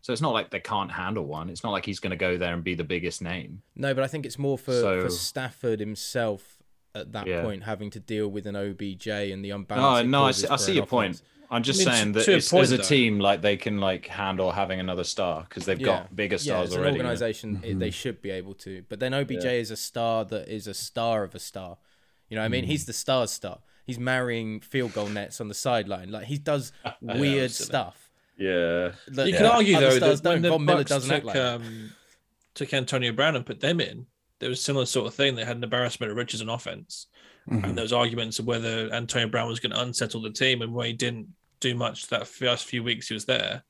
So it's not like they can't handle one. It's not like he's going to go there and be the biggest name. No, but I think it's more for, So- for Stafford himself at that Yeah. point having to deal with an OBJ and the No, unbalance. it no, I see, I see your point. Offense. I'm just I mean, saying that to it's, point, as a though. team, like they can like handle having another star because they've got bigger yeah, stars as an already. you know? organization, it- they should be able to. But then OBJ is a star that is a star of a star. You know, what I mean, Mm. he's the star's star. He's marrying field goal nets on the sideline. Like he does weird silly. stuff. Yeah, that You can argue other though stars that when don't. the Von Miller doesn't took, act like um, took Antonio Brown and put them in, there was a similar sort of thing. They had an embarrassment of riches on offense, Mhm. and those arguments of whether Antonio Brown was going to unsettle the team, and where he didn't do much that first few weeks he was there.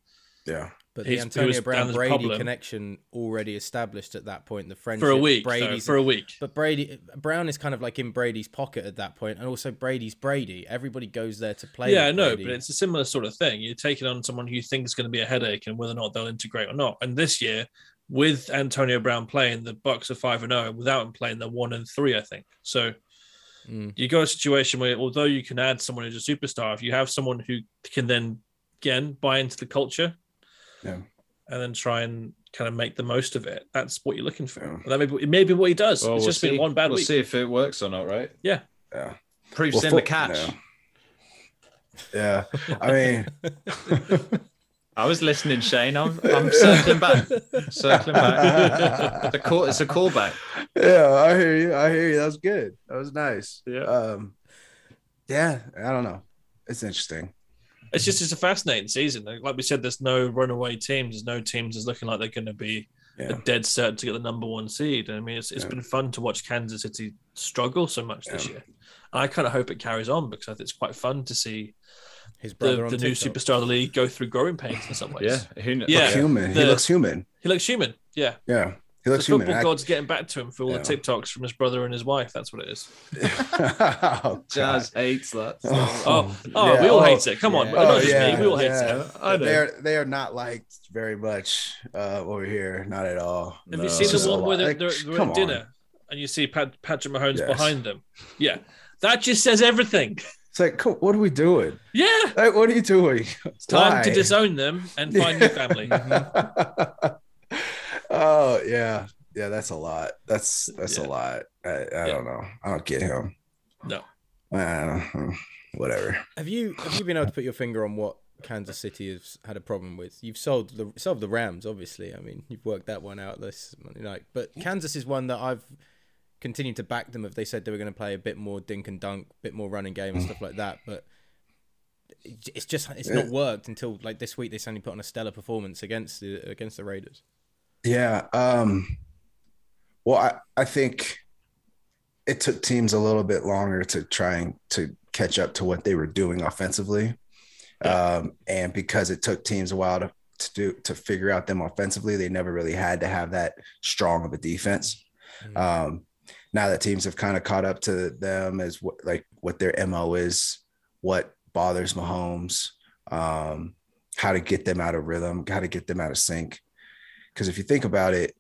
Yeah. But the he's- he Antonio was Brown down as a Brady problem. connection already established at that point. The friendship For a week, though, Brady's for a week. But Brady Brown is kind of like in Brady's pocket at that point, and also Brady's Brady. Everybody goes there to play. yeah, I know, but it's a similar sort of thing. You're taking on someone who you think is going to be a headache, and whether or not they'll integrate or not. And this year, with Antonio Brown playing, the Bucs are five and zero. Without him playing, they're one and three, I think. So Mm. You got a situation where, although you can add someone who's a superstar, if you have someone who can then again buy into the culture, Yeah. and then try and kind of make the most of it, that's what you're looking for. Yeah. And that may be, may be what he does. Well, it's we'll just see. been one bad we'll week. see if it works or not, right? Yeah, Yeah. Proofs Well, in fo- the catch. Yeah. Yeah. I mean, I was listening, Shane. I'm, I'm circling back. Circling back. It's a call. It's a callback. yeah, I hear you. I hear you. That was good. That was nice. Yeah. Um, yeah, I don't know. It's interesting. it's just it's a fascinating season. Like like we said, there's no runaway teams. There's no teams that's looking like they're going to be Yeah. a dead cert to get the number one seed. I mean, it's, it's Yeah. been fun to watch Kansas City struggle so much this year. And I kind of hope it carries on because I think it's quite fun to see His the, brother on the new superstar of the league go through growing pains in some ways. Yeah. Who kn- Yeah. human. he looks human. He looks human. Yeah. Yeah. He The looks human. football I- god's getting back to him for all Yeah. the TikToks from his brother and his wife. That's what it is. oh, Jazz hates that. Oh, oh, Yeah. we all Oh, hate it. Come on. yeah. Not Oh, just yeah, me. We all hate yeah. it. I know. They're they are not liked very much uh, over here. Not at all. Have No. you seen the one where they're, Like, they're, they're come at on. dinner and you see Pat, Patrick Mahomes Yes. behind them? Yeah. That just says everything. It's like, cool, what are we doing? Yeah. Like, what are you doing? It's time Why? to disown them and find new family. oh yeah, yeah. That's a lot. That's that's Yeah. a lot. I, I Yeah. don't know. I don't get him. No. I. Hmm, whatever. Have you have you been able to put your finger on what Kansas City has had a problem with? You've sold the solved the Rams, obviously. I mean, you've worked that one out this Monday night. But Kansas is one that I've continued to back them if they said they were going to play a bit more dink and dunk, a bit more running game and stuff like that. But it's just it's not worked until like this week. They suddenly put on a stellar performance against the against the Raiders. Yeah. Um. Well, I I think it took teams a little bit longer to try and to catch up to what they were doing offensively. Um, and because it took teams a while to, to do to figure out them offensively, they never really had to have that strong of a defense. Mhm. Um, now that teams have kind of caught up to them as what like what their mo is, what bothers Mahomes, um, how to get them out of rhythm, how to get them out of sync. Because if you think about it,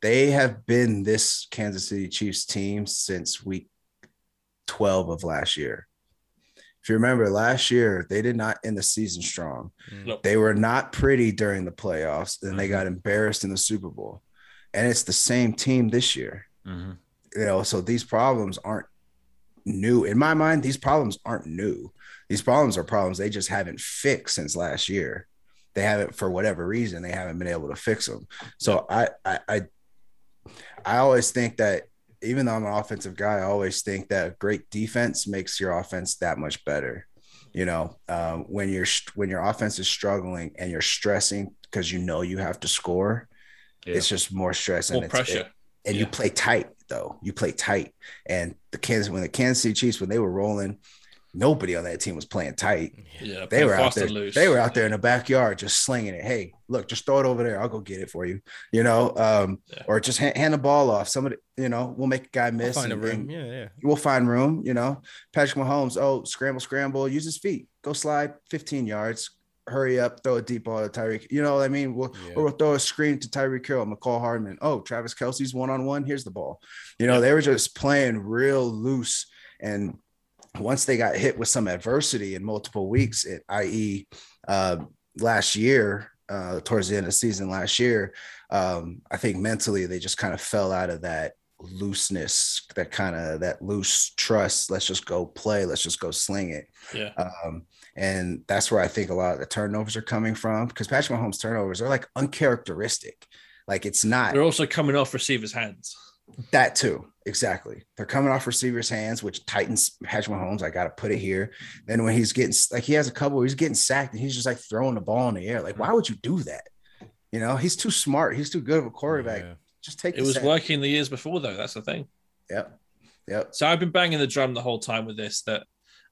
they have been this Kansas City Chiefs team since week 12 of last year. If you remember last year, they did not end the season strong. Nope. They were not pretty during the playoffs, and they got embarrassed in the Super Bowl. And it's the same team this year. Mhm. You know, so these problems aren't new. In my mind, these problems aren't new. These problems are problems they just haven't fixed since last year. They haven't, for whatever reason, they haven't been able to fix them. So I, I, I, I always think that even though I'm an offensive guy, I always think that a great defense makes your offense that much better. You know, um, when you're when your offense is struggling and you're stressing because you know you have to score, Yeah. it's just more stress More and it's- pressure. and you play tight though. You play tight. And the Kansas when the Kansas City Chiefs when they were rolling, nobody on that team was playing tight. Yeah. They were out there. loose. They were out there in the backyard just slinging it. Hey, look, just throw it over there. I'll go get it for you. You know, um, Yeah. or just hand, hand the ball off. Somebody, you know, we'll make a guy miss. Find a room. and Yeah, yeah. We'll find room. You know, Patrick Mahomes. Oh, scramble, scramble. Use his feet. Go slide 15 yards. Hurry up. Throw a deep ball to Tyreek. You know what I mean? We'll Yeah. or we'll throw a screen to Tyreek Hill, Mecole Hardman. Oh, Travis Kelce's one on one. Here's the ball. You know, they were just playing real loose. And once they got hit with some adversity in multiple weeks, it, i.e., uh, last year, uh, towards the end of the season last year, um, I think mentally they just kind of fell out of that looseness, that kind of that loose trust. Let's just go play. Let's just go sling it. Yeah. Um, and that's where I think a lot of the turnovers are coming from because Patrick Mahomes' turnovers are like uncharacteristic. Like it's not They're also coming off receivers' hands. that too. Exactly. They're coming off receivers' hands, which tightens Patrick Mahomes. I got to put it here. Then when he's getting like he has a couple, he's getting sacked and he's just like throwing the ball in the air. Like, why would you do that? You know, he's too smart. He's too good of a quarterback. Yeah. Just take It the was sack. working the years before, though. That's the thing. Yep. Yep. So I've been banging the drum the whole time with this that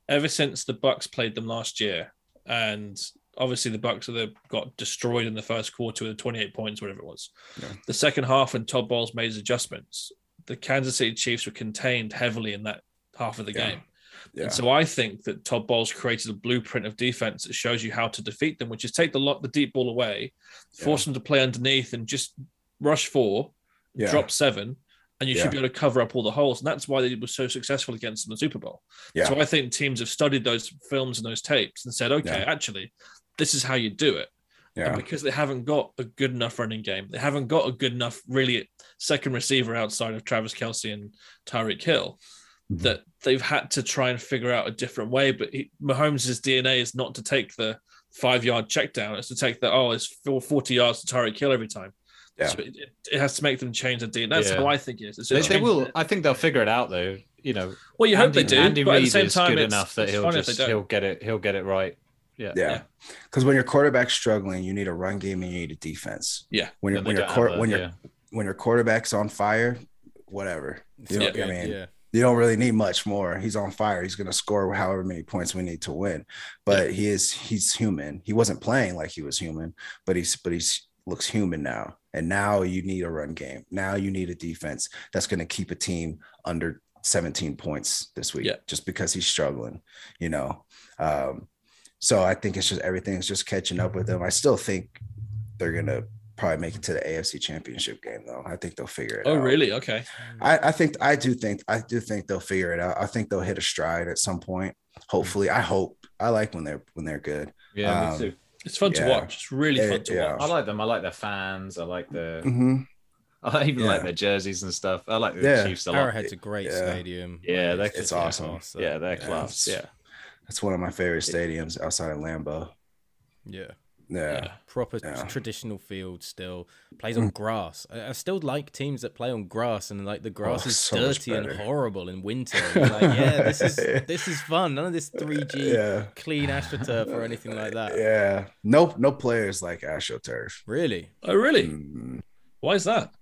ever since the Bucs played them last year, and obviously the Bucs got destroyed in the first quarter with 28 points, whatever it was. Yeah. The second half, when Todd Bowles made his adjustments, the Kansas City Chiefs were contained heavily in that half of the Yeah. game. Yeah. And so I think that Todd Bowles created a blueprint of defense that shows you how to defeat them, which is take the lot the deep ball away, force them to play underneath and just rush four, drop seven, and you Yeah. should be able to cover up all the holes. And that's why they were so successful against them in the Super Bowl. Yeah. So I think teams have studied those films and those tapes and said, okay, Yeah. actually, this is how you do it. And Yeah. because they haven't got a good enough running game, they haven't got a good enough really second receiver outside of Travis Kelce and Tyreek Hill, Mhm. that they've had to try and figure out a different way. But he, Mahomes' DNA is not to take the five yard check down, it's to take the, oh, it's four- 40 yards to Tyreek Hill every time. Yeah. So it, it- it has to make them change the DNA. That's Yeah. how I think it is. They, they will. it. I think they'll figure it out, though. You know, Well, you hope they do. Andy but at the Reid same is time, good enough that he'll just he'll get it. He'll get it right. Yeah. Yeah, because when your quarterback's struggling, you need a run game and you need a defense. Yeah. when your Then when your don't court when your yeah. when your quarterback's on fire, whatever. You know, Yeah. I mean, yeah. you don't really need much more. He's on fire. He's going to score however many points we need to win. But he is he's human. He wasn't playing like he was human, but he's but he's looks human now. And now you need a run game. Now you need a defense that's going to keep a team under 17 points this week Yeah. just because he's struggling, you know. Um so I think it's just everything's just catching up with him. I still think they're going to probably make it to the AFC championship game though. I think they'll figure it Oh, out. Oh, really? Okay. I, I think I do think I do think they'll figure it out. I think they'll hit a stride at some point. Hopefully, I hope. I like when they're when they're good. Yeah, Um, me too. It's fun to watch. It's really Yeah, fun to yeah. I like them. I like their fans. I like the. Mhm. I even like their jerseys and stuff. I like the Yeah. Chiefs a lot. Arrowhead's a great Yeah. stadium. Yeah, Like, they're- it's just awesome. class, so- Yeah, they're Yeah, class. Yeah. That's one of my favorite stadiums outside of Lambeau. yeah. Yeah, Yeah. Proper Yeah. traditional field still plays on grass. I, I still like teams that play on grass and like the grass Oh, is so dirty and horrible in winter. Like, yeah, this is this is fun. None of this 3G yeah, clean astroturf or anything like that. yeah. No, no players like AstroTurf. Really? Oh, really? Mm, Why is that?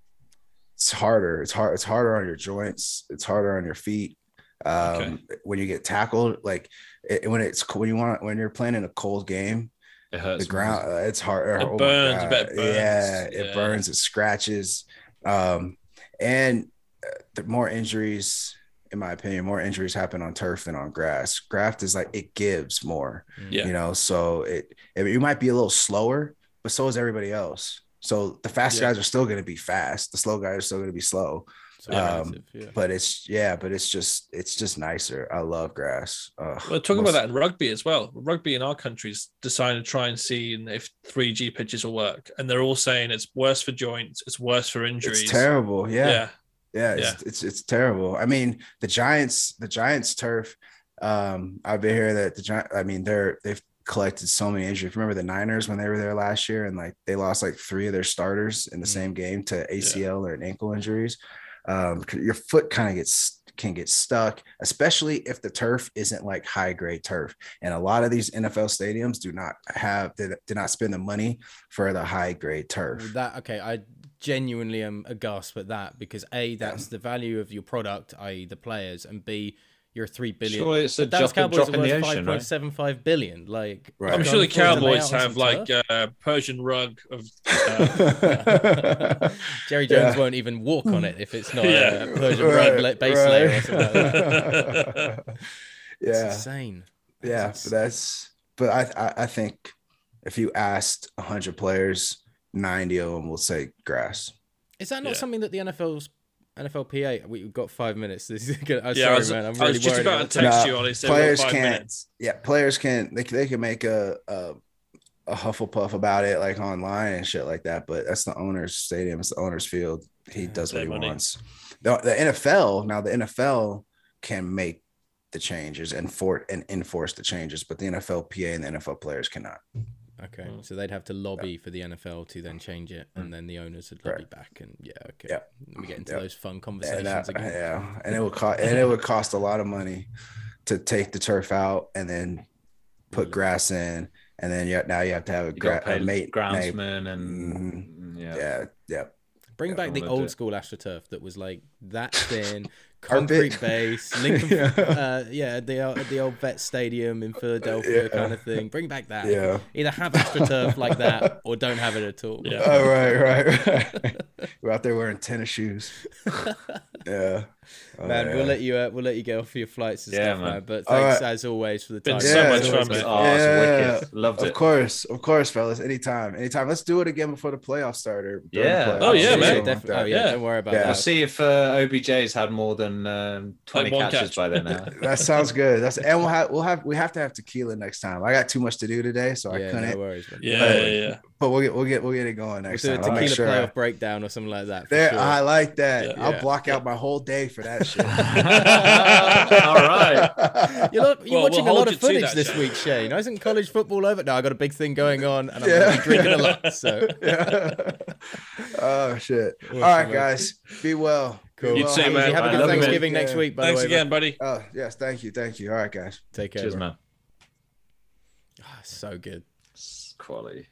It's harder. It's hard. It's harder on your joints. It's harder on your feet. Um, when you get tackled, like it, when it's when you want when you're playing in a cold game, It hurts. the ground uh, it's hard It oh burns, I God. bet it burns. yeah it Yeah. burns it scratches um and uh, the more injuries in my opinion more injuries happen on turf than on grass Graft is like it gives more Yeah. you know so it, it you might be a little slower but so is everybody else so the fast Yeah. guys are still going to be fast the slow guys are still going to be slow So Um, yeah. but it's yeah but it's just it's just nicer i love grass Ugh, We're talking most- about that in rugby as well. Rugby in our country's decided to try and see if 3G pitches will work, and they're all saying it's worse for joints, it's worse for injuries. it's terrible Yeah. yeah Yeah, it's, it's it's terrible. I mean, the Giants, the Giants turf. Um, I've been here that the Giant. I mean, they're they've collected so many injuries. Remember the Niners when they were there last year and like they lost like three of their starters in the Mm. same game to ACL or ankle injuries. Um, your foot kind of gets can get stuck, especially if the turf isn't like high grade turf. And a lot of these NFL stadiums do not have did, did not spend the money for the high grade turf. That okay, I genuinely am aghast at that because a that's the value of your product, i.e., the players, and b you're three billion. Surely it's a The Dallas drop- Cowboys drop are in the worth ocean, five right? point seven five billion. Like, Right. I'm sure the can't afford to lay Cowboys have like turf. a Persian rug of. Uh, Jerry Jones Yeah. won't even walk on it if it's not Yeah. a Persian Right, rug la- base layer or something like that. yeah. It's insane. Yeah, That's but that's but I, I I think if you asked hundred players, ninety of them will say grass. Is that not Yeah. something that the NFL's NFLPA? We've got five minutes. This is good. I'm yeah, sorry, I was, man. I'm I really was just worried about about to text Nah, you, Ollie. So players five can't- minutes. Yeah, players can they they can make a a, a Hufflepuff about it like online and shit like that, but that's the owner's stadium. It's the owner's field. He does what he money. wants. The, the NFL now the NFL can make the changes and for and enforce the changes, but the NFLPA and the NFL players cannot. Okay, mm. so they'd have to lobby for the NFL to then change it, and mm. then the owners would lobby back, and yeah, okay. Yeah. We get into Yeah. those fun and uh, conversations again. yeah, and it would cost and it would cost a lot of money to take the turf out and then put mm. grass in, and then you, now you have to have a, You gra- a mate. groundsman and Mhm. yeah. Yeah, yeah, Bring Yeah, back the old do- school AstroTurf that was like that thin, Carpet. concrete base, Lincoln, Yeah. uh, yeah, the old- the old vet stadium in Philadelphia Yeah. kind of thing. Bring back that. yeah. Either have AstroTurf like that or don't have it at all. Yeah. Oh right, right, right. We're out there wearing tennis shoes. Yeah, Oh, Man, yeah. we'll let you uh, we'll let you get off for your flights and Yeah, stuff, man. man. But All thanks right. as always for the Been time. so Yeah, much it's fun, man. Oh, Yeah. wicked. Loved Of course, of course, fellas. Anytime, anytime. Let's do it again before the playoffs started. during the Yeah. playoffs. Oh, yeah, Yeah, man. definitely. Oh yeah, Yeah. don't worry about Yeah. We'll see if uh, OBJ's had more than um, 20 Like catches catch. by then now. That sounds good. That's and we'll have we'll have we have to have tequila next time. I got too much to do today, so I couldn't. no worries. Yeah, But- yeah, yeah. But we'll get we'll get we'll get it going We'll next do a time. I'll make tequila sure. playoff breakdown or something like that. There, sure. I like that. Yeah. I'll Yeah. block out my whole day for that shit. All right. You're, not, you're Well, watching we'll a lot of footage this Shane. week, Shane. Isn't college football over? No, I got a big thing going on, and I'm Yeah. gonna be drinking a lot. So yeah. Oh shit. All right, guys. Be well. Cool. You well. too, Have a man. good- Have a I good. Thanksgiving next week. By Thanks the way, again, buddy. Oh yes, thank you, thank you. All right, guys. Take care. Cheers, man. Ah, so good. It's Quality.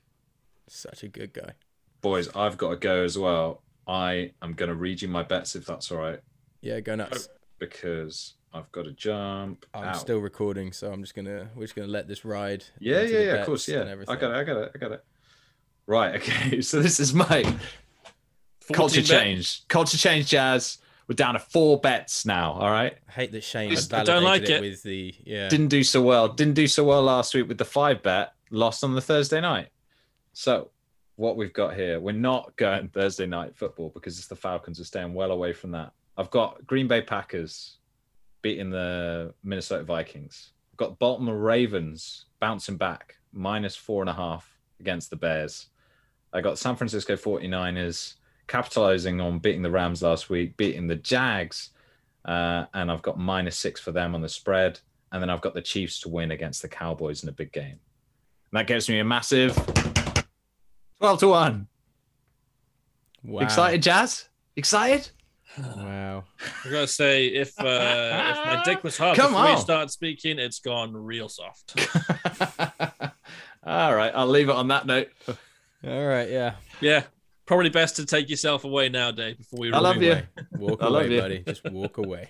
Such a good guy. Boys, I've got to go as well. I am going to read you my bets if that's all right, Yeah, go nuts. because I've got to jump I'm out. still recording, so I'm just gonna we're just gonna let this ride. Yeah, yeah, yeah, of course, yeah. I got it, I got it, I got it. Right, okay. So this is my culture bet. change. Culture change, Jazz. We're down to four bets now. All right. I hate that Shane Just- I don't like it it. with the yeah. Didn't do so well. Didn't do so well last week with the five bet. Lost on the Thursday night. So what we've got here, we're not going Thursday night football because it's the Falcons. We're staying well away from that. I've got Green Bay Packers beating the Minnesota Vikings. I've got Baltimore Ravens bouncing back minus four and a half against the Bears. I got San Francisco 49ers capitalizing on beating the Rams last week, beating the Jags. Uh, and I've got minus six for them on the spread. And then I've got the Chiefs to win against the Cowboys in a big game. And that gives me a massive 12 to 1. Wow. Excited, Jazz? Excited? Wow. I gotta say, if uh, if my dick was hard Come before you start speaking, it's gone real soft. All right, I'll leave it on that note. All right. Yeah. Yeah, probably best to take yourself away now, Dave, before we. I love ruin you. it. Walk I away, you. buddy. Just walk away.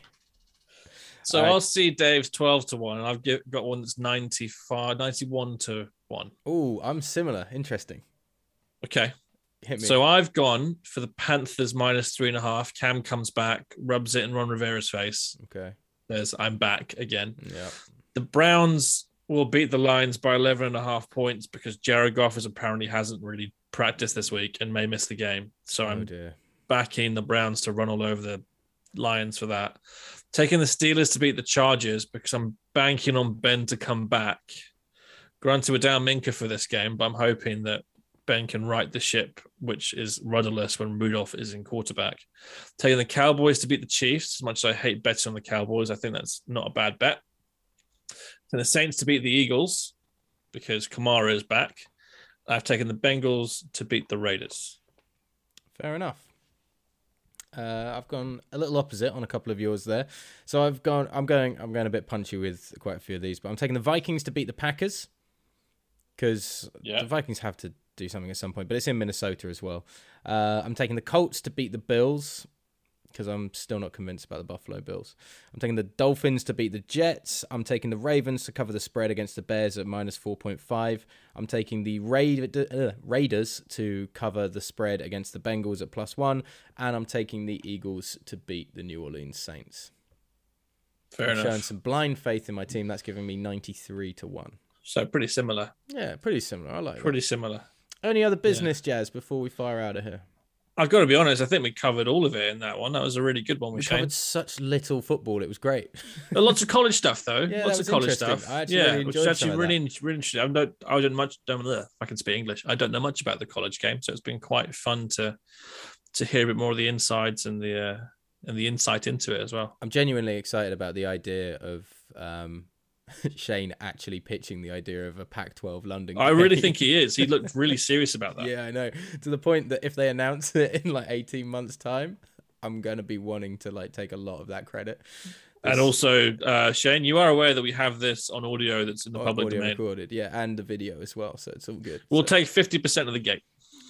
So All right. I'll see Dave's twelve to one, and I've get, got one that's 95, 91 to one. Oh, I'm similar. Interesting. Okay, Hit me. so I've gone for the Panthers minus three and a half. Cam comes back, rubs it in Ron Rivera's face. okay. There's I'm back again. Yeah. The Browns will beat the Lions by 11 and a half points because Jared Goff is apparently hasn't really practiced this week and may miss the game. So Oh I'm dear. backing the Browns to run all over the Lions for that. Taking the Steelers to beat the Chargers because I'm banking on Ben to come back. Granted, we're down Minkah for this game, but I'm hoping that Ben can right the ship, which is rudderless when Rudolph is in quarterback. Taking the Cowboys to beat the Chiefs, as much as I hate betting on the Cowboys, I think that's not a bad bet. Then the Saints to beat the Eagles because Kamara is back. I've taken the Bengals to beat the Raiders. Fair enough. Uh, I've gone a little opposite on a couple of yours there. So I've gone. I'm going. I'm going a bit punchy with quite a few of these, but I'm taking the Vikings to beat the Packers because Yeah. the Vikings have to do something at some point. But it's in Minnesota as well. Uh, I'm taking the Colts to beat the Bills because I'm still not convinced about the Buffalo Bills. I'm taking the Dolphins to beat the Jets. I'm taking the Ravens to cover the spread against the Bears at minus 4.5. I'm taking the Raid- uh, Raiders to cover the spread against the Bengals at plus one. And I'm taking the Eagles to beat the New Orleans Saints. Fair I'm enough. showing some blind faith in my team. That's giving me 93 to 1. So pretty similar. Yeah, pretty similar. I like Pretty similar. Any other business, Jazz, before we fire out of here? I've got to be honest. I think we covered all of it in that one. That was a really good one We Shane. covered such little football. It was great. Lots of college stuff though. Yeah, Lots of college stuff. I actually yeah, really which is actually really, in- really interesting. I don't. I don't much. Don't. ugh, I can speak English. I don't know much about the college game, so it's been quite fun to to hear a bit more of the insides and the uh, and the insight into it as well. I'm genuinely excited about the idea of um, Shane actually pitching the idea of a Pac-12 London. I really think he is. He looked really serious about that. yeah, I know. To the point that if they announce it in like 18 months' time, I'm gonna be wanting to like take a lot of that credit. And also, uh, Shane, you are aware that we have this on audio that's in the public audio domain. recorded, yeah, and the video as well, so it's all good. We'll So- take fifty percent of the gate.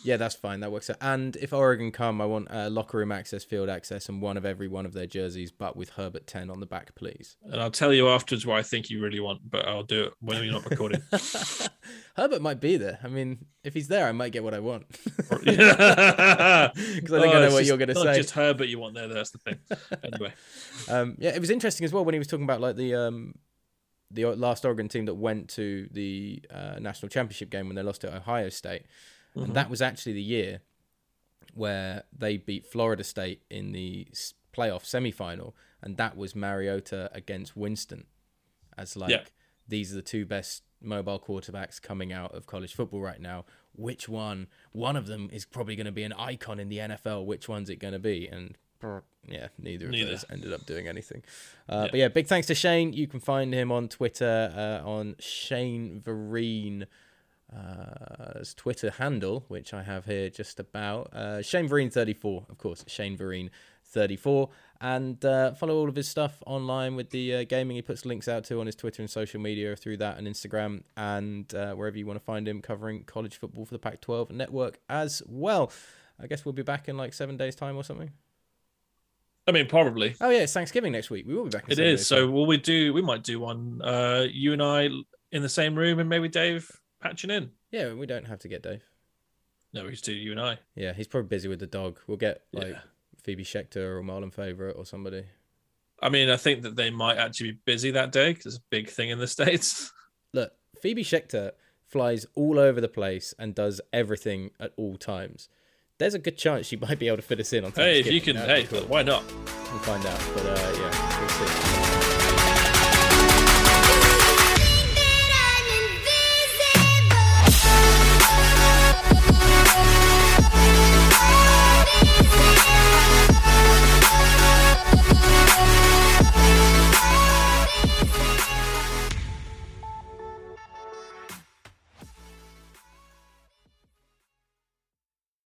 Yeah, that's fine. That works out. And if Oregon come, I want uh, locker room access, field access, and one of every one of their jerseys, but with Herbert 10 on the back, please. And I'll tell you afterwards what I think you really want, but I'll do it when you're not recording. Herbert might be there. I mean, if he's there, I might get what I want. Because I think I know what you're going to say. Not say. just Herbert you want there. That's the thing. Anyway, Um, yeah, it was interesting as well when he was talking about like the um, the last Oregon team that went to the uh, national championship game when they lost to Ohio State, and that was actually the year where they beat Florida State in the playoff semifinal, and that was Mariota against Winston, as like Yeah. these are the two best mobile quarterbacks coming out of college football right now. Which one? One of them is probably going to be an icon in the NFL. Which one's it going to be? And yeah, neither of Neither. those ended up doing anything. Uh, But yeah, big thanks to Shane. You can find him on Twitter uh, on Shane Vereen uh, his Twitter handle, which I have here just about. Uh, Shane Vereen 34, of course, Shane Vereen 34. And uh, follow all of his stuff online with the uh, gaming. He puts links out to on his Twitter and social media through that and Instagram and uh, wherever you want to find him covering college football for the Pac 12 network as well. I guess we'll be back in like seven days' time or something. I mean, probably. Oh, yeah, it's Thanksgiving next week. We will be back in It is. So will we do? We might do one. Uh, you and I in the same room, and maybe Dave patching in. Yeah, we don't have to get Dave. No, we just do you and I. Yeah, he's probably busy with the dog. We'll get like Yeah. Phoebe Schechter or Marlon Favorite or somebody. I mean, I think that they might actually be busy that day because it's a big thing in the states. Look, Phoebe Schechter flies all over the place and does everything at all times. There's a good chance she might be able to fit us in on hey, if you can, hey, cool. why not? We'll find out. But uh, yeah, we'll see.